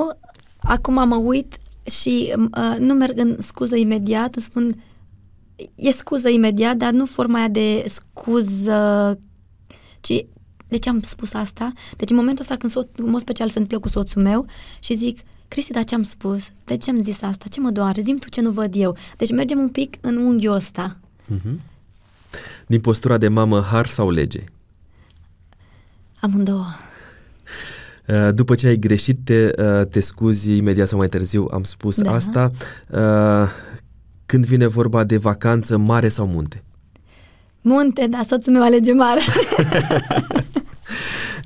acum mă uit și uh, nu merg în scuză imediat, îmi spun e scuză imediat, dar nu forma aia de scuză, ci de ce am spus asta? Deci în momentul ăsta când, so- în mod special se întâmplă cu soțul meu și zic, Cristi, dar ce am spus? De ce am zis asta? Ce mă doare? Zim tu ce nu văd eu. Deci mergem un pic în unghiul ăsta. Uh-huh. Din postura de mamă, har sau lege? Amândouă. Uh, După ce ai greșit, te, uh, te scuzi imediat sau mai târziu, am spus Da. asta. Uh, Când vine vorba de vacanță, mare sau munte? Munte, dar soțul meu alege mare.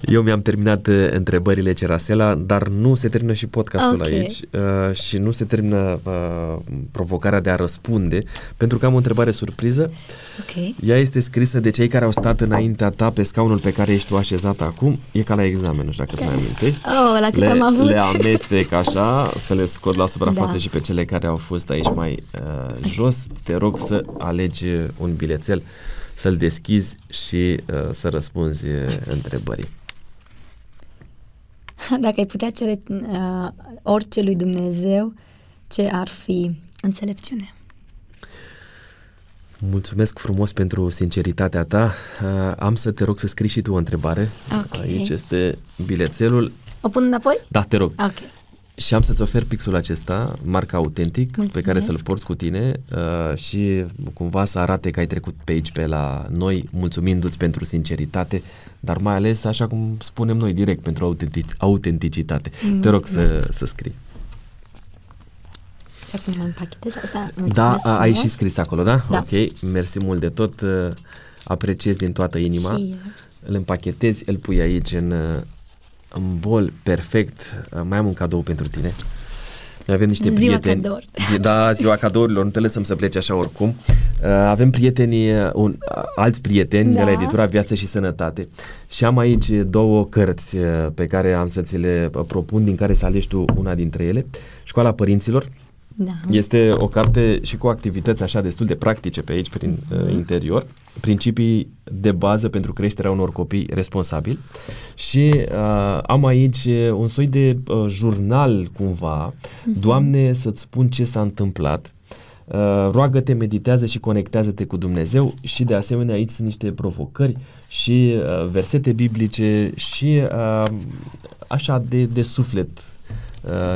Eu mi-am terminat uh, întrebările Cerasela, dar nu se termină și podcastul Ok. aici uh, și nu se termină uh, provocarea de a răspunde, pentru că am o întrebare surpriză. ok. Ea este scrisă de cei care au stat înaintea ta pe scaunul pe care ești tu așezat acum. E ca la examen, nu știu dacă îți mai amintești. Oh, la cât le, am avut. le amestec așa, să le scot la suprafață Da. și pe cele care au fost aici mai uh, jos. Te rog să alegi un bilețel, să-l deschizi și uh, să răspunzi uh, întrebării. Dacă ai putea cere uh, orice lui Dumnezeu, ce ar fi înțelepciune? Mulțumesc frumos pentru sinceritatea ta. Uh, am să te rog să scrii și tu o întrebare. Ok. Aici este bilețelul. O pun înapoi? Da, te rog. Ok. Și am să-ți ofer pixul acesta, marca autentic, pe Mulțumesc. care să-l porți cu tine uh, și cumva să arate că ai trecut pe aici, pe la noi, mulțumindu-ți pentru sinceritate, dar mai ales, așa cum spunem noi, direct, pentru autentic- autenticitate. Te rog să, să scrii. Și acum mă împachetez asta. Da, Mulțumesc a, ai frumos. și scris acolo, da? Da. Ok, mersi mult de tot, uh, apreciez din toată inima. Și eu. Îl împachetezi, îl pui aici în, uh, în bol, perfect. Uh, Mai am un cadou pentru tine. Noi avem niște Ziua prieteni. cadouri. Zi- Da, ziua cadourilor, nu te lăsăm să pleci așa oricum. Uh, Avem prieteni, uh, un, uh, alți prieteni de la Da. editura Viață și Sănătate și am aici două cărți uh, pe care am să ți le uh, propun, din care să alegi tu una dintre ele. Școala Părinților, Da. este o carte și cu activități așa destul de practice pe aici, prin uh, interior, principii de bază pentru creșterea unor copii responsabili. Și uh, am aici uh, un soi de uh, jurnal cumva, Doamne să-ți spun ce s-a întâmplat, Uh, roagă-te, meditează și conectează-te cu Dumnezeu. Și de asemenea aici sunt niște provocări și uh, versete biblice și uh, așa de, de suflet. Uh,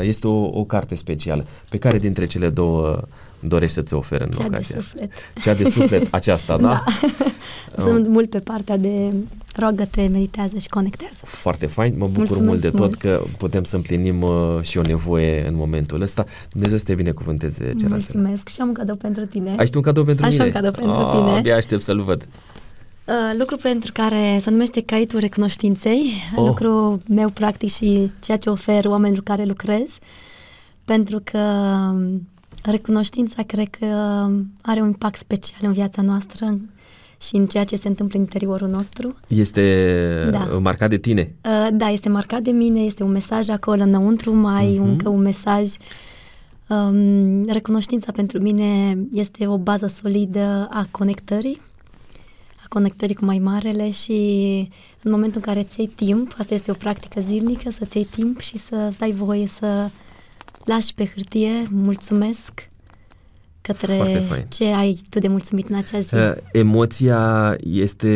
Este o, o carte specială. Pe care dintre cele două dorești să ți ofere în Cea de ocazia asta? suflet. Cea de suflet, aceasta, da? da. Sunt mult pe partea de roagă-te, meditează și conectează. Foarte fain, mă bucur Mulțumesc mult de tot mult. că putem să împlinim uh, și o nevoie în momentul ăsta. Dumnezeu să te binecuvânteze, Cerasel. Mulțumesc și am un cadou pentru tine. Ai și tu un cadou pentru Așa mine? un cadou pentru Ah, tine. Abia aștept să-l văd. Uh, lucru pentru care se numește caitul recunoștinței, Oh. oh. lucru meu practic și ceea ce ofer oamenilor care lucrez, pentru că um, recunoștința cred că um, are un impact special în viața noastră în- și în ceea ce se întâmplă în interiorul nostru. Este Da. uh, marcat de tine. Uh, Da, este marcat de mine, este un mesaj acolo înăuntru, mai Mhm. uh-huh. încă un mesaj. Um, recunoștința pentru mine este o bază solidă a conectării, a conectării cu mai marele și în momentul în care îți iei timp, asta este o practică zilnică, să-ți iei timp și să-ți dai voie să lași pe hârtie. Mulțumesc! Foarte către fain. ce ai tu de mulțumit în acea zi. Uh, emoția este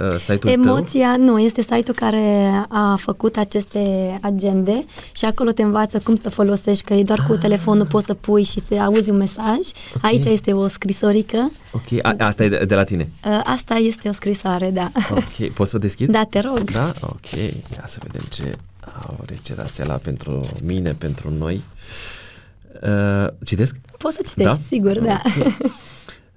uh, site-ul tău? Emoția, nu, este site-ul care a făcut aceste agende și acolo te învață cum să folosești, că e doar cu telefonul poți să pui și să auzi un mesaj. Ok. Aici este o scrisorică. Ok, a, asta e de, de la tine. Uh, Asta este o scrisoare, da. Ok, poți să o deschid? Da, te rog. Da? Ok, ia să vedem ce are Cerasela pentru mine, pentru noi. Uh, citesc? Poți să citești, sigur, da. Ok.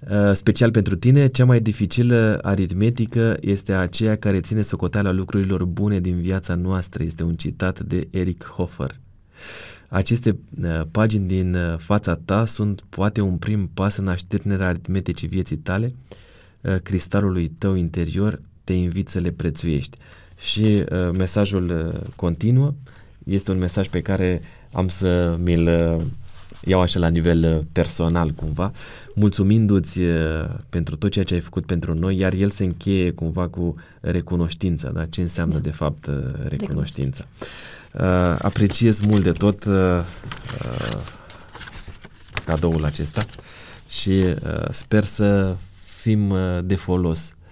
Uh, special pentru tine, cea mai dificilă aritmetică este aceea care ține socoteala lucrurilor bune din viața noastră. Este un citat de Eric Hoffer. Aceste uh, pagini din uh, fața ta sunt poate un prim pas în așternerea aritmeticii vieții tale, uh, cristalului tău interior te invit să le prețuiești. Și uh, mesajul uh, continuă, este un mesaj pe care am să mi-l uh, iau așa la nivel uh, personal cumva, mulțumindu-ți uh, pentru tot ceea ce ai făcut pentru noi, iar el se încheie cumva cu recunoștința, da? ce înseamnă da. de fapt uh, recunoștința. Uh, apreciez mult de tot uh, uh, cadoul acesta și uh, sper să fim uh, de folos uh,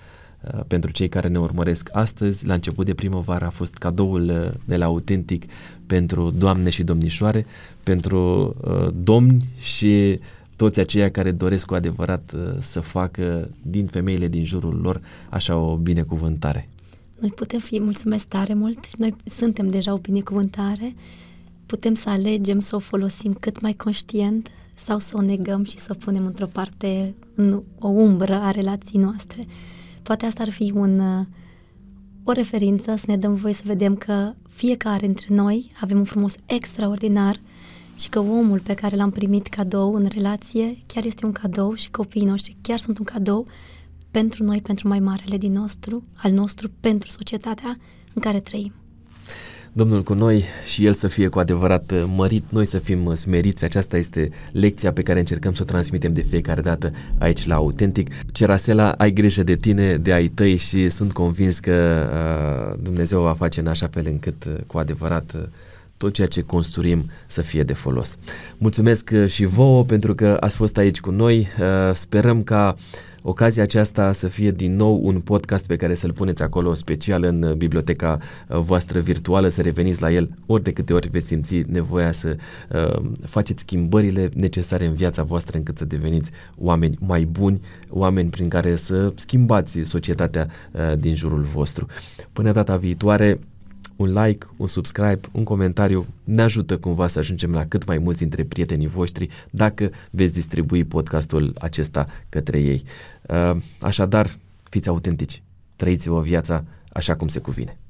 pentru cei care ne urmăresc astăzi. La început de primăvară a fost cadoul uh, de la Autentic pentru doamne și domnișoare, pentru uh, domni și toți aceia care doresc cu adevărat uh, să facă din femeile din jurul lor așa o binecuvântare. Noi putem fi, mulțumesc tare mult, noi suntem deja o binecuvântare, putem să alegem să o folosim cât mai conștient sau să o negăm și să o punem într-o parte, în o umbră a relației noastre. Poate asta ar fi un, uh, o referință, să ne dăm voie să vedem că fiecare dintre noi avem un frumos extraordinar și că omul pe care l-am primit cadou în relație chiar este un cadou și copiii noștri chiar sunt un cadou pentru noi, pentru mai marele din nostru, al nostru, pentru societatea în care trăim. Domnul cu noi și El să fie cu adevărat uh, mărit, noi să fim uh, smeriți. Aceasta este lecția pe care încercăm să o transmitem de fiecare dată aici la Autentic. Cerasela, ai grijă de tine, de ai tăi și sunt convins că uh, Dumnezeu va face în așa fel încât uh, cu adevărat uh, tot ceea ce construim să fie de folos. Mulțumesc uh, și vouă pentru că ați fost aici cu noi. Uh, sperăm ca ocazia aceasta să fie din nou un podcast pe care să-l puneți acolo special în uh, biblioteca voastră virtuală, să reveniți la el ori de câte ori veți simți nevoia să uh, faceți schimbările necesare în viața voastră încât să deveniți oameni mai buni, oameni prin care să schimbați societatea uh, din jurul vostru. Până data viitoare, un like, un subscribe, un comentariu ne ajută cumva să ajungem la cât mai mulți dintre prietenii voștri dacă veți distribui podcastul acesta către ei. Uh, așadar, fiți autentici, trăiți-vă viața așa cum se cuvine.